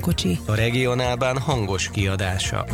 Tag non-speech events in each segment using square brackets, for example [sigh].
közvetlen kocsi. A regionálban hangos kiadása.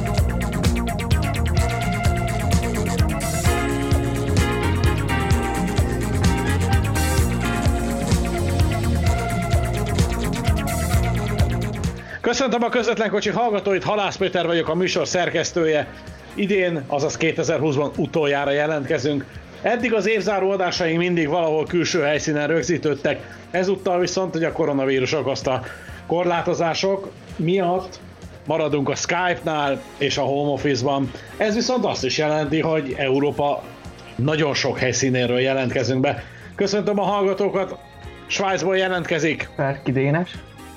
Köszöntöm a közvetlen kocsi hallgatóit, Halász Péter vagyok, a műsor szerkesztője. Idén, azaz 2020-ban utoljára jelentkezünk. Eddig az évzáró adásaink mindig valahol külső helyszínen rögzítődtek, ezúttal viszont, hogy a koronavírus okozta korlátozások miatt maradunk a Skype-nál és a Home Office-ban. Ez viszont azt is jelenti, hogy Európa nagyon sok helyszínéről jelentkezünk be. Köszöntöm a hallgatókat, Svájcból jelentkezik. Ferki Dénes.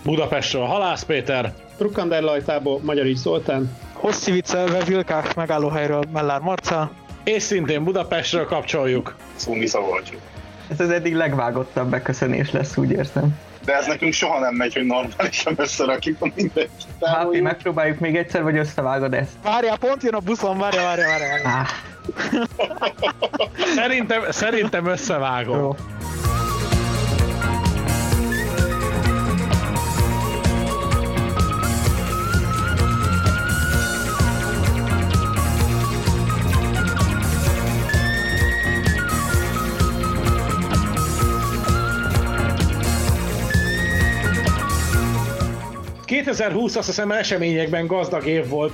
Budapestről Halász Péter. Trukkander Lajtából Magyarics Zoltán. Hosszivicelve Vilkák megállóhelyről Mellár Marca. És szintén Budapestről kapcsoljuk. Szungi Szabolcsuk. Ez az eddig legvágottabb beköszönés lesz, úgy érzem. De ez nekünk soha nem megy, hogy normálisan összerakjuk a mindenkit. Hát, megpróbáljuk még egyszer, vagy összevágod ezt? Várjál, pont jön a buszon, várjál, várjál, várjál. Ah. szerintem, szerintem összevágom. Jó. 2020 azt hiszem eseményekben gazdag év volt,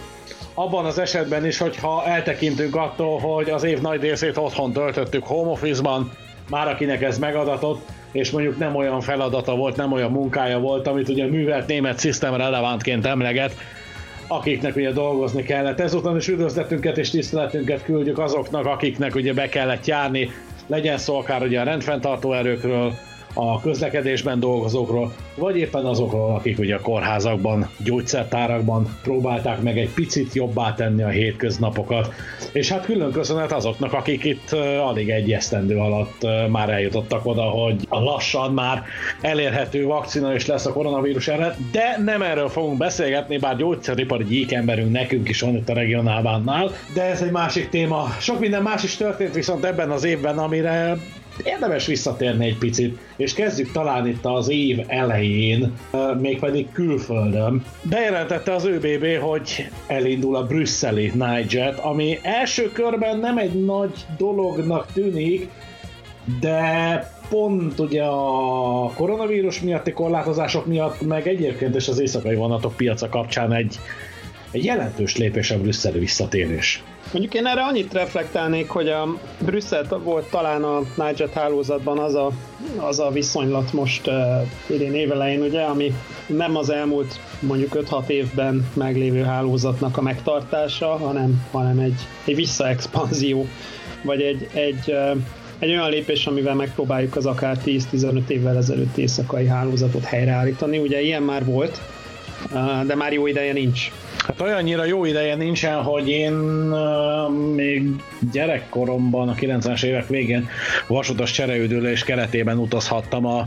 abban az esetben is, hogyha eltekintünk attól, hogy az év nagy részét otthon töltöttük home office-ban, már akinek ez megadatott, és mondjuk nem olyan feladata volt, nem olyan munkája volt, amit ugye a művelt német szisztem relevantként emleget, akiknek ugye dolgozni kellett. Ezután is üdvözletünket és tiszteletünket küldjük azoknak, akiknek ugye be kellett járni, legyen szó akár ugye a rendfenntartó erőkről, a közlekedésben dolgozókról, vagy éppen azokról, akik ugye a kórházakban, gyógyszertárakban próbálták meg egy picit jobbá tenni a hétköznapokat. És hát külön köszönet azoknak, akik itt alig egy esztendő alatt már eljutottak oda, hogy lassan már elérhető vakcina is lesz a koronavírus ellen, de nem erről fogunk beszélgetni, bár gyógyszeripari gyíkemberünk nekünk is van itt a regionálbánnál, de ez egy másik téma. Sok minden más is történt viszont ebben az évben, amire érdemes visszatérni egy picit, és kezdjük talán itt az év elején, mégpedig külföldön. Bejelentette az ÖBB, hogy elindul a brüsszeli Nightjet, ami első körben nem egy nagy dolognak tűnik, de pont ugye a koronavírus miatti korlátozások miatt, meg egyébként is az éjszakai vonatok piaca kapcsán egy, egy jelentős lépés a brüsszeli visszatérés. Mondjuk én erre annyit reflektálnék, hogy a Brüsszel volt talán a Nigel hálózatban az a, az a viszonylat most uh, idén évelején, ugye, ami nem az elmúlt mondjuk 5-6 évben meglévő hálózatnak a megtartása, hanem, hanem egy, egy visszaexpanzió, vagy egy, egy, uh, egy olyan lépés, amivel megpróbáljuk az akár 10-15 évvel ezelőtt éjszakai hálózatot helyreállítani. Ugye ilyen már volt, uh, de már jó ideje nincs. Hát olyannyira jó ideje nincsen, hogy én még gyerekkoromban, a 90-es évek végén vasutas csereüdülés keretében utazhattam a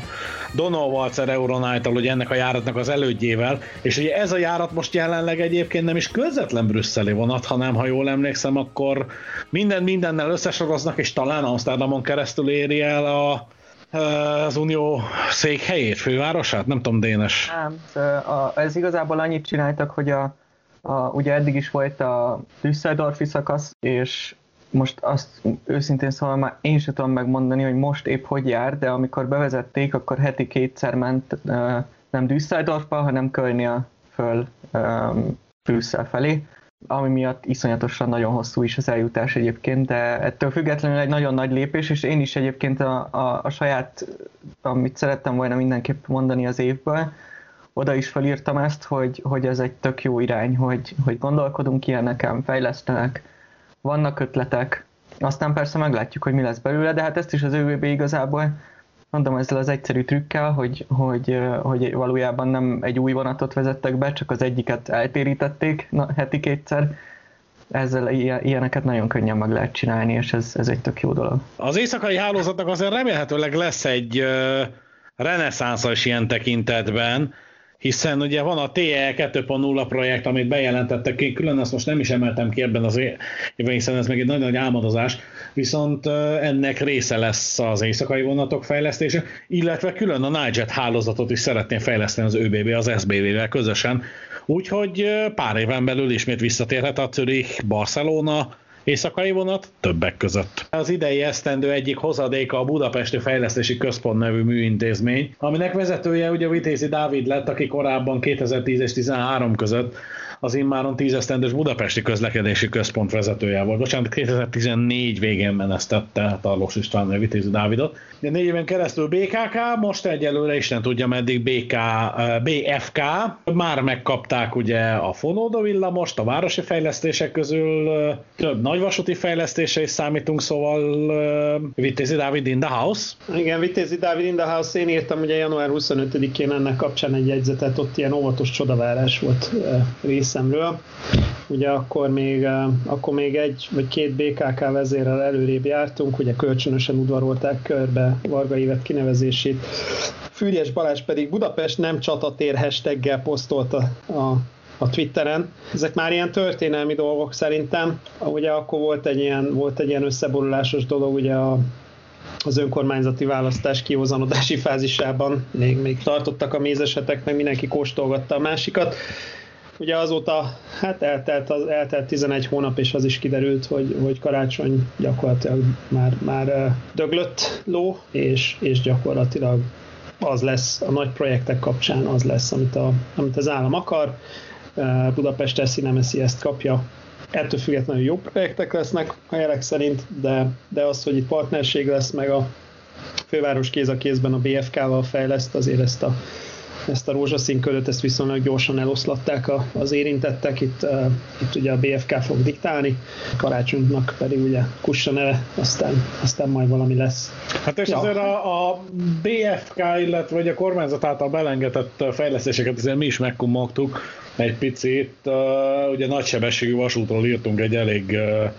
Donald Walzer Euronight-tal, hogy ennek a járatnak az elődjével, és ugye ez a járat most jelenleg egyébként nem is közvetlen brüsszeli vonat, hanem ha jól emlékszem, akkor minden mindennel összesoroznak, és talán Amsterdamon keresztül éri el a, az Unió székhelyét, fővárosát? Nem tudom, Dénes. Nem, ez igazából annyit csináltak, hogy a a, ugye eddig is volt a Düsseldorfi szakasz, és most azt őszintén szóval már én sem tudom megmondani, hogy most épp hogy jár, de amikor bevezették, akkor heti kétszer ment nem Düsseldorfba, hanem Kölnia föl Brüsszel felé, ami miatt iszonyatosan nagyon hosszú is az eljutás egyébként, de ettől függetlenül egy nagyon nagy lépés, és én is egyébként a, a, a saját, amit szerettem volna mindenképp mondani az évből, oda is felírtam ezt, hogy, hogy ez egy tök jó irány, hogy, hogy gondolkodunk ilyeneken, fejlesztenek, vannak ötletek, aztán persze meglátjuk, hogy mi lesz belőle, de hát ezt is az ÖVB igazából mondom ezzel az egyszerű trükkel, hogy, hogy, hogy valójában nem egy új vonatot vezettek be, csak az egyiket eltérítették na, heti kétszer, ezzel ilyeneket nagyon könnyen meg lehet csinálni, és ez, ez egy tök jó dolog. Az éjszakai hálózatnak azért remélhetőleg lesz egy reneszánszos ilyen tekintetben, hiszen ugye van a TE 2.0 projekt, amit bejelentettek, én külön azt most nem is emeltem ki ebben az évben, hiszen ez meg egy nagyon nagy álmodozás, viszont ennek része lesz az éjszakai vonatok fejlesztése, illetve külön a Nijet hálózatot is szeretném fejleszteni az ÖBB, az SBV-vel közösen, úgyhogy pár éven belül ismét visszatérhet a Zürich, Barcelona, éjszakai vonat többek között. Az idei esztendő egyik hozadéka a Budapesti Fejlesztési Központ nevű műintézmény, aminek vezetője ugye Vitézi Dávid lett, aki korábban 2010 és 2013 között az immáron 10 esztendős Budapesti Közlekedési Központ vezetője volt. Bocsánat, 2014 végén menesztette Tarlós István Vitézi Dávidot. De négy éven keresztül BKK, most egyelőre Isten tudja meddig BK, BFK. Már megkapták ugye a Fonóda villamost, a városi fejlesztések közül több nagyvasúti fejlesztése is számítunk, szóval Vitézi Dávid in the house. Igen, Vitézi Dávid in the house. Én írtam ugye január 25-én ennek kapcsán egy jegyzetet, ott ilyen óvatos csodavárás volt részemről. Ugye akkor még, akkor még egy vagy két BKK vezérrel előrébb jártunk, ugye kölcsönösen udvarolták körbe Varga Évet kinevezését. Fűrjes Balázs pedig Budapest nem csatatér hashtaggel posztolta a a Twitteren. Ezek már ilyen történelmi dolgok szerintem. Ugye akkor volt egy ilyen, volt egy ilyen összeborulásos dolog, ugye a, az önkormányzati választás kihozanodási fázisában még, még tartottak a mézesetek, meg mindenki kóstolgatta a másikat. Ugye azóta hát eltelt, az, eltelt 11 hónap, és az is kiderült, hogy, hogy karácsony gyakorlatilag már, már döglött ló, és, és gyakorlatilag az lesz a nagy projektek kapcsán, az lesz, amit, a, amit az állam akar. Budapest eszi, nem eszi, ezt kapja. Ettől függetlenül jó projektek lesznek a jelek szerint, de, de az, hogy itt partnerség lesz, meg a főváros kéz a kézben a BFK-val fejleszt, azért ezt a ezt a rózsaszín köröt, ezt viszonylag gyorsan eloszlatták a, az érintettek, itt, uh, itt ugye a BFK fog diktálni, karácsonynak pedig ugye kussa neve, aztán, aztán majd valami lesz. Hát és ja. azért a, a BFK, illetve vagy a kormányzat által belengetett fejlesztéseket azért mi is megkumogtuk egy picit. Uh, ugye nagysebességű vasútról írtunk egy elég uh,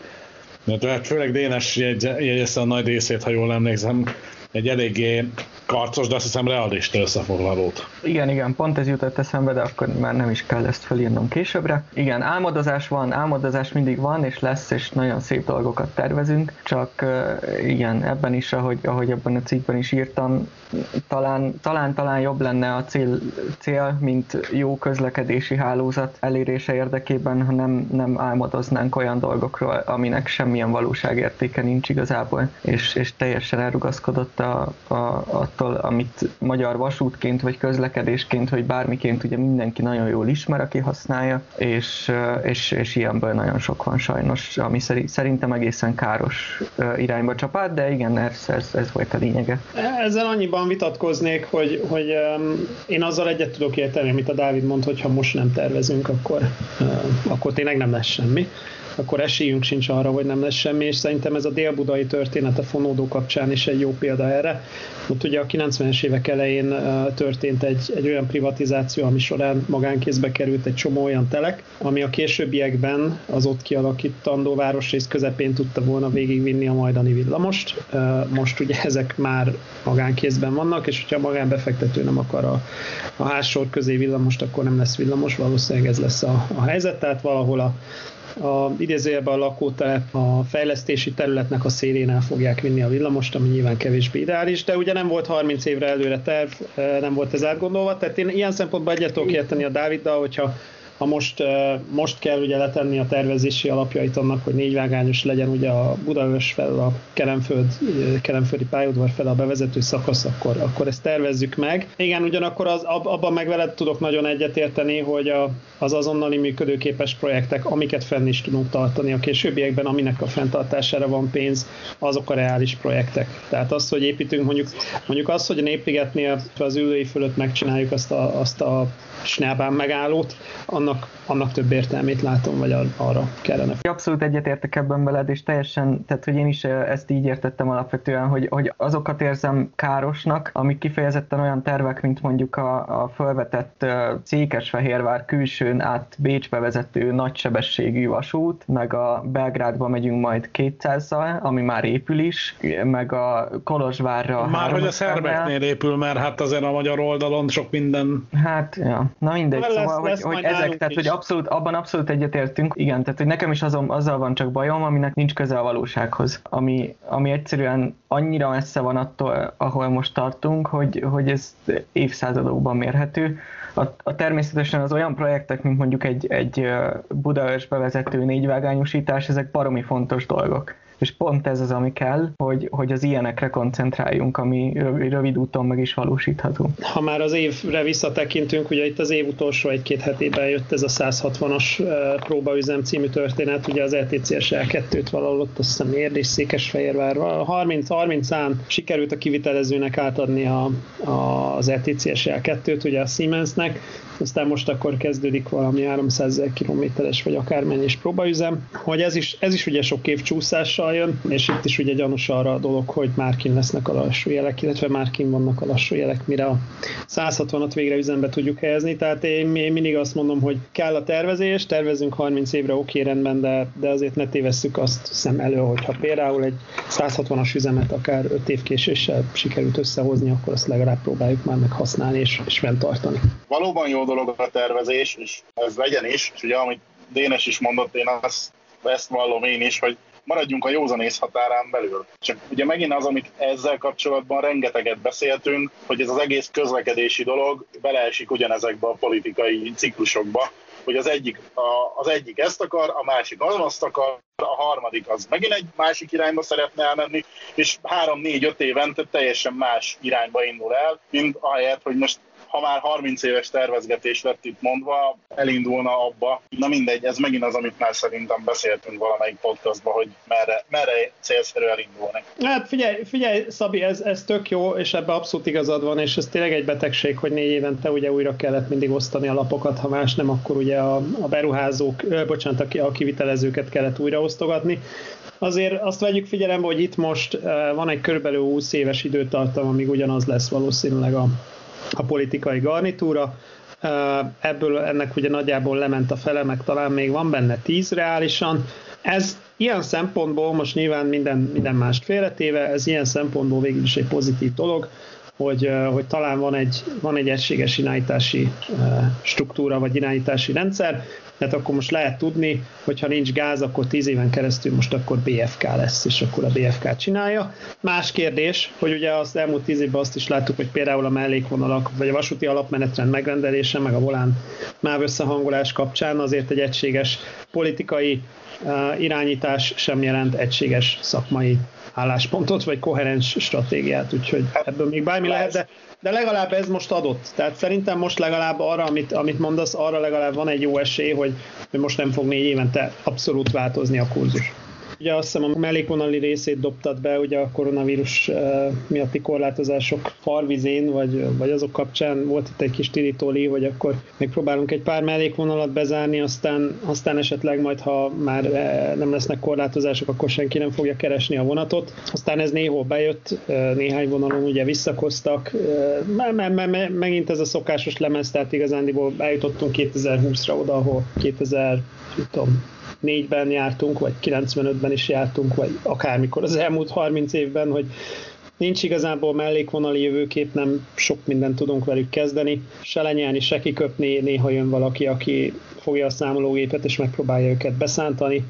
hát főleg Dénes jegyezte a nagy részét, ha jól emlékszem, egy eléggé karcos, de azt hiszem realista összefoglalót. Igen, igen, pont ez jutott eszembe, de akkor már nem is kell ezt felírnom későbbre. Igen, álmodozás van, álmodozás mindig van, és lesz, és nagyon szép dolgokat tervezünk, csak igen, ebben is, ahogy, ahogy ebben a cikkben is írtam, talán, talán, talán jobb lenne a cél, cél, mint jó közlekedési hálózat elérése érdekében, ha nem, nem álmodoznánk olyan dolgokról, aminek semmilyen valóságértéke nincs igazából, és, és teljesen elrugaszkodott a, a, attól, amit magyar vasútként, vagy közlekedésként, vagy bármiként ugye mindenki nagyon jól ismer, aki használja, és, és, és ilyenből nagyon sok van sajnos, ami szerintem egészen káros irányba csapát, de igen, ez, ez, ez volt a lényege. Ezzel annyiban vitatkoznék, hogy, hogy um, én azzal egyet tudok érteni, amit a Dávid mond, hogy ha most nem tervezünk, akkor, uh, akkor tényleg nem lesz semmi akkor esélyünk sincs arra, hogy nem lesz semmi, és szerintem ez a délbudai történet a fonódó kapcsán is egy jó példa erre. Ott ugye a 90-es évek elején történt egy, egy olyan privatizáció, ami során magánkézbe került egy csomó olyan telek, ami a későbbiekben az ott kialakítandó városrész közepén tudta volna végigvinni a majdani villamost. Most ugye ezek már magánkézben vannak, és hogyha a magánbefektető nem akar a, a házsor közé villamost, akkor nem lesz villamos, valószínűleg ez lesz a, a helyzet, tehát valahol a a, idézőjelben a lakótelep a fejlesztési területnek a szélén el fogják vinni a villamost, ami nyilván kevésbé ideális, de ugye nem volt 30 évre előre terv, nem volt ez átgondolva, tehát én ilyen szempontból egyet tudok érteni a Dáviddal, hogyha ha most, most kell ugye letenni a tervezési alapjait annak, hogy négyvágányos legyen ugye a Budaörs fel, a Kelemföld, Kelemföldi pályaudvar fel a bevezető szakasz, akkor, akkor ezt tervezzük meg. Igen, ugyanakkor az, abban meg veled tudok nagyon egyetérteni, hogy a, az azonnali működőképes projektek, amiket fenn is tudunk tartani a későbbiekben, aminek a fenntartására van pénz, azok a reális projektek. Tehát az, hogy építünk mondjuk, mondjuk az, hogy a népligetnél az ülői fölött megcsináljuk azt a, azt a Snellbán megállót, annak, annak több értelmét látom, vagy arra kellene. Abszolút egyetértek ebben veled, és teljesen, tehát hogy én is ezt így értettem alapvetően, hogy, hogy azokat érzem károsnak, amik kifejezetten olyan tervek, mint mondjuk a, a felvetett Székesfehérvár külsőn át Bécsbe vezető nagysebességű vasút, meg a Belgrádba megyünk majd 200-zal, ami már épül is, meg a Kolozsvárra. Már hogy a szerbeknél épül, mert hát azért a magyar oldalon sok minden. Hát, ja Na mindegy, Lesz- szóval, lesz hogy, hogy ezek, tehát is. hogy abszolút, abban abszolút egyetértünk, igen, tehát hogy nekem is azon, azzal van csak bajom, aminek nincs köze a valósághoz, ami, ami egyszerűen annyira messze van attól, ahol most tartunk, hogy, hogy ez évszázadokban mérhető. A, a természetesen az olyan projektek, mint mondjuk egy, egy Budaörs bevezető négyvágányosítás, ezek baromi fontos dolgok. És pont ez az, ami kell, hogy, hogy az ilyenekre koncentráljunk, ami rövid, úton meg is valósítható. ha már az évre visszatekintünk, ugye itt az év utolsó egy-két hetében jött ez a 160-as eh, próbaüzem című történet, ugye az ETCS L2-t valahol ott azt hiszem Érd és Székesfehérvár, 30-30-án sikerült a kivitelezőnek átadni a, a, az ETCS L2-t ugye a Siemensnek, aztán most akkor kezdődik valami 300 ezer kilométeres vagy akármennyis próbaüzem, hogy ez is, ez is ugye sok év csúszással jön, és itt is ugye gyanús arra a dolog, hogy már kin lesznek a lassú jelek, illetve már kin vannak a lassú jelek, mire a 160-at végre üzembe tudjuk helyezni, tehát én, én mindig azt mondom, hogy kell a tervezés, tervezünk 30 évre, oké, rendben, de, de azért ne tévesszük azt szem elő, hogyha például egy 160-as üzemet akár 5 év késéssel sikerült összehozni, akkor azt legalább próbáljuk már meg használni és, és fenntartani. valóban jó dolog a tervezés, és ez legyen is, és ugye amit Dénes is mondott, én azt, ezt vallom én is, hogy maradjunk a józanész határán belül. Csak ugye megint az, amit ezzel kapcsolatban rengeteget beszéltünk, hogy ez az egész közlekedési dolog beleesik ugyanezekbe a politikai ciklusokba, hogy az egyik, a, az egyik ezt akar, a másik az azt akar, a harmadik az megint egy másik irányba szeretne elmenni, és három-négy-öt évente teljesen más irányba indul el, mint ahelyett, hogy most ha már 30 éves tervezgetés lett itt mondva, elindulna abba. Na mindegy, ez megint az, amit már szerintem beszéltünk valamelyik podcastban, hogy merre, merre célszerű elindulni. Hát figyelj, figyelj Szabi, ez, ez tök jó, és ebben abszolút igazad van, és ez tényleg egy betegség, hogy négy évente ugye újra kellett mindig osztani a lapokat, ha más nem, akkor ugye a, a beruházók, ö, bocsánat, a a kivitelezőket kellett újra osztogatni. Azért azt vegyük figyelembe, hogy itt most van egy körülbelül 20 éves időtartam, amíg ugyanaz lesz valószínűleg a, a politikai garnitúra. Ebből ennek ugye nagyjából lement a fele, meg talán még van benne 10 reálisan. Ez ilyen szempontból, most nyilván minden, minden mást félretéve, ez ilyen szempontból végül is egy pozitív dolog, hogy, hogy talán van egy, van egy egységes irányítási struktúra vagy irányítási rendszer, tehát akkor most lehet tudni, hogy ha nincs gáz, akkor 10 éven keresztül most akkor BFK lesz, és akkor a BFK csinálja. Más kérdés, hogy ugye az elmúlt 10 évben azt is láttuk, hogy például a mellékvonalak, vagy a vasúti alapmenetrend megrendelése, meg a volán MÁV összehangolás kapcsán azért egy egységes politikai irányítás sem jelent egységes szakmai álláspontot, vagy koherens stratégiát, úgyhogy ebből még bármi lehet, de, de legalább ez most adott. Tehát szerintem most legalább arra, amit, amit mondasz, arra legalább van egy jó esély, hogy, hogy most nem fog négy évente abszolút változni a kurzus. Ugye azt hiszem a mellékvonali részét dobtad be, ugye a koronavírus eh, miatti korlátozások farvizén, vagy, vagy azok kapcsán volt itt egy kis tiritóli, hogy akkor még próbálunk egy pár mellékvonalat bezárni, aztán, aztán esetleg majd, ha már eh, nem lesznek korlátozások, akkor senki nem fogja keresni a vonatot. Aztán ez néhol bejött, eh, néhány vonalon ugye visszakoztak, me- me- me- megint ez a szokásos lemez, tehát igazándiból eljutottunk 2020-ra oda, ahol 2000, nem tudom, négyben jártunk, vagy 95-ben is jártunk, vagy akármikor az elmúlt 30 évben, hogy nincs igazából mellékvonali jövőkép, nem sok mindent tudunk velük kezdeni, se lenyelni, se kiköpni, néha jön valaki, aki fogja a számológépet és megpróbálja őket beszántani,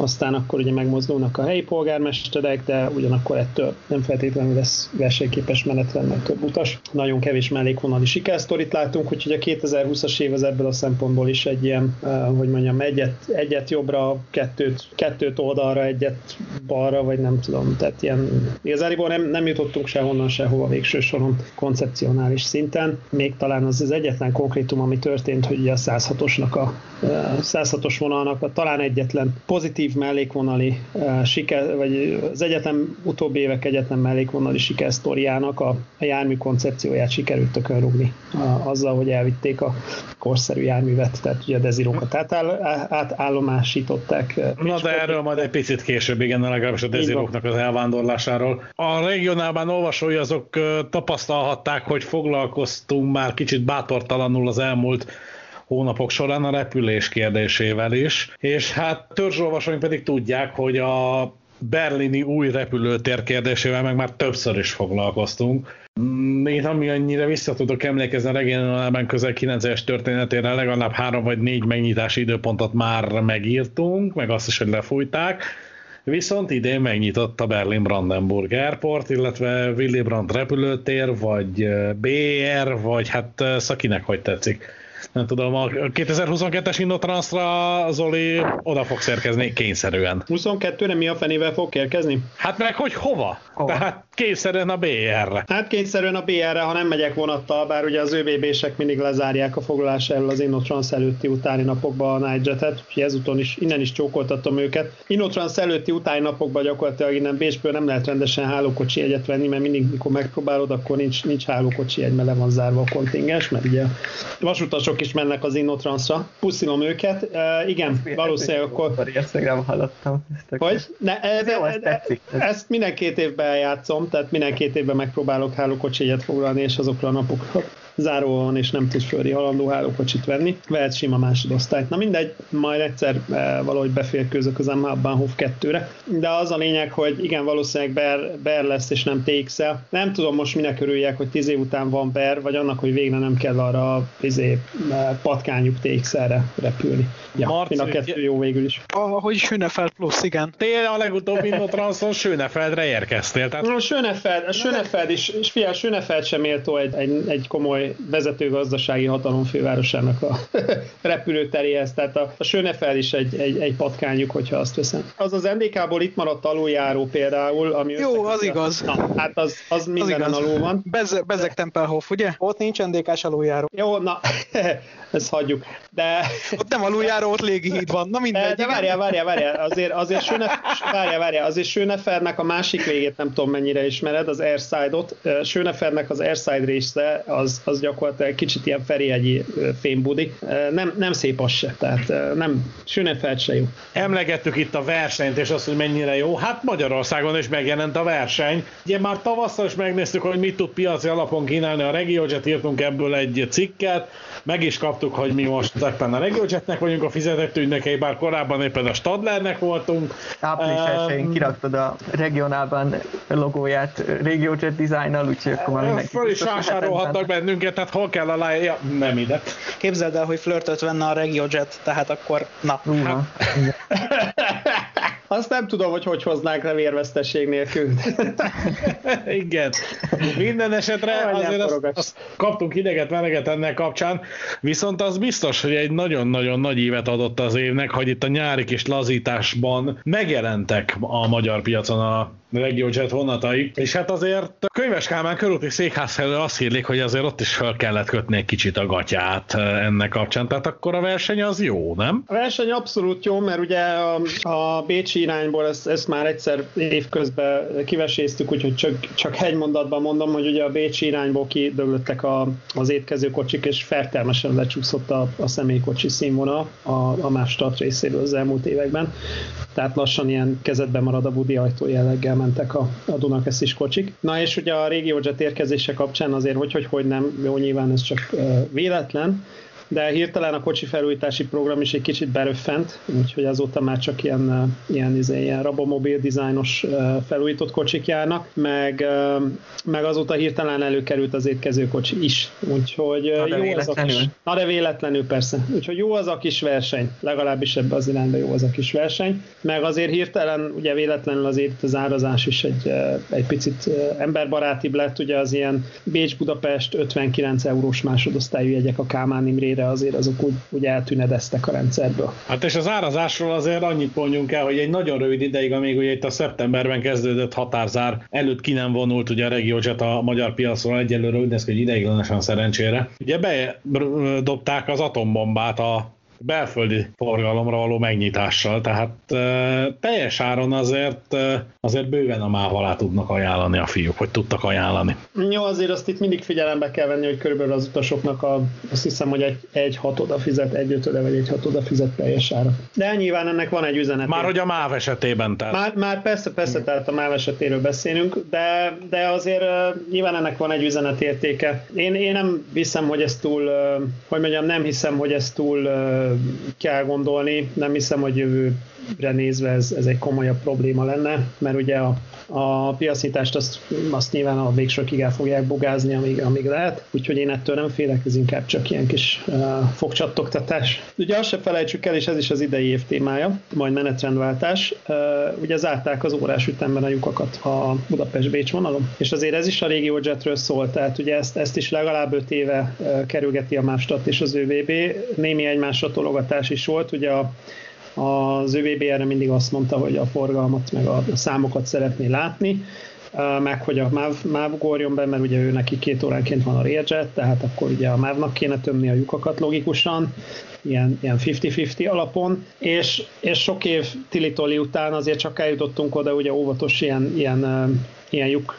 aztán akkor ugye megmozdulnak a helyi polgármesterek, de ugyanakkor ettől nem feltétlenül lesz versenyképes menetrend, mert több utas. Nagyon kevés mellékvonali sikersztorit látunk, úgyhogy a 2020-as év az ebből a szempontból is egy ilyen, eh, hogy mondjam, egyet, egyet jobbra, kettőt, kettőt oldalra, egyet balra, vagy nem tudom, tehát ilyen igazából nem, nem jutottunk sehonnan sehova végső soron koncepcionális szinten. Még talán az az egyetlen konkrétum, ami történt, hogy ugye a 106-osnak a eh, 106-os vonalnak a talán egyetlen pozitív mellékvonali uh, siker, vagy az egyetem utóbbi évek egyetlen mellékvonali sikersztoriának a, a jármű koncepcióját sikerült tökön rúgni a, azzal, hogy elvitték a korszerű járművet, tehát ugye a dezirókat átáll, átállomásították. Na de erről majd egy picit később, igen, legalábbis a deziroknak az elvándorlásáról. A regionálban olvasói azok tapasztalhatták, hogy foglalkoztunk már kicsit bátortalanul az elmúlt hónapok során a repülés kérdésével is, és hát törzsolvasóink pedig tudják, hogy a berlini új repülőtér kérdésével meg már többször is foglalkoztunk. Mm, Én ami annyira vissza tudok emlékezni a regionálban közel 9-es történetére, legalább három vagy négy megnyitási időpontot már megírtunk, meg azt is, hogy lefújták. Viszont idén a Berlin-Brandenburg Airport, illetve Willy Brandt repülőtér, vagy eh, BR, vagy hát eh, Szakinek hogy tetszik. Nem tudom, a 2022-es Innotransra Zoli oda fog érkezni kényszerűen. 22-re mi a fenével fog érkezni? Hát meg hogy hova? Hova? Tehát kényszerűen a BR-re. Hát kényszerűen a BR-re, ha nem megyek vonattal, bár ugye az ÖBB-sek mindig lezárják a foglalás elől az Innotrans előtti utáni napokban a Nightjet-et, úgyhogy ezúton is, innen is csókoltatom őket. Innotrans előtti utáni napokban gyakorlatilag innen Bécsből nem lehet rendesen hálókocsi jegyet venni, mert mindig, mikor megpróbálod, akkor nincs, nincs hálókocsi jegy, mert le van zárva a kontingens, mert ugye vasutasok is mennek az Innotransra. Puszilom őket. Uh, igen, valószínűleg akkor Ezt még nem hallottam. Hogy? Ne, ez, Jó, ez ez, ezt minden két évben játszom, tehát minden két évben megpróbálok hálókocsi jegyet foglalni, és azokra a napokra záróan van, és nem tud földi halandó hálókocsit venni. Vehet sima másodosztályt. Na mindegy, majd egyszer e, valahogy beférkőzök az Bahnhof 2-re. De az a lényeg, hogy igen, valószínűleg Ber, Ber lesz, és nem TX-el. Nem tudom most minek örüljek, hogy 10 év után van Ber, vagy annak, hogy végre nem kell arra izé, e, patkányuk TX-re repülni. Ja, Marci, mind a kettő jó végül is. Ahogy Schönefeld plusz, igen. Te a legutóbb Innotranszon Sönefeldre érkeztél, tehát A Schönefeld, a Schönefeld is, és figyelj, Schönefeld sem méltó egy, egy, egy komoly vezető gazdasági hatalom fővárosának a [laughs] repülőteréhez, tehát a, a Schönefeld is egy, egy, egy patkányuk, hogyha azt veszem. Az az NDK-ból itt maradt aluljáró például, ami Jó, az a- igaz. Na, hát az, az mindenen igaz. alul van. Bez, Bezek Tempelhof, ugye? Ott nincs NDK-s aluljáró. Jó, na, [laughs] ezt hagyjuk. De, Ott nem aluljáró, ott légihíd van. Na mindegy. de igen. várjál, várjál, várjál, azért, azért Schönef, várjál, várjál, azért Schönefernek a másik végét nem tudom mennyire ismered, az Airside-ot. Schönefernek az Airside része, az, az gyakorlatilag kicsit ilyen Ferihegyi fémbudi. Nem, nem szép az se, tehát nem, Schönefeld se jó. emlegettük itt a versenyt, és azt, hogy mennyire jó. Hát Magyarországon is megjelent a verseny. Ugye már tavasszal is megnéztük, hogy mit tud piaci alapon kínálni a RegioJet, írtunk ebből egy cikket, meg is kaptuk, hogy mi most éppen a RegioJetnek vagyunk a fizetett ügynökei, bár korábban éppen a Stadlernek voltunk. Április Ehm, 1 kiraktad a regionálban logóját RegioJet dizájnnal, úgyhogy akkor már mindenki Föl is hogy vásárolhatnak bennünket, tehát hol kell a láj... Ja, nem ide. Képzeld el, hogy flörtöt venne a RegioJet, tehát akkor, na. Húha. [laughs] Azt nem tudom, hogy hogy hoznánk le vérvesztesség nélkül. [laughs] Igen. Minden esetre nem azért azt, azt kaptunk ideget, meleget ennek kapcsán, viszont az biztos, hogy egy nagyon-nagyon nagy évet adott az évnek, hogy itt a nyári kis lazításban megjelentek a magyar piacon a RegioJet vonatai, és hát azért a Könyves Kálmán körúti székház felől azt hírlik, hogy azért ott is fel kellett kötni egy kicsit a gatyát eh, ennek kapcsán, tehát akkor a verseny az jó, nem? A verseny abszolút jó, mert ugye a, a Bécsi irányból ezt, ezt már egyszer évközben kiveséztük, úgyhogy csak, csak egy mondatban mondom, hogy ugye a Bécsi irányból kidöglöttek a, az étkezőkocsik, és fertelmesen lecsúszott a, a személykocsi színvonal a, a Mástart részéről az elmúlt években. Tehát lassan ilyen kezedben marad a budi ajtó jelleggel mentek a, a Dunakeszis kocsik. Na és ugye a RegioJet érkezése kapcsán azért, hogy, hogy, hogy nem, jó nyilván ez csak véletlen, de hirtelen a kocsi felújítási program is egy kicsit beröffent, úgyhogy azóta már csak ilyen, ilyen, izé, ilyen rabomobil dizájnos felújított kocsik járnak, meg, meg azóta hirtelen előkerült az étkező kocsi is, úgyhogy Na, de jó az a kis, véletlenül. Na de véletlenül persze, úgyhogy jó az a kis verseny, legalábbis ebbe az irányba jó az a kis verseny, meg azért hirtelen, ugye véletlenül azért az árazás is egy, egy picit emberbarátibb lett, ugye az ilyen Bécs-Budapest 59 eurós másodosztályú jegyek a Kálmán Imrére azért azok úgy, úgy eltűnedeztek a rendszerből. Hát és az árazásról azért annyit mondjunk el, hogy egy nagyon rövid ideig, amíg ugye itt a szeptemberben kezdődött határzár, előtt ki nem vonult ugye a RegioJet a magyar piacról, egyelőre úgy néz ki, hogy ideiglenesen szerencsére. Ugye bedobták az atombombát a belföldi forgalomra való megnyitással, tehát e, teljes áron azért, e, azért bőven a máv alá tudnak ajánlani a fiúk, hogy tudtak ajánlani. Jó, azért azt itt mindig figyelembe kell venni, hogy körülbelül az utasoknak a, azt hiszem, hogy egy, egy hatoda fizet, egy ötöde vagy egy hatoda fizet teljes ára. De nyilván ennek van egy üzenet. Már hogy a máv esetében, tehát. Már, már persze, persze, tehát a MÁV esetéről beszélünk, de, de azért uh, nyilván ennek van egy üzenetértéke. Én, én nem hiszem, hogy ezt túl, uh, hogy mondjam, nem hiszem, hogy ezt túl uh, kell gondolni, nem hiszem, hogy jövő jövőre nézve ez, ez egy komolyabb probléma lenne, mert ugye a, a piacítást azt, azt nyilván a végsőkig el fogják bogázni, amíg, amíg lehet, úgyhogy én ettől nem félek, ez inkább csak ilyen kis uh, fogcsattogtatás. Ugye azt se felejtsük el, és ez is az idei év témája, majd menetrendváltás, uh, ugye zárták az órás ütemben a lyukakat a Budapest-Bécs vonalon, és azért ez is a régió jetről szól, tehát ugye ezt, ezt is legalább 5 éve kerülgeti a Mávstat és az ÖVB, némi egymásra tologatás is volt, ugye a az ÖVB erre mindig azt mondta, hogy a forgalmat meg a számokat szeretné látni, meg hogy a MÁV, MÁV ugorjon be, mert ugye ő neki két óránként van a Railjet, tehát akkor ugye a MÁV-nak kéne tömni a lyukakat logikusan, ilyen, ilyen 50-50 alapon, és, és sok év tilitoli után azért csak eljutottunk oda, ugye óvatos ilyen, ilyen, ilyen lyuk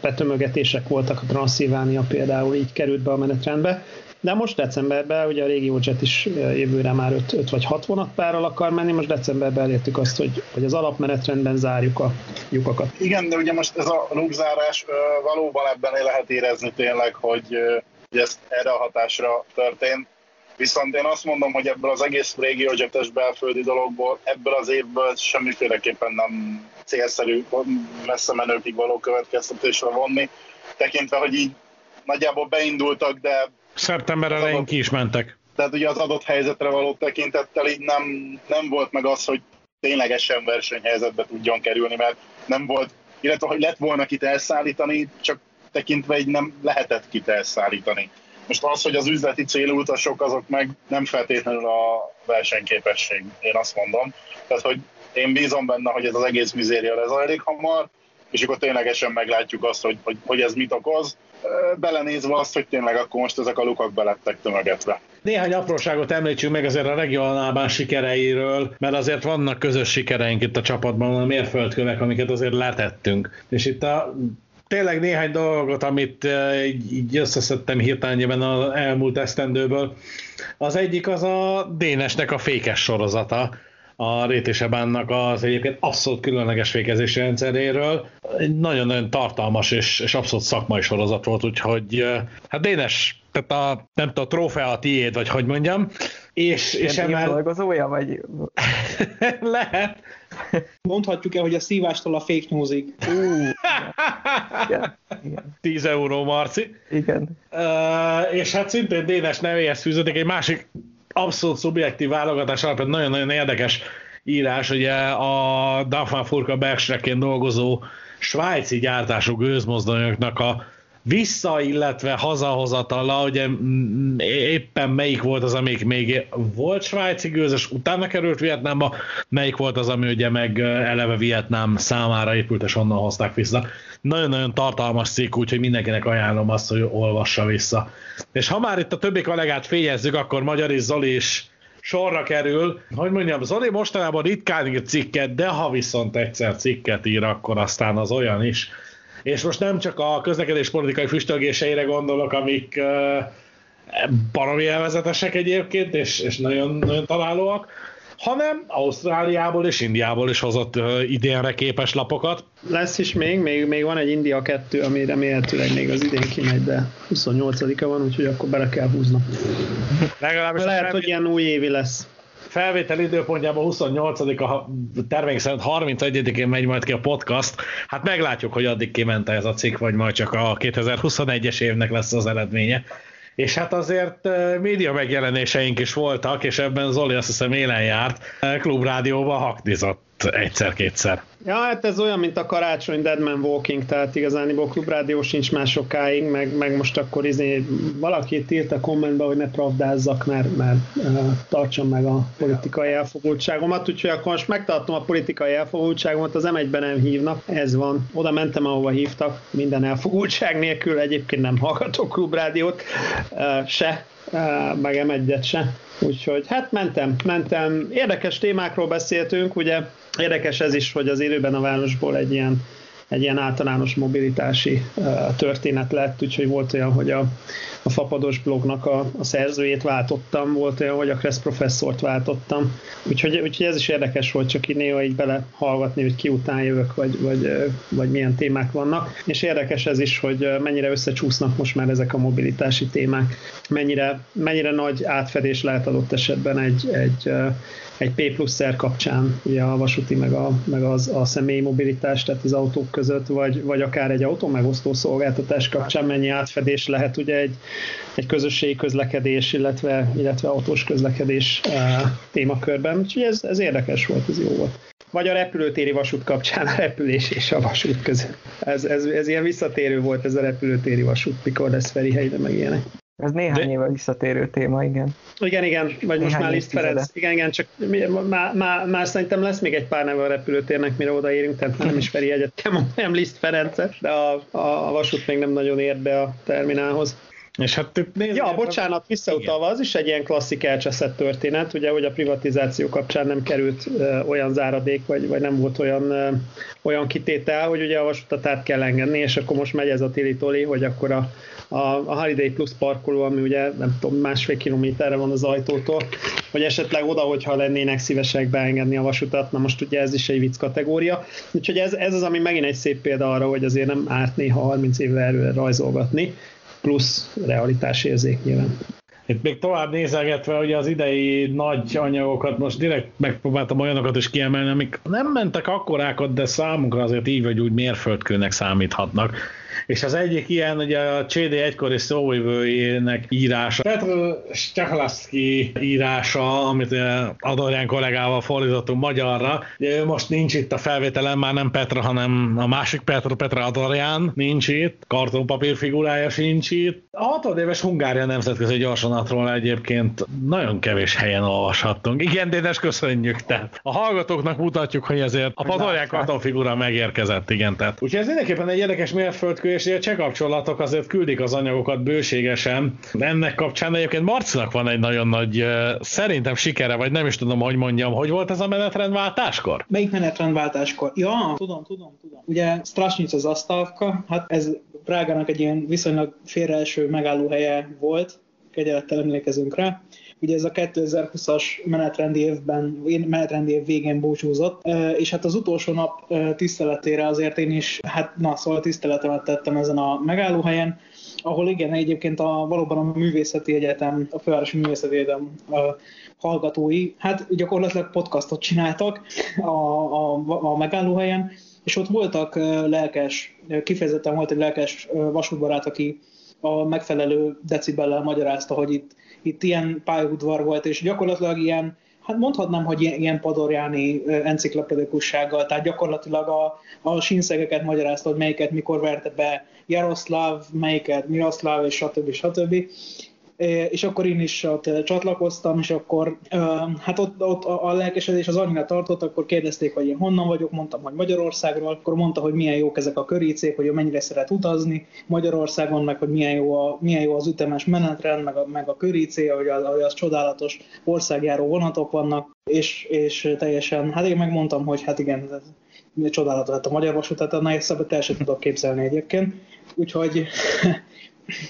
betömögetések voltak, a Transzilvánia például így került be a menetrendbe, de most decemberben, ugye a régi Jet is jövőre már 5, vagy 6 vonatpárral akar menni, most decemberben elértük azt, hogy, hogy az alapmenetrendben zárjuk a lyukakat. Igen, de ugye most ez a lukzárás valóban ebben lehet érezni tényleg, hogy, hogy ez erre a hatásra történt. Viszont én azt mondom, hogy ebből az egész régiójetes belföldi dologból, ebből az évből semmiféleképpen nem célszerű messze menőkig való következtetésre vonni, tekintve, hogy így nagyjából beindultak, de Szeptember elején ki is mentek. Tehát ugye az adott helyzetre való tekintettel így nem, nem volt meg az, hogy ténylegesen versenyhelyzetbe tudjon kerülni, mert nem volt, illetve hogy lett volna kit elszállítani, csak tekintve így nem lehetett kit elszállítani. Most az, hogy az üzleti célú utasok, azok meg nem feltétlenül a versenyképesség, én azt mondom. Tehát, hogy én bízom benne, hogy ez az egész mizéria lezajlik hamar, és akkor ténylegesen meglátjuk azt, hogy, hogy, hogy ez mit okoz belenézve azt, hogy tényleg akkor most ezek a lukak belettek tömegetve. Néhány apróságot említsünk meg azért a regionálban sikereiről, mert azért vannak közös sikereink itt a csapatban, a mérföldkövek, amiket azért letettünk. És itt a tényleg néhány dolgot, amit így, így összeszedtem hirtelenjében az elmúlt esztendőből. Az egyik az a Dénesnek a fékes sorozata, a Rétésebánnak az egyébként abszolút különleges fékezési rendszeréről. Egy nagyon-nagyon tartalmas és, és abszolút szakmai sorozat volt, úgyhogy hát Dénes, tehát a, nem tudom, a trófea a tiéd, vagy hogy mondjam. És, és emel... dolgozója, vagy... [laughs] Lehet. Mondhatjuk-e, hogy a szívástól a fake newsig? Uh, igen. igen. 10 euró, Marci. Igen. Uh, és hát szintén Dénes nevéhez fűződik egy másik abszolút szubjektív válogatás alapján nagyon-nagyon érdekes írás, ugye a Dafan Furka Bergstreckén dolgozó svájci gyártású gőzmozdonyoknak a vissza, illetve hazahozatala, ugye éppen melyik volt az, amelyik még volt svájci gőzös, utána került Vietnámba, melyik volt az, ami ugye meg eleve Vietnám számára épült, és onnan hozták vissza. Nagyon-nagyon tartalmas cikk, úgyhogy mindenkinek ajánlom azt, hogy olvassa vissza. És ha már itt a többi kollégát fényezzük, akkor Magyar és Zoli is sorra kerül. Hogy mondjam, Zoli mostanában ritkán ír cikket, de ha viszont egyszer cikket ír, akkor aztán az olyan is, és most nem csak a közlekedés politikai füstölgéseire gondolok, amik baromi elvezetesek egyébként, és, és nagyon, nagyon találóak, hanem Ausztráliából és Indiából is hozott uh, idénre képes lapokat. Lesz is még, még, még van egy India 2, ami remélhetőleg még az idén kimegy, de 28-a van, úgyhogy akkor bele kell húznom. Legalábbis lehet, hogy ilyen új évi lesz felvétel időpontjában 28 a terveink szerint 31-én megy majd ki a podcast. Hát meglátjuk, hogy addig kiment ez a cikk, vagy majd csak a 2021-es évnek lesz az eredménye. És hát azért média megjelenéseink is voltak, és ebben Zoli azt hiszem élen járt, klubrádióban haknizott egyszer-kétszer. Ja, hát ez olyan, mint a karácsony Deadman Walking, tehát igazán klubrádió sincs már sokáig, meg, meg most akkor izé, valaki írt a kommentbe, hogy ne pravdázzak, mert, mert uh, tartsam meg a politikai elfogultságomat, úgyhogy akkor most megtartom a politikai elfogultságomat, az M1-ben nem hívnak, ez van. Oda mentem, ahova hívtak, minden elfogultság nélkül, egyébként nem hallgatok klubrádiót, uh, se, uh, meg M1-et se. Úgyhogy hát mentem, mentem. Érdekes témákról beszéltünk, ugye Érdekes ez is, hogy az élőben a városból egy ilyen egy ilyen általános mobilitási történet lett, úgyhogy volt olyan, hogy a, a Fapados blognak a, a szerzőjét váltottam, volt olyan, hogy a Kressz professzort váltottam, úgyhogy, úgyhogy ez is érdekes volt, csak így néha így belehallgatni, hogy ki után jövök, vagy, vagy, vagy milyen témák vannak, és érdekes ez is, hogy mennyire összecsúsznak most már ezek a mobilitási témák, mennyire, mennyire nagy átfedés lehet adott esetben egy, egy egy P plusz R kapcsán, ugye a vasúti meg, a, meg az, a személyi mobilitás, tehát az autók között, vagy, vagy akár egy autó megosztó szolgáltatás kapcsán mennyi átfedés lehet ugye egy, egy közösségi közlekedés, illetve, illetve autós közlekedés uh, témakörben. Úgyhogy ez, ez érdekes volt, ez jó volt vagy a repülőtéri vasút kapcsán a repülés és a vasút között. Ez, ez, ez ilyen visszatérő volt ez a repülőtéri vasút, mikor lesz Ferihegyre, meg ilyenek. Ez néhány De... éve visszatérő téma, igen. Igen, igen, vagy néhány most már Liszt Ferenc. Igen, igen, csak már, már, már szerintem lesz még egy pár neve a repülőtérnek, mire odaérünk, tehát nem is Feri egyet, [laughs] nem Liszt Ferencet, de a, a, a vasút még nem nagyon ért be a terminálhoz. És hát nézd, ja, bocsánat, visszautalva, az is egy ilyen klasszik elcseszett történet, ugye, hogy a privatizáció kapcsán nem került ö, olyan záradék, vagy, vagy nem volt olyan, ö, olyan kitétel, hogy ugye a vasutat át kell engedni, és akkor most megy ez a tili hogy akkor a, a, a Holiday Plus parkoló, ami ugye nem tudom, másfél kilométerre van az ajtótól, hogy esetleg oda, hogyha lennének szívesek beengedni a vasutat, na most ugye ez is egy vicc kategória. Úgyhogy ez, ez az, ami megint egy szép példa arra, hogy azért nem árt néha 30 évvel előre rajzolgatni, plusz realitásérzék nyilván. Itt még tovább nézegetve, hogy az idei nagy anyagokat, most direkt megpróbáltam olyanokat is kiemelni, amik nem mentek akkorákat, de számunkra azért így vagy úgy mérföldkőnek számíthatnak és az egyik ilyen ugye a CD egykori szóvivőjének írása, Petr Stachlaszki írása, amit Adorján kollégával fordítottunk magyarra. Ő most nincs itt a felvételen, már nem Petra, hanem a másik Petra, Petra Adorján nincs itt, kartonpapír figurája sincs itt. A 60 éves Hungária nemzetközi gyorsonatról egyébként nagyon kevés helyen olvashattunk. Igen, Dénes, köszönjük. Tehát a hallgatóknak mutatjuk, hogy ezért a Padorján kartonfigura megérkezett, igen. Tehát. Úgyhogy ez mindenképpen egy érdekes mérföldkő, és a cseh kapcsolatok azért küldik az anyagokat bőségesen. Ennek kapcsán egyébként Marcinak van egy nagyon nagy, szerintem sikere, vagy nem is tudom, hogy mondjam, hogy volt ez a menetrendváltáskor? Melyik menetrendváltáskor? Ja, tudom, tudom, tudom. Ugye Strasnic az Asztalka, hát ez Prágának egy ilyen viszonylag félreeső megállóhelye volt, kegyelettel emlékezünk rá. Ugye ez a 2020-as menetrendi évben, menetrendi év végén búcsúzott, és hát az utolsó nap tiszteletére azért én is, hát na, szóval tiszteletemet tettem ezen a megállóhelyen, ahol igen, egyébként a, valóban a művészeti egyetem, a fővárosi művészeti egyetem a hallgatói, hát gyakorlatilag podcastot csináltak a, a, a megállóhelyen, és ott voltak lelkes, kifejezetten volt egy lelkes vasútbarát, aki a megfelelő decibellel magyarázta, hogy itt, itt ilyen pályaudvar volt, és gyakorlatilag ilyen, hát mondhatnám, hogy ilyen, ilyen padorjáni enciklopedikussággal, tehát gyakorlatilag a, a sínszegeket magyarázta, hogy melyiket mikor verte be Jaroszláv, melyiket Miroszláv, és stb. stb. stb és akkor én is ott csatlakoztam, és akkor hát ott, ott a lelkesedés az annyira tartott, akkor kérdezték, hogy én honnan vagyok, mondtam, hogy Magyarországról, akkor mondta, hogy milyen jók ezek a körícék, hogy ő mennyire szeret utazni Magyarországon, meg hogy milyen jó, a, milyen jó az ütemes menetrend, meg a, meg a köricé, hogy az, hogy az csodálatos országjáró vonatok vannak, és, és teljesen, hát én megmondtam, hogy hát igen, csodálatos lett a magyar vasút, tehát annál szabad el sem tudok képzelni egyébként. Úgyhogy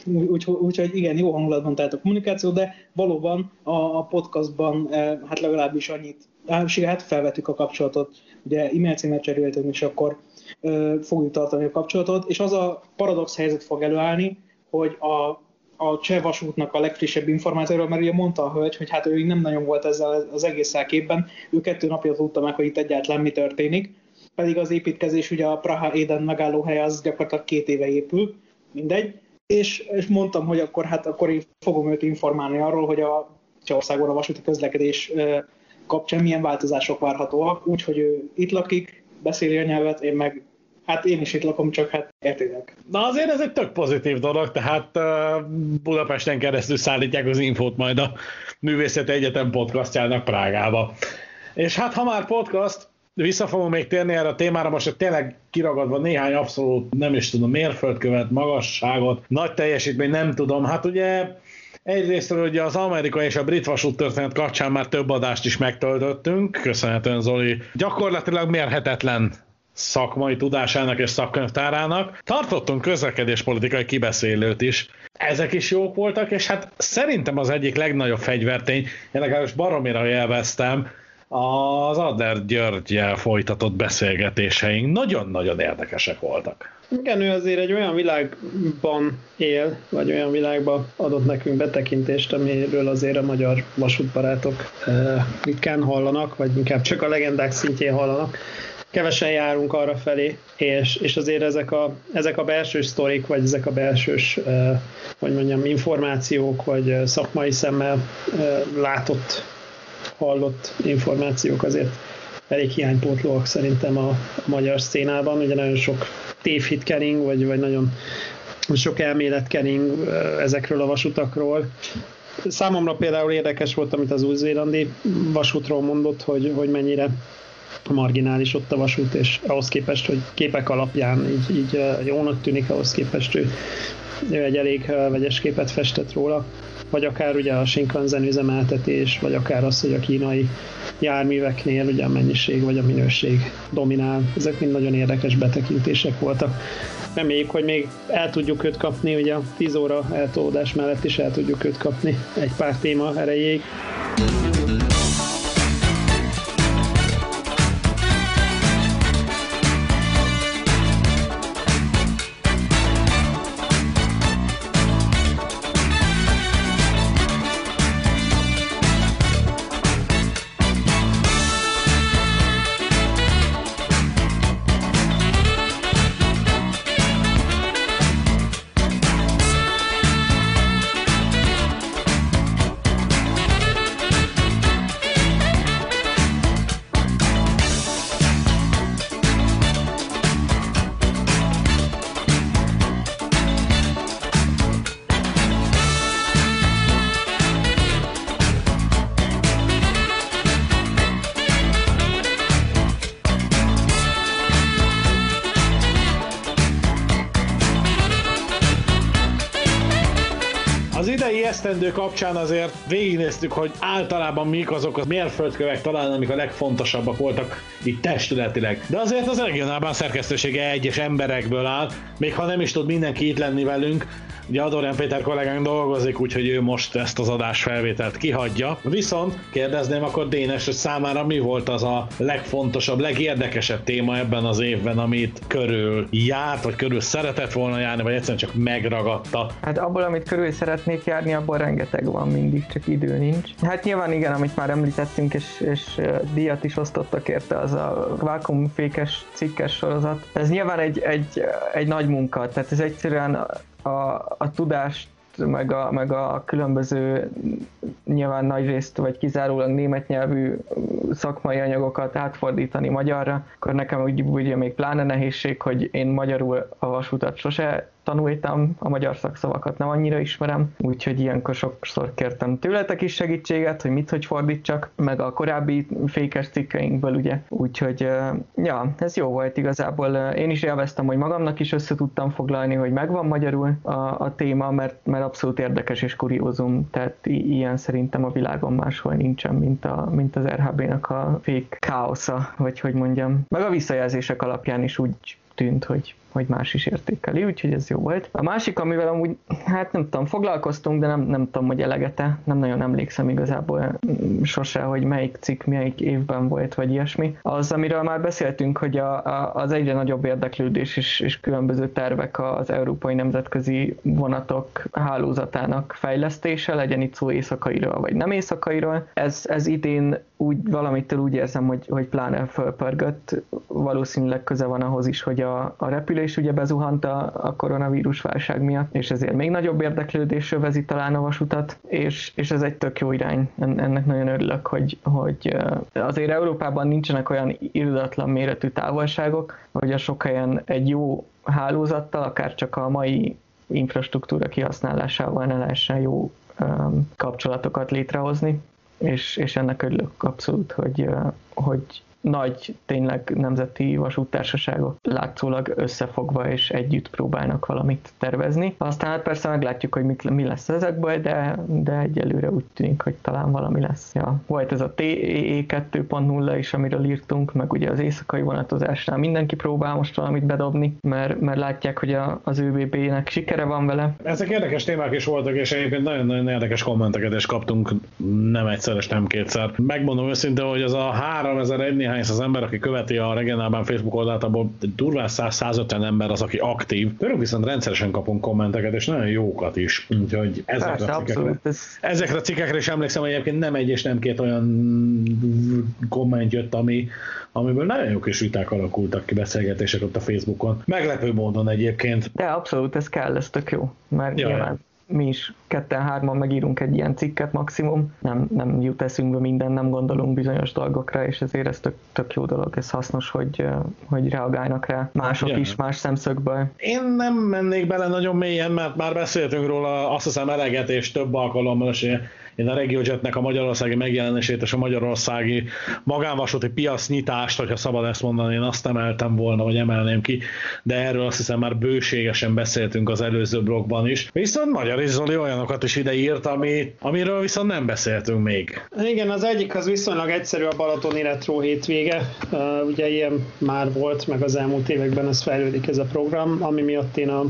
Úgyhogy úgy, igen, jó hangulatban tehát a kommunikáció, de valóban a, a podcastban eh, hát legalábbis annyit, hát felvettük a kapcsolatot, ugye e-mail címet cseréltünk, és akkor ö, fogjuk tartani a kapcsolatot, és az a paradox helyzet fog előállni, hogy a, a cseh vasútnak a legfrissebb információról, mert ugye mondta a hölgy, hogy hát ő nem nagyon volt ezzel az egész képben, ő kettő napja tudta meg, hogy itt egyáltalán mi történik, pedig az építkezés ugye a Praha Éden megállóhely az gyakorlatilag két éve épül, mindegy, és, és mondtam, hogy akkor hát akkor én fogom őt informálni arról, hogy a Csehországban a vasúti közlekedés kapcsán milyen változások várhatóak, úgyhogy ő itt lakik, beszéli a nyelvet, én meg Hát én is itt lakom, csak hát értétek. Na azért ez egy tök pozitív dolog, tehát Budapesten keresztül szállítják az infót majd a Művészeti Egyetem podcastjának Prágába. És hát ha már podcast, vissza fogom még térni erre a témára, most tényleg kiragadva néhány abszolút, nem is tudom, mérföldkövet, magasságot, nagy teljesítmény, nem tudom. Hát ugye Egyrészt ugye az amerikai és a brit vasút történet kapcsán már több adást is megtöltöttünk, köszönhetően Zoli. Gyakorlatilag mérhetetlen szakmai tudásának és szakkönyvtárának. Tartottunk közlekedéspolitikai kibeszélőt is. Ezek is jók voltak, és hát szerintem az egyik legnagyobb fegyvertény, én legalábbis baromira élveztem, az Adler Györgyel folytatott beszélgetéseink nagyon-nagyon érdekesek voltak. Igen, ő azért egy olyan világban él, vagy olyan világban adott nekünk betekintést, amiről azért a magyar vasútbarátok eh, ritkán hallanak, vagy inkább csak a legendák szintjén hallanak. Kevesen járunk arra felé, és, és azért ezek a, ezek a belső sztorik, vagy ezek a belsős, eh, hogy mondjam, információk, vagy eh, szakmai szemmel látott, hallott információk azért elég hiánypótlóak szerintem a, a magyar szénában. Ugye nagyon sok tévhitkering, vagy, vagy nagyon sok elméletkering ezekről a vasutakról. Számomra például érdekes volt, amit az új-zélandi vasútról mondott, hogy, hogy mennyire marginális ott a vasút, és ahhoz képest, hogy képek alapján így, így jónak tűnik, ahhoz képest ő, ő egy elég vegyes képet festett róla vagy akár ugye a Shinkansen üzemeltetés, vagy akár az, hogy a kínai járműveknél ugye a mennyiség vagy a minőség dominál. Ezek mind nagyon érdekes betekintések voltak. Reméljük, hogy még el tudjuk őt kapni, ugye a 10 óra eltolódás mellett is el tudjuk őt kapni egy pár téma erejéig. Esztendő kapcsán azért végignéztük, hogy általában mik azok a mérföldkövek talán, amik a legfontosabbak voltak itt testületileg. De azért az regionálban szerkesztősége egyes emberekből áll, még ha nem is tud mindenki itt lenni velünk, Ugye Adorján Péter kollégánk dolgozik, úgyhogy ő most ezt az adás felvételt kihagyja. Viszont kérdezném akkor Dénes, hogy számára mi volt az a legfontosabb, legérdekesebb téma ebben az évben, amit körül járt, vagy körül szeretett volna járni, vagy egyszerűen csak megragadta? Hát abból, amit körül szeretnék járni, abból rengeteg van mindig, csak idő nincs. Hát nyilván igen, amit már említettünk, és, és díjat is osztottak érte, az a vákumfékes cikkes sorozat. Ez nyilván egy, egy, egy nagy munka, tehát ez egyszerűen a, a tudást meg a, meg a különböző nyilván nagy részt vagy kizárólag német nyelvű szakmai anyagokat átfordítani magyarra, akkor nekem úgy, ugye még pláne nehézség, hogy én magyarul a vasutat sose tanultam, a magyar szakszavakat nem annyira ismerem, úgyhogy ilyenkor sokszor kértem tőletek is segítséget, hogy mit hogy fordítsak, meg a korábbi fékes cikkeinkből, ugye. Úgyhogy, ja, ez jó volt igazából. Én is élveztem, hogy magamnak is össze tudtam foglalni, hogy megvan magyarul a, a téma, mert, mert abszolút érdekes és kuriózum, tehát ilyen szerintem a világon máshol nincsen, mint, a, mint az RHB-nak a fék káosza, vagy hogy mondjam. Meg a visszajelzések alapján is úgy tűnt, hogy hogy más is értékeli, úgyhogy ez jó volt. A másik, amivel amúgy, hát nem tudom, foglalkoztunk, de nem, nem tudom, hogy elegete, nem nagyon emlékszem igazából sose, hogy melyik cikk, melyik évben volt, vagy ilyesmi. Az, amiről már beszéltünk, hogy a, a, az egyre nagyobb érdeklődés és, és különböző tervek az európai nemzetközi vonatok hálózatának fejlesztése, legyen itt szó éjszakairól, vagy nem éjszakairól. Ez, ez idén úgy valamitől úgy érzem, hogy, hogy pláne fölpörgött, valószínűleg köze van ahhoz is, hogy a, a repülés ugye bezuhant a, a koronavírus válság miatt, és ezért még nagyobb érdeklődés övezi talán a vasutat, és, és ez egy tök jó irány. Ennek nagyon örülök, hogy, hogy azért Európában nincsenek olyan irdatlan méretű távolságok, hogy a sok helyen egy jó hálózattal, akár csak a mai infrastruktúra kihasználásával ne lehessen jó kapcsolatokat létrehozni és, és ennek örülök abszolút, hogy, hogy nagy, tényleg nemzeti vasúttársaságok látszólag összefogva és együtt próbálnak valamit tervezni. Aztán hát persze meglátjuk, hogy mi lesz ezekből, de, de egyelőre úgy tűnik, hogy talán valami lesz. Ja. Volt ez a TEE 2.0 is, amiről írtunk, meg ugye az éjszakai vonatozásnál mindenki próbál most valamit bedobni, mert, mert látják, hogy a, az ÖBB-nek sikere van vele. Ezek érdekes témák is voltak, és egyébként nagyon-nagyon érdekes kommenteket is kaptunk, nem egyszer és nem kétszer. Megmondom őszintén, hogy az a 3000 néhány az ember, aki követi a regionálban Facebook oldalt, abból durván 100-150 ember az, aki aktív. Tőlük viszont rendszeresen kapunk kommenteket, és nagyon jókat is. Úgyhogy ezekre, Persze, a cikkekre, ez... ezekre a cikkekre is emlékszem, hogy egyébként nem egy és nem két olyan komment jött, ami, amiből nagyon jó kis viták alakultak ki, beszélgetések ott a Facebookon. Meglepő módon egyébként. De abszolút, ez kell, ez tök jó. Mert ja, nyilván mi is ketten-hárman megírunk egy ilyen cikket maximum, nem, nem jut eszünkbe minden, nem gondolunk bizonyos dolgokra, és ezért ez tök, tök jó dolog, ez hasznos, hogy, hogy reagálnak rá mások Igen. is, más szemszögből. Én nem mennék bele nagyon mélyen, mert már beszéltünk róla azt hiszem eleget és több alkalommal, és én a RegioJetnek a magyarországi megjelenését és a magyarországi magánvasúti piacnyitást, hogyha szabad ezt mondani, én azt emeltem volna, vagy emelném ki, de erről azt hiszem már bőségesen beszéltünk az előző blogban is. Viszont Magyar Zoli olyanokat is ide írt, ami, amiről viszont nem beszéltünk még. Igen, az egyik az viszonylag egyszerű a Balatoni Retro hétvége. Ugye ilyen már volt, meg az elmúlt években ez fejlődik ez a program, ami miatt én a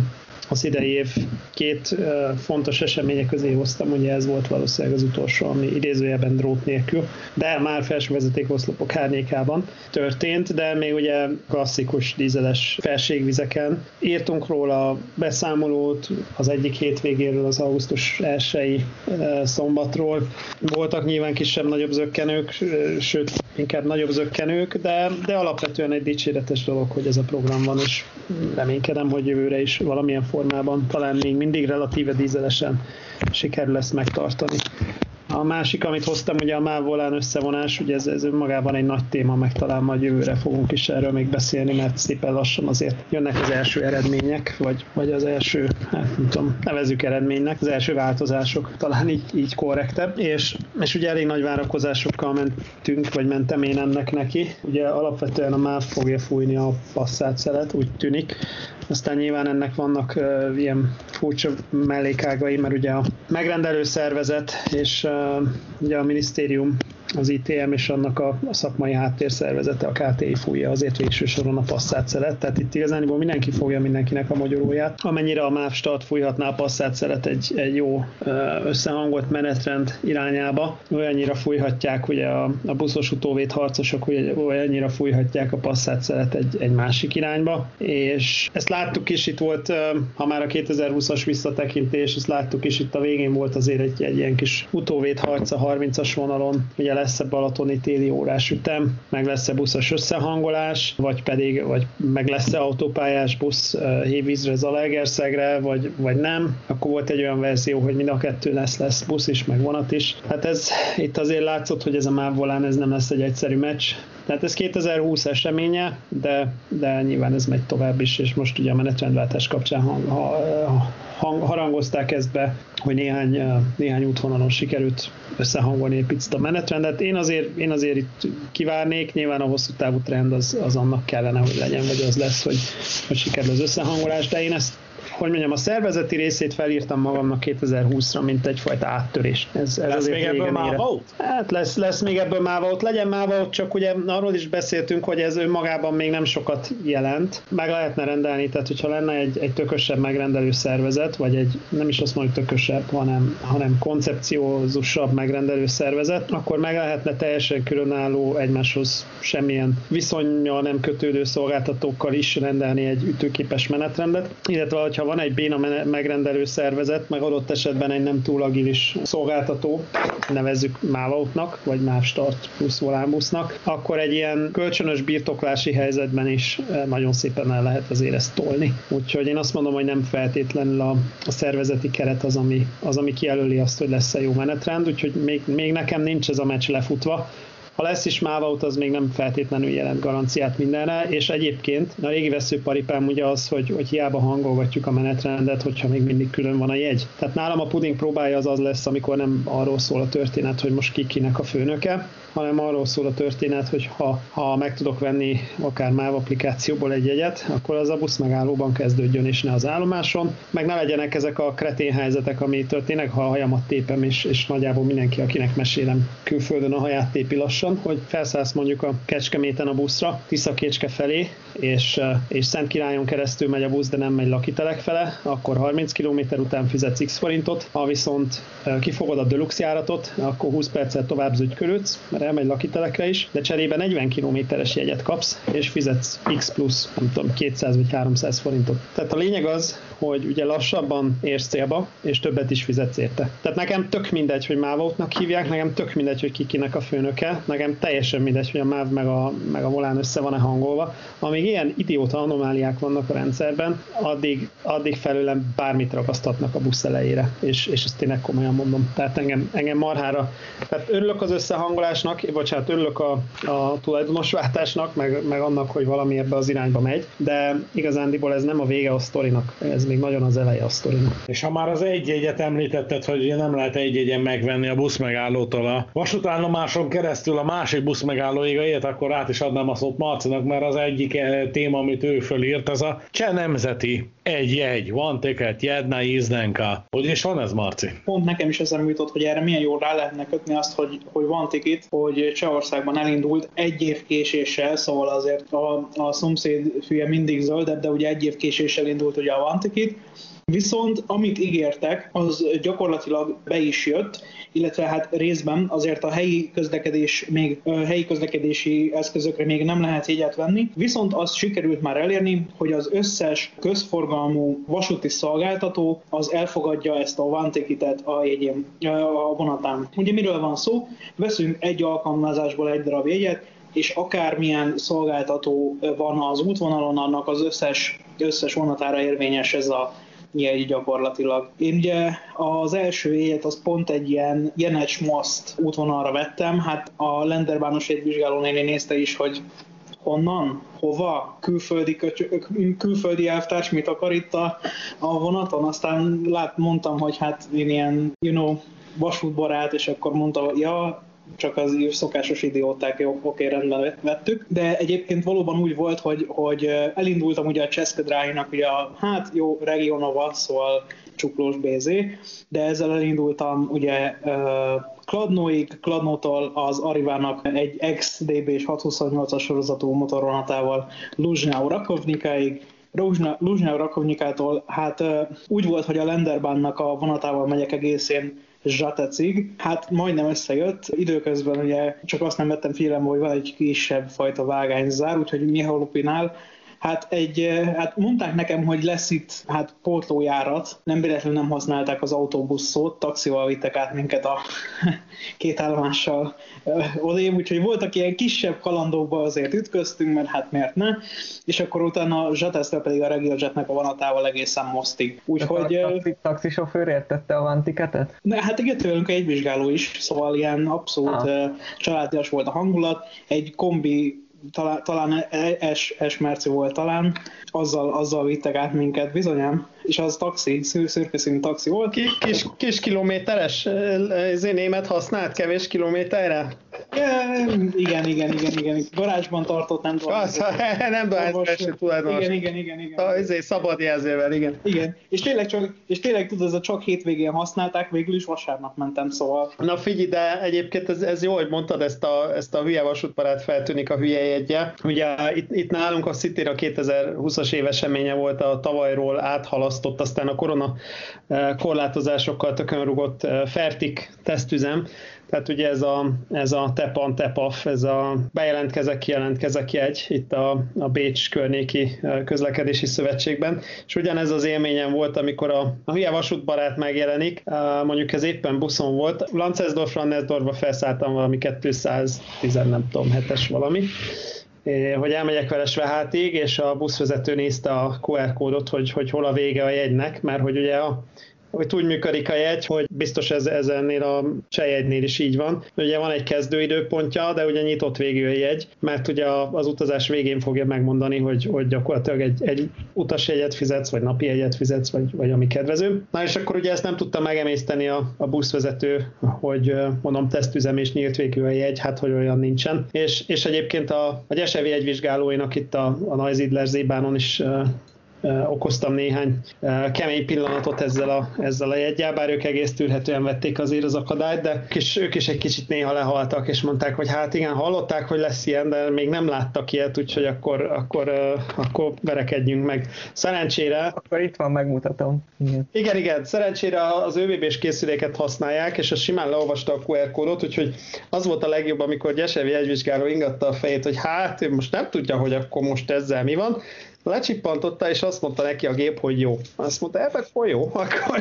az idei év két fontos események közé hoztam, ugye ez volt valószínűleg az utolsó, ami idézőjelben drót nélkül, de már felső oszlopok árnyékában történt, de még ugye klasszikus dízeles felségvizeken. Írtunk róla beszámolót az egyik hétvégéről, az augusztus 1 szombatról. Voltak nyilván kisebb-nagyobb zökkenők, sőt, inkább nagyobb zökkenők, de, de alapvetően egy dicséretes dolog, hogy ez a program van, és reménykedem, hogy jövőre is valamilyen formában, talán még mindig relatíve dízelesen sikerül ezt megtartani. A másik, amit hoztam, ugye a MÁV összevonás, ugye ez, ez önmagában egy nagy téma, meg talán majd jövőre fogunk is erről még beszélni, mert szépen lassan azért jönnek az első eredmények, vagy, vagy az első, hát nem tudom, nevezük eredménynek, az első változások, talán így, így korrektebb, és, és ugye elég nagy várakozásokkal mentünk, vagy mentem én ennek neki. Ugye alapvetően a MÁV fogja fújni a passzát szelet, úgy tűnik, aztán nyilván ennek vannak uh, ilyen furcsa mellékágai, mert ugye a megrendelő szervezet és uh, ugye a minisztérium az ITM és annak a, a szakmai háttérszervezete, a KTI fújja azért végső soron a passzát szelet, tehát itt igazániból mindenki fogja mindenkinek a magyaróját. Amennyire a MÁV start fújhatná a passzát szelet egy, egy jó összehangolt menetrend irányába, olyannyira fújhatják ugye a, a buszos utóvét harcosok, hogy olyannyira fújhatják a passzát szelet egy, egy másik irányba, és ezt láttuk is, itt volt, ha már a 2020-as visszatekintés, ezt láttuk is, itt a végén volt azért egy, egy ilyen kis utóvét harc a 30-as vonalon, ugye lesz-e balatoni téli órás ütem, meg lesz-e buszos összehangolás, vagy pedig vagy meg lesz-e autópályás busz Hévízre, Zalaegerszegre, vagy, vagy nem. Akkor volt egy olyan verzió, hogy mind a kettő lesz, lesz busz is, meg vonat is. Hát ez itt azért látszott, hogy ez a MÁV volán ez nem lesz egy egyszerű meccs. Tehát ez 2020 eseménye, de, de nyilván ez megy tovább is, és most ugye a menetrendváltás kapcsán ha, ha, hang, harangozták ezt be, hogy néhány, néhány útvonalon sikerült összehangolni egy picit a menetrendet. Én azért, én azért itt kivárnék, nyilván a hosszú távú trend az, az annak kellene, hogy legyen, vagy az lesz, hogy, hogy sikerül az összehangolás, de én ezt hogy mondjam, a szervezeti részét felírtam magamnak 2020-ra, mint egyfajta áttörés. Ez, ez lesz még ebből mávaut? Hát lesz, lesz még ebből mávaut. Legyen mávaut, csak ugye arról is beszéltünk, hogy ez önmagában még nem sokat jelent. Meg lehetne rendelni, tehát hogyha lenne egy, egy tökösebb megrendelő szervezet, vagy egy, nem is azt mondjuk tökösebb, hanem, hanem koncepciózusabb megrendelő szervezet, akkor meg lehetne teljesen különálló egymáshoz semmilyen viszonyjal nem kötődő szolgáltatókkal is rendelni egy ütőképes menetrendet, illetve hogyha van egy béna megrendelő szervezet, meg adott esetben egy nem túl agilis szolgáltató, nevezzük Mávautnak, vagy Mávstart plusz Volánbusznak, akkor egy ilyen kölcsönös birtoklási helyzetben is eh, nagyon szépen el lehet azért ezt tolni. Úgyhogy én azt mondom, hogy nem feltétlenül a, a szervezeti keret az ami, az, ami kijelöli azt, hogy lesz-e jó menetrend, úgyhogy még, még nekem nincs ez a meccs lefutva, ha lesz is mávaut, az még nem feltétlenül jelent garanciát mindenre, és egyébként a régi veszőparipám ugye az, hogy, hogy hiába hangolgatjuk a menetrendet, hogyha még mindig külön van a jegy. Tehát nálam a puding próbálja az az lesz, amikor nem arról szól a történet, hogy most ki kinek a főnöke, hanem arról szól a történet, hogy ha, ha meg tudok venni akár MÁV applikációból egy jegyet, akkor az a busz megállóban kezdődjön, és ne az állomáson, meg ne legyenek ezek a kretén helyzetek, ami történnek, ha a hajamat tépem, és, és nagyjából mindenki, akinek mesélem külföldön a haját tépi lassan, hogy felszállsz mondjuk a Kecskeméten a buszra, Tiszakécske felé, és, és Szent Királyon keresztül megy a busz, de nem megy lakitelek fele, akkor 30 km után fizetsz x forintot, ha viszont kifogod a Deluxe járatot, akkor 20 percet tovább zügykölődsz, elmegy lakitelekre is, de cserébe 40 kilométeres jegyet kapsz, és fizetsz x plusz, nem tudom, 200 vagy 300 forintot. Tehát a lényeg az, hogy ugye lassabban érsz célba, és többet is fizetsz érte. Tehát nekem tök mindegy, hogy Mávótnak hívják, nekem tök mindegy, hogy kikinek a főnöke, nekem teljesen mindegy, hogy a MÁV meg a, meg a volán össze van-e hangolva. Amíg ilyen idióta anomáliák vannak a rendszerben, addig, addig felőlem bármit ragasztatnak a busz elejére, és, és ezt tényleg komolyan mondom. Tehát engem, engem marhára, tehát örülök az összehangolásnak, bocsánat, örülök a, a tulajdonosváltásnak, meg, meg annak, hogy valami ebbe az irányba megy, de igazándiból ez nem a vége a sztorinak, ez még nagyon az eleje a sztorinak. És ha már az egy jegyet említetted, hogy nem lehet egy jegyen megvenni a buszmegállótól a vasútállomáson keresztül a másik buszmegállóig a ilyet, akkor át is adnám a szót Marcinak, mert az egyik eh, téma, amit ő fölírt, az a cseh nemzeti egy jegy, van ticket, jedna ízdenka. Hogy is van ez, Marci? Pont nekem is eszembe jutott, hogy erre milyen jól rá lehetne kötni azt, hogy, hogy van ticket, hogy Csehországban elindult egy év késéssel, szóval azért a, a szomszéd fülye mindig zöldebb, de ugye egy év késéssel indult ugye a van ticket, Viszont amit ígértek, az gyakorlatilag be is jött, illetve hát részben azért a helyi közlekedés még helyi közlekedési eszközökre még nem lehet jegyet venni, viszont azt sikerült már elérni, hogy az összes közforgalmú vasúti szolgáltató az elfogadja ezt a vantikitet a jegyén, a vonatán. Ugye miről van szó? Veszünk egy alkalmazásból egy darab jegyet, és akármilyen szolgáltató van az útvonalon, annak az összes, összes vonatára érvényes ez a jegy gyakorlatilag. Én ugye az első éjjel az pont egy ilyen Jenecs Most útvonalra vettem, hát a Lenderbános egy néni nézte is, hogy honnan, hova, külföldi, köcsök, külföldi elvtárs mit akar itt a, a vonaton, aztán lát, mondtam, hogy hát én ilyen, you know, vasútbarát, és akkor mondta, ja, csak az szokásos idióták, jó, oké, rendben vettük. De egyébként valóban úgy volt, hogy, hogy elindultam ugye a Cseszkedráinak, ugye a, hát jó, Regionova, szóval csuklós BZ, de ezzel elindultam ugye Kladnóig, Kladnótól az Arivának egy ex-DB és 628-as sorozatú motorvonatával Luzsnyau Rakovnikáig, Luzsnyau Rakovnikától hát úgy volt, hogy a Lenderbánnak a vonatával megyek egészén zsatecig. Hát majdnem összejött. Időközben ugye csak azt nem vettem figyelembe, hogy van egy kisebb fajta vágányzár, úgyhogy Mihalopinál Hát, egy, hát mondták nekem, hogy lesz itt hát pótlójárat, nem véletlenül nem használták az autóbusz szót, taxival vittek át minket a [laughs] két állomással odébb, úgyhogy voltak ilyen kisebb kalandokba azért ütköztünk, mert hát miért ne, és akkor utána a Zsetesztel pedig a RegioJetnek a vonatával egészen mosztig. Úgyhogy... A taxi, taxisofőr értette a vantiketet? Ne, hát igen, tőlünk egy vizsgáló is, szóval ilyen abszolút ah. családias volt a hangulat, egy kombi talán, talán es, es Merci volt talán, azzal, azzal vittek át minket, bizonyám, és az taxi, szür, szürke taxi volt. Kis, kis, kis kilométeres, ez német használt kevés kilométerre? Igen, igen, igen, igen. Garázsban tartott, nem dohányzó. [laughs] Nem dohányzó tulajdonos. Igen, igen, igen. igen. Ezért szabad jelzővel, igen. Igen, és tényleg, csak, és tényleg tudod, ez a csak hétvégén használták, végül is vasárnap mentem, szóval. Na figyelj, de egyébként ez, ez jó, hogy mondtad ezt a, ezt a hülye vasútparát feltűnik a hülye jegye. Ugye itt, itt nálunk a city a 2020-as év eseménye volt a tavalyról áthalasztott, aztán a korona eh, korlátozásokkal tökönrugott eh, Fertik tesztüzem, tehát ugye ez a, ez a tepan, tepaf, ez a bejelentkezek, kijelentkezek jegy itt a, a Bécs környéki közlekedési szövetségben, és ugyanez az élményem volt, amikor a, a hülye vasútbarát megjelenik, mondjuk ez éppen buszon volt, Lancesdorf, Rannesdorfba felszálltam valami 210, nem tudom, hetes valami, hogy elmegyek vele Svehátig, és a buszvezető nézte a QR kódot, hogy, hogy hol a vége a jegynek, mert hogy ugye a hogy úgy működik a jegy, hogy biztos ez, ez ennél a csejegynél is így van. Ugye van egy kezdőidőpontja, de ugye nyitott végül a jegy, mert ugye az utazás végén fogja megmondani, hogy, hogy gyakorlatilag egy, egy utasjegyet fizetsz, vagy napi jegyet fizetsz, vagy, vagy ami kedvező. Na és akkor ugye ezt nem tudta megemészteni a, a buszvezető, hogy mondom, tesztüzem és nyílt végül a jegy, hát hogy olyan nincsen. És, és egyébként a, a Gyesevi jegyvizsgálóinak itt a, a Neuzidler Zébánon is okoztam néhány kemény pillanatot ezzel a, ezzel a jegyel, bár ők egész tűrhetően vették azért az akadályt, de kis, ők is egy kicsit néha lehaltak, és mondták, hogy hát igen, hallották, hogy lesz ilyen, de még nem láttak ilyet, úgyhogy akkor, akkor, akkor verekedjünk meg. Szerencsére... Akkor itt van, megmutatom. Igen, igen, igen szerencsére az ÖVB-s készüléket használják, és az simán leolvasta a QR kódot, úgyhogy az volt a legjobb, amikor Gyesevi egyvizsgáló ingatta a fejét, hogy hát ő most nem tudja, hogy akkor most ezzel mi van, lecsippantotta, és azt mondta neki a gép, hogy jó. Azt mondta, ebben akkor jó, akkor, [laughs]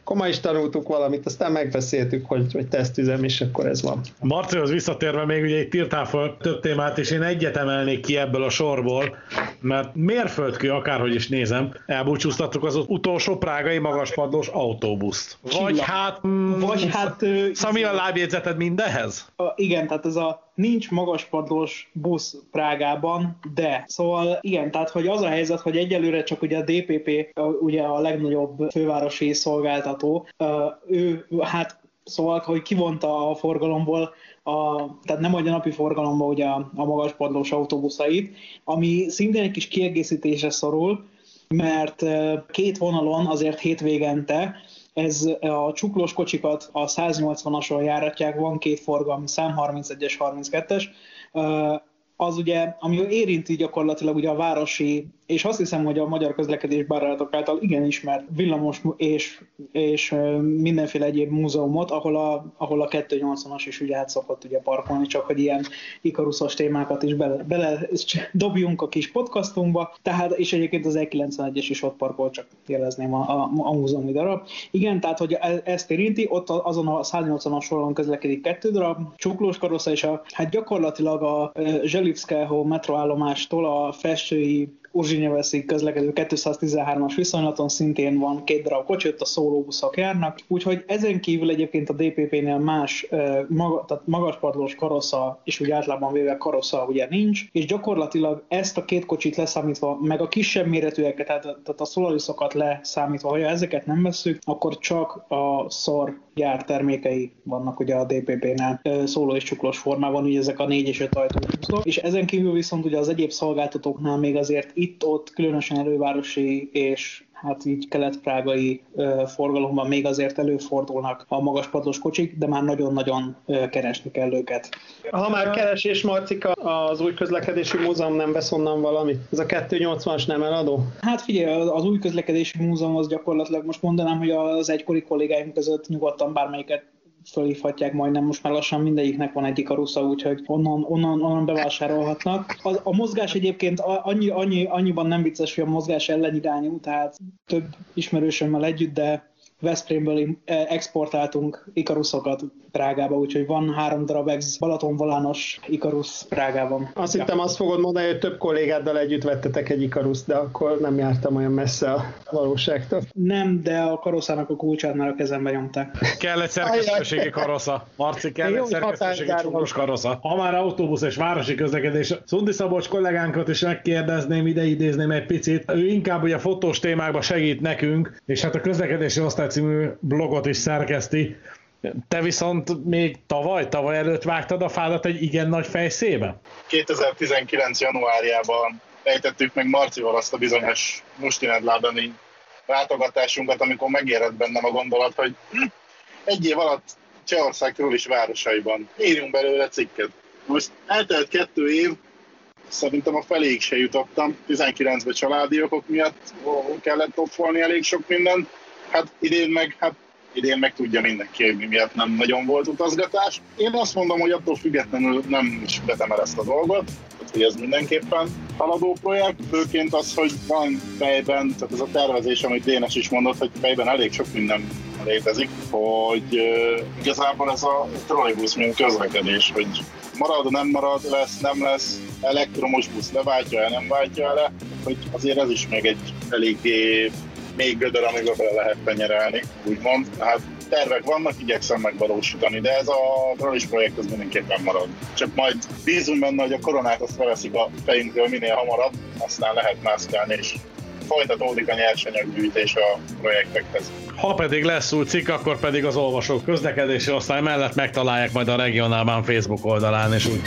akkor ma is tanultuk valamit, aztán megbeszéltük, hogy, hogy tesztüzem, és akkor ez van. Marcihoz visszatérve még ugye itt írtál fel több témát, és én egyet emelnék ki ebből a sorból, mert mérföldkő, akárhogy is nézem, elbúcsúztattuk az utolsó prágai magaspadlós autóbuszt. Vagy Csilla. hát... Mm, Vagy hát... Szami a lábjegyzeted mindenhez? A, igen, tehát ez a nincs magaspadlós busz Prágában, de szóval igen, tehát hogy az a helyzet, hogy egyelőre csak ugye a DPP, ugye a legnagyobb fővárosi szolgáltató, ő hát Szóval, hogy kivonta a forgalomból, a, tehát nem adja napi forgalomba ugye a, a magaspadlós autóbuszait, ami szintén egy kis kiegészítésre szorul, mert két vonalon azért hétvégente ez a csuklós kocsikat a 180-ason járatják, van két forgalmi szám, 31-es, 32-es, az ugye, ami érinti gyakorlatilag ugye a városi és azt hiszem, hogy a magyar közlekedés barátok által igen ismert villamos és, és mindenféle egyéb múzeumot, ahol a, ahol a 280-as is ugye át szokott ugye parkolni, csak hogy ilyen ikaruszos témákat is bele, bele dobjunk a kis podcastunkba, tehát és egyébként az E91-es is ott parkol, csak jelezném a, a, a múzeumi darab. Igen, tehát hogy e, ezt érinti, ott azon a 180-as soron közlekedik kettő darab, csuklós karosza, és a, hát gyakorlatilag a Zselivszkáho metroállomástól a festői Urzsinyeveszig közlekedő 213-as viszonylaton szintén van két darab kocsi, ott a szólóbuszok járnak, úgyhogy ezen kívül egyébként a DPP-nél más maga, tehát magaspadlós karosza, és úgy általában véve karosza ugye nincs, és gyakorlatilag ezt a két kocsit leszámítva, meg a kisebb méretűeket, tehát, tehát a szolariszokat leszámítva, ha ezeket nem veszük, akkor csak a szor gyár termékei vannak ugye a DPP-nál szóló és csuklós formában, ugye ezek a négy és öt ajtó és ezen kívül viszont ugye az egyéb szolgáltatóknál még azért itt-ott különösen elővárosi és hát így kelet-prágai forgalomban még azért előfordulnak a magaspadlós kocsik, de már nagyon-nagyon keresni kell őket. Ha már keresés, Marcika, az új közlekedési múzeum nem vesz onnan valamit? Ez a 280-as nem eladó? Hát figyelj, az új közlekedési múzeum az gyakorlatilag most mondanám, hogy az egykori kollégáim között nyugodtan bármelyiket fölhívhatják majdnem, most már lassan mindegyiknek van egy ikarusza, úgyhogy onnan, onnan, onnan bevásárolhatnak. A, a mozgás egyébként annyi, annyi, annyiban nem vicces, hogy a mozgás ellenirányú, tehát több ismerősömmel együtt, de Veszprémből exportáltunk ikaruszokat Prágába, úgyhogy van három darab ex Balatonvolános ikarusz Prágában. Azt ja. hittem azt fogod mondani, hogy több kollégáddal együtt vettetek egy ikaruszt, de akkor nem jártam olyan messze a valóságtól. Nem, de a karoszának a kulcsát már a kezembe nyomták. Kell egy szerkesztőségi karosza. Marci, kell egy szerkesztőségi csukros karosza. Ha már autóbusz és városi közlekedés, Szundi Szabolcs kollégánkat is megkérdezném, ide idézném egy picit. Ő inkább ugye fotós témákban segít nekünk, és hát a közlekedési osztály című blogot is szerkeszti. Te viszont még tavaly, tavaly előtt vágtad a fádat egy igen nagy fejszébe? 2019. januárjában ejtettük meg Marcival azt a bizonyos Mustinedládani látogatásunkat, amikor megérett bennem a gondolat, hogy hm, egy év alatt Csehország is városaiban írjunk belőle cikket. Most eltelt kettő év, szerintem a feléig se jutottam, 19-ben családi okok miatt kellett topfolni elég sok mindent, hát idén meg, hát idén meg tudja mindenki, hogy mi miatt nem nagyon volt utazgatás. Én azt mondom, hogy attól függetlenül nem is vetem el ezt a dolgot, hogy ez mindenképpen haladó projekt, főként az, hogy van fejben, tehát ez a tervezés, amit Dénes is mondott, hogy fejben elég sok minden létezik, hogy uh, igazából ez a trollibusz, mint közlekedés, hogy marad, nem marad, lesz, nem lesz, elektromos busz leváltja el, nem váltja el, hogy azért ez is még egy eléggé még gödör, amiben bele lehet penyerelni, úgymond. Hát tervek vannak, igyekszem megvalósítani, de ez a Travis projekt az mindenképpen marad. Csak majd bízunk benne, hogy a koronát azt feleszik a fejünkről minél hamarabb, aztán lehet mászkálni, és folytatódik a nyersanyaggyűjtés a projektekhez. Ha pedig lesz új cikk, akkor pedig az olvasók közlekedési osztály mellett megtalálják majd a regionálban Facebook oldalán, és úgy.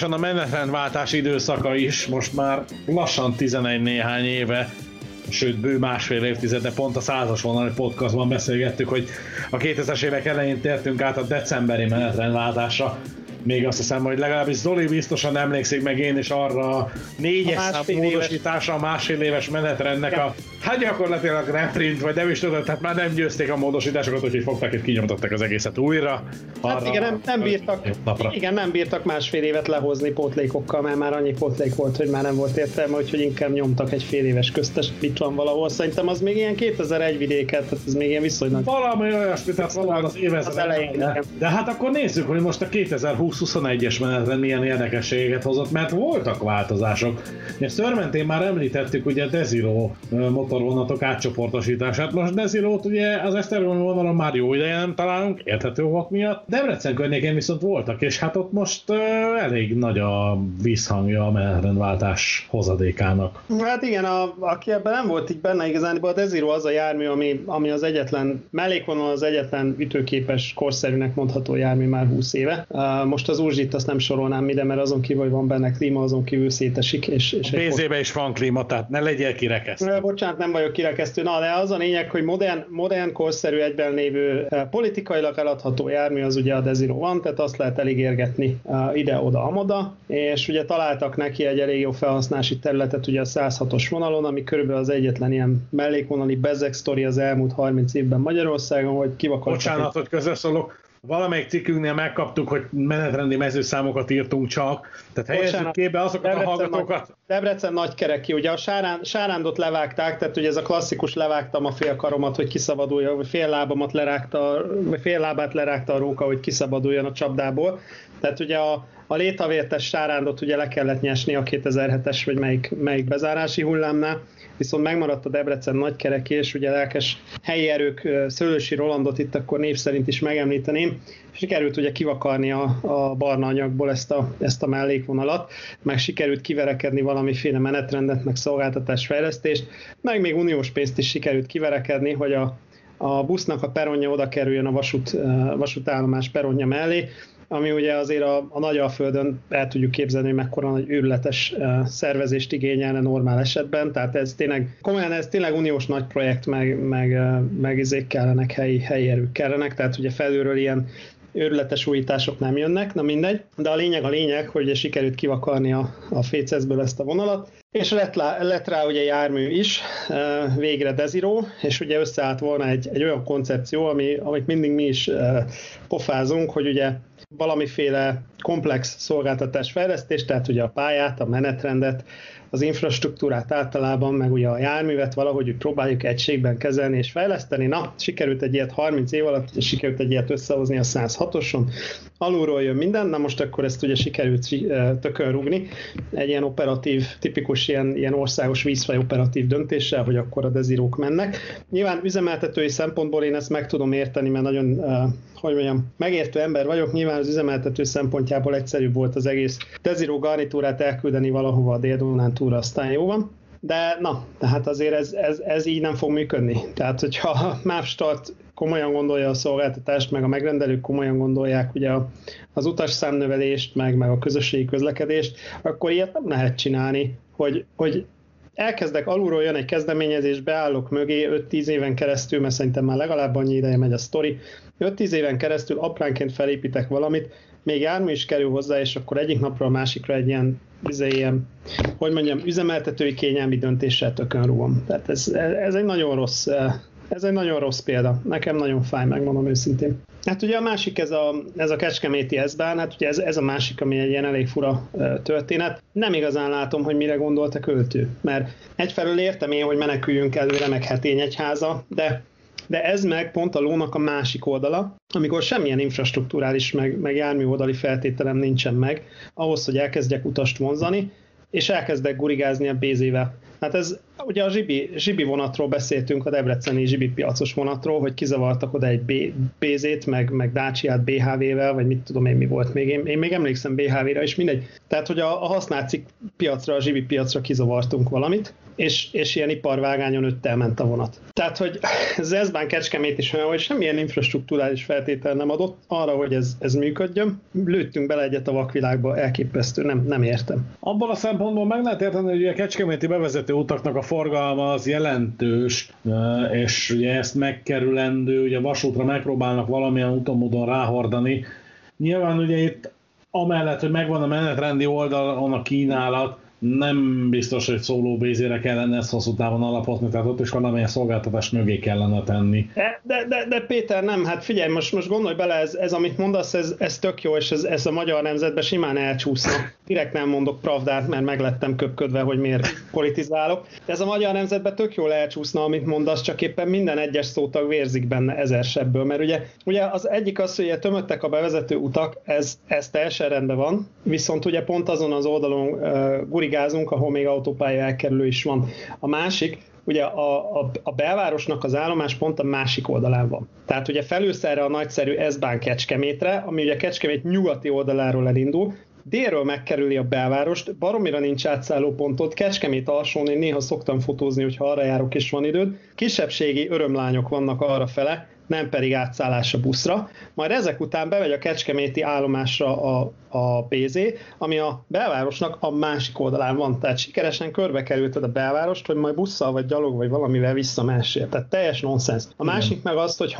Hagyományosan a menetrendváltás időszaka is, most már lassan 11 néhány éve, sőt bő másfél évtizede pont a százas vonali podcastban beszélgettük, hogy a 2000-es évek elején tértünk át a decemberi menetrendváltásra, még azt hiszem, hogy legalábbis Zoli biztosan emlékszik meg én is arra a négyes szám módosításra a másfél éves menetrendnek a hát gyakorlatilag reprint, vagy nem is tudod, tehát már nem győzték a módosításokat, úgyhogy fogták és kinyomtattak az egészet újra. Hát igen, nem, nem bírtak, napra. igen, nem bírtak másfél évet lehozni pótlékokkal, mert már annyi pótlék volt, hogy már nem volt értelme, úgyhogy inkább nyomtak egy fél éves köztes itt van valahol. Szerintem az még ilyen 2001 vidéket, tehát ez még ilyen viszonylag. Valami olyasmi, tehát valahol az évezred. Az elején, de, de, hát akkor nézzük, hogy most a 2020-21-es menetrend milyen érdekességet hozott, mert voltak változások. És Szörmentén már említettük ugye a Desiro motorvonatok átcsoportosítását. Most Desirót ugye az Esztergom vonalon már jó ideje nem találunk, érthető okok miatt. Debrecen környékén viszont voltak, és hát ott most uh, elég nagy a vízhangja a menetrendváltás hozadékának. Hát igen, a, aki ebben nem volt így benne igazán, de a Desiro az a jármű, ami, ami az egyetlen, mellékvonal az egyetlen ütőképes, korszerűnek mondható jármű már 20 éve. Uh, most az Urzsit azt nem sorolnám ide, mert azon kívül, hogy van benne klíma, azon kívül szétesik. És, és a BZ-be is van klíma, tehát ne legyél kirekesztő. Bocsánat, nem vagyok kirekesztő. Na, de az a lényeg, hogy modern, modern korszerű egyben lévő politikailag eladható jármű az ugye a Desiro van, tehát azt lehet eligérgetni ide-oda, amoda, és ugye találtak neki egy elég jó felhasználási területet ugye a 106-os vonalon, ami körülbelül az egyetlen ilyen mellékvonali bezek sztori az elmúlt 30 évben Magyarországon, hogy kivakartak. Bocsánat, hogy közösszólok, valamelyik cikkünknél megkaptuk, hogy menetrendi mezőszámokat írtunk csak, tehát helyezzük képbe azokat Debrecen a hallgatókat. Nagy, Debrecen nagy kereki, ugye a sárán, sárándot levágták, tehát ugye ez a klasszikus levágtam a fél karomat, hogy kiszabaduljon, vagy fél lábamat lerágta, vagy fél lábát lerágta a róka, hogy kiszabaduljon a csapdából. Tehát ugye a, a létavértes sárándot ugye le kellett nyesni a 2007-es, vagy melyik, melyik bezárási hullámnál, viszont megmaradt a Debrecen nagykereki, és ugye lelkes helyi erők, Szőlősi Rolandot itt akkor név szerint is megemlíteném, sikerült ugye kivakarni a, a barna anyagból ezt a, ezt a mellékvonalat, meg sikerült kiverekedni valamiféle menetrendet, meg szolgáltatásfejlesztést, meg még uniós pénzt is sikerült kiverekedni, hogy a, a busznak a peronja oda kerüljön a vasút, vasútállomás peronja mellé, ami ugye azért a, a nagy alföldön el tudjuk képzelni, hogy mekkora nagy őrületes szervezést igényelne normál esetben, tehát ez tényleg, komolyan ez tényleg uniós nagy projekt, meg, meg, meg izék kellenek, helyi, helyi erők kellenek, tehát ugye felülről ilyen őrületes újítások nem jönnek, na mindegy, de a lényeg a lényeg, hogy sikerült kivakarni a, a Fécezből ezt a vonalat, és lett, lá, lett rá ugye jármű is, végre Desiro, és ugye összeállt volna egy, egy olyan koncepció, ami, amit mindig mi is pofázunk, hogy ugye valamiféle komplex szolgáltatás fejlesztés, tehát ugye a pályát, a menetrendet, az infrastruktúrát általában, meg ugye a járművet valahogy úgy próbáljuk egységben kezelni és fejleszteni. Na, sikerült egy ilyet 30 év alatt, sikerült egy ilyet összehozni a 106-oson. Alulról jön minden, na most akkor ezt ugye sikerült tökön rúgni. Egy ilyen operatív, tipikus ilyen, ilyen országos vízfaj operatív döntéssel, hogy akkor a dezirók mennek. Nyilván üzemeltetői szempontból én ezt meg tudom érteni, mert nagyon, hogy mondjam, megértő ember vagyok. Nyilván az üzemeltető szempontjából egyszerűbb volt az egész deziró garnitúrát elküldeni valahova a dél túra, aztán jó van. de na, tehát azért ez, ez, ez így nem fog működni. Tehát, hogyha [laughs] a MapStart komolyan gondolja a szolgáltatást, meg a megrendelők komolyan gondolják ugye az utas számnövelést, meg, meg a közösségi közlekedést, akkor ilyet nem lehet csinálni, hogy, hogy elkezdek alulról jön egy kezdeményezés, beállok mögé 5-10 éven keresztül, mert szerintem már legalább annyi ideje megy a sztori, 5-10 éven keresztül apránként felépítek valamit, még jármű is kerül hozzá, és akkor egyik napra a másikra egy ilyen, izé, ilyen hogy mondjam, üzemeltetői kényelmi döntéssel tökön rúgom. Tehát ez, ez egy nagyon rossz ez egy nagyon rossz példa. Nekem nagyon fáj, megmondom őszintén. Hát ugye a másik ez a, ez a Kecskeméti s hát ugye ez, ez a másik, ami egy ilyen elég fura történet. Nem igazán látom, hogy mire gondolt a költő, mert egyfelől értem én, hogy meneküljünk előre, meg hetény egyháza, de de ez meg pont a lónak a másik oldala, amikor semmilyen infrastruktúrális meg, meg jármű oldali feltételem nincsen meg, ahhoz, hogy elkezdjek utast vonzani, és elkezdek gurigázni a bézével. Hát ez ugye a zsibi, zsibi vonatról beszéltünk, a debreceni zsibi piacos vonatról, hogy kizavartak oda egy BZ-t, meg, meg Dacia-t BHV-vel, vagy mit tudom én mi volt még. Én, én még emlékszem BHV-ra, és mindegy. Tehát, hogy a, a használt piacra, a zsibi piacra kizavartunk valamit, és, és ilyen iparvágányon öttel ment a vonat. Tehát, hogy [laughs] Zeszbán Kecskemét is olyan, hogy semmilyen infrastruktúrális feltétel nem adott arra, hogy ez, ez működjön. Lőttünk bele egyet a vakvilágba, elképesztő, nem, nem értem. Abban a szempontból meg lehet érteni, hogy a Kecskeméti bevezető utaknak a forgalma az jelentős, és ugye ezt megkerülendő, ugye vasútra megpróbálnak valamilyen úton ráhordani. Nyilván ugye itt amellett, hogy megvan a menetrendi oldalon a kínálat, nem biztos, hogy szóló bézére kellene ezt hosszú távon alapozni, tehát ott is valamilyen szolgáltatás mögé kellene tenni. De, de, de, Péter, nem, hát figyelj, most, most gondolj bele, ez, ez amit mondasz, ez, ez tök jó, és ez, ez a magyar nemzetben simán elcsúszna. Direkt nem mondok pravdát, mert meglettem köpködve, hogy miért politizálok. De ez a magyar nemzetben tök jól elcsúszna, amit mondasz, csak éppen minden egyes szótag vérzik benne ezer sebből, mert ugye, ugye az egyik az, hogy tömöttek a bevezető utak, ez, ez teljesen rendben van, viszont ugye pont azon az oldalon uh, gurigázunk, ahol még autópálya elkerülő is van. A másik, ugye a, a, a belvárosnak az állomás pont a másik oldalán van. Tehát ugye felülsz erre a nagyszerű S-Bahn Kecskemétre, ami ugye Kecskemét nyugati oldaláról elindul, délről megkerüli a belvárost, baromira nincs átszálló pontot, Kecskemét alsón én néha szoktam fotózni, hogyha arra járok és van időd. Kisebbségi örömlányok vannak arra fele, nem pedig átszállás a buszra. Majd ezek után bemegy a Kecskeméti állomásra a, a PZ, ami a belvárosnak a másik oldalán van. Tehát sikeresen körbe kerülted a belvárost, hogy majd busszal vagy gyalog vagy valamivel visszamessél. Tehát teljes nonsens. A másik meg azt, hogy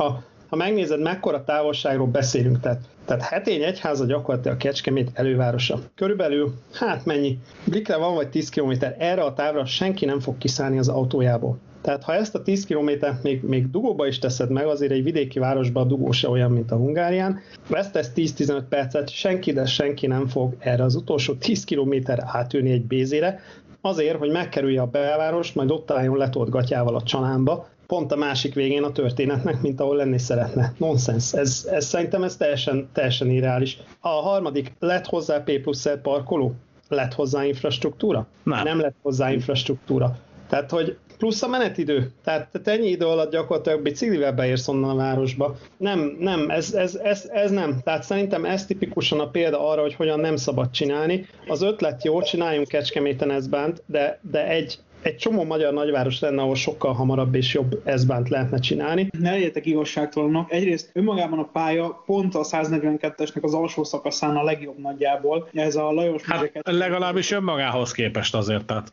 ha megnézed, mekkora távolságról beszélünk, tehát, tehát Hetény egyháza gyakorlatilag a Kecskemét elővárosa. Körülbelül, hát mennyi, Blikre van vagy 10 km, erre a távra senki nem fog kiszállni az autójából. Tehát ha ezt a 10 kilométert még, még dugóba is teszed meg, azért egy vidéki városban a dugó se olyan, mint a Hungárián, vesztesz 10-15 percet, senki, de senki nem fog erre az utolsó 10 kilométer átülni egy bézére, azért, hogy megkerülje a belvárost, majd ott álljon letolt gatyával a csalámba, pont a másik végén a történetnek, mint ahol lenni szeretne. Nonsens. Ez, ez szerintem ez teljesen, teljesen irreális. A harmadik, lett hozzá P plusz parkoló? Lett hozzá infrastruktúra? Nem. Nem lett hozzá infrastruktúra. Tehát, hogy plusz a menetidő. Tehát, tehát ennyi idő alatt gyakorlatilag biciklivel beérsz onnan a városba. Nem, nem, ez, ez, ez, ez nem. Tehát szerintem ez tipikusan a példa arra, hogy hogyan nem szabad csinálni. Az ötlet jó, csináljunk Kecskeméten ezt bánt, de, de egy, egy csomó magyar nagyváros lenne, ahol sokkal hamarabb és jobb ezbánt lehetne csinálni. Ne legyetek igazságtalanok. Egyrészt önmagában a pálya pont a 142-esnek az alsó szakaszán a legjobb nagyjából. Ez a Lajos hát, legalábbis önmagához képest azért. Tehát.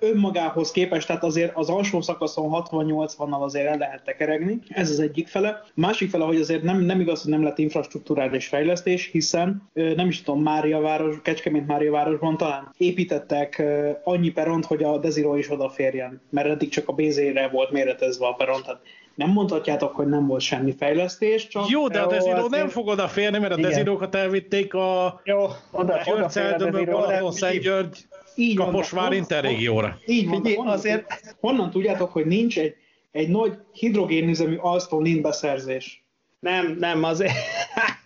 Önmagához képest, tehát azért az alsó szakaszon 60-80-nal azért el lehet tekeregni. Ez az egyik fele. A másik fele, hogy azért nem, nem igaz, hogy nem lett infrastruktúrális fejlesztés, hiszen nem is tudom, Mária város, Kecskemét Mária városban talán építettek annyi peront, hogy a Desiro is odaférjen, mert eddig csak a BZ-re volt méretezve a peron, tehát nem mondhatjátok, hogy nem volt semmi fejlesztés, csak... Jó, de a Desiro azért... nem fog odaférni, mert a Desirókat elvitték a Jó, oda, György Balaton, Szent György, így Kaposvár interrégióra. Így van, honnan, azért... honnan tudjátok, hogy nincs egy, egy nagy hidrogénüzemű Alstom Lind beszerzés? Nem, nem, azért...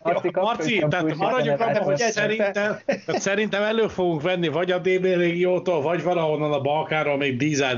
Marci, Marci tehát maradjunk abban, hogy szerintem, tehát szerintem elő fogunk venni vagy a DB régiótól, vagy valahonnan a Balkáról még dízel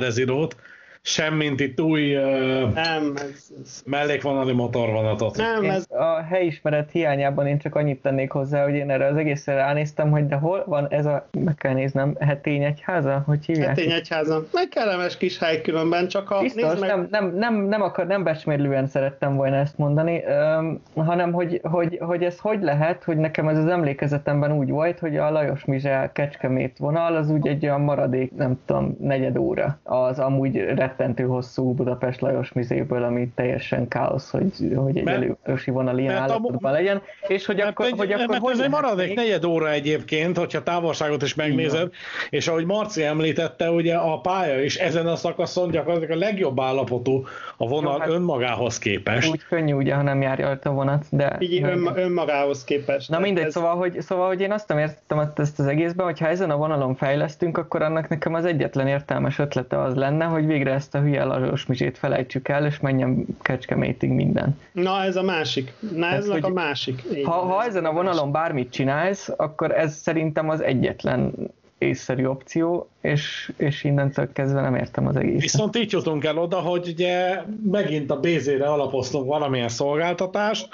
sem mint itt új uh, Nem, ez, ez, mellékvonali motorvonatot. nem, Én ez, a helyismeret hiányában én csak annyit tennék hozzá, hogy én erre az egészre ránéztem, hogy de hol van ez a, meg kell néznem, hetény egyháza, hogy hívják? Hetény egyháza. Meg kellemes kis hely különben, csak a... Biztos, nézd meg, nem, nem, nem, nem, akar, nem becsmérlően szerettem volna ezt mondani, öm, hanem hogy, hogy, hogy ez hogy lehet, hogy nekem ez az emlékezetemben úgy volt, hogy a Lajos Mizsel Kecskemét vonal az úgy egy olyan maradék, nem tudom, negyed óra az amúgy rettentő hosszú Budapest Lajos Mizéből, ami teljesen káosz, hogy, hogy egy elővárosi vonal ilyen állapotban legyen, és hogy akkor, egy, hogy akkor mert hogy ez egy maradék még- negyed óra egyébként, hogyha távolságot is megnézed, és ahogy Marci említette, ugye a pálya is ezen a szakaszon gyakorlatilag a legjobb állapotú a vonal Jó, hát- önmagához képest. úgy könnyű ugye, ha nem járja a vonat, de... így ön, önmagához képest. Na mindegy, Ez- szóval hogy, szóval, hogy én azt nem értettem ezt- ezt az egészben, hogy ha ezen a vonalon fejlesztünk, akkor annak nekem az egyetlen értelmes ötlete az lenne, hogy végre ezt a hülye Mizsét felejtsük el, és menjen Kecskemétig minden. Na ez a másik. Na Tehát, ez a másik. Így Ha, ha ez ezen a másik. vonalon bármit csinálsz, akkor ez szerintem az egyetlen észszerű opció, és, és innentől kezdve nem értem az egészet. Viszont így jutunk el oda, hogy ugye megint a BZ-re alapoztunk valamilyen szolgáltatást,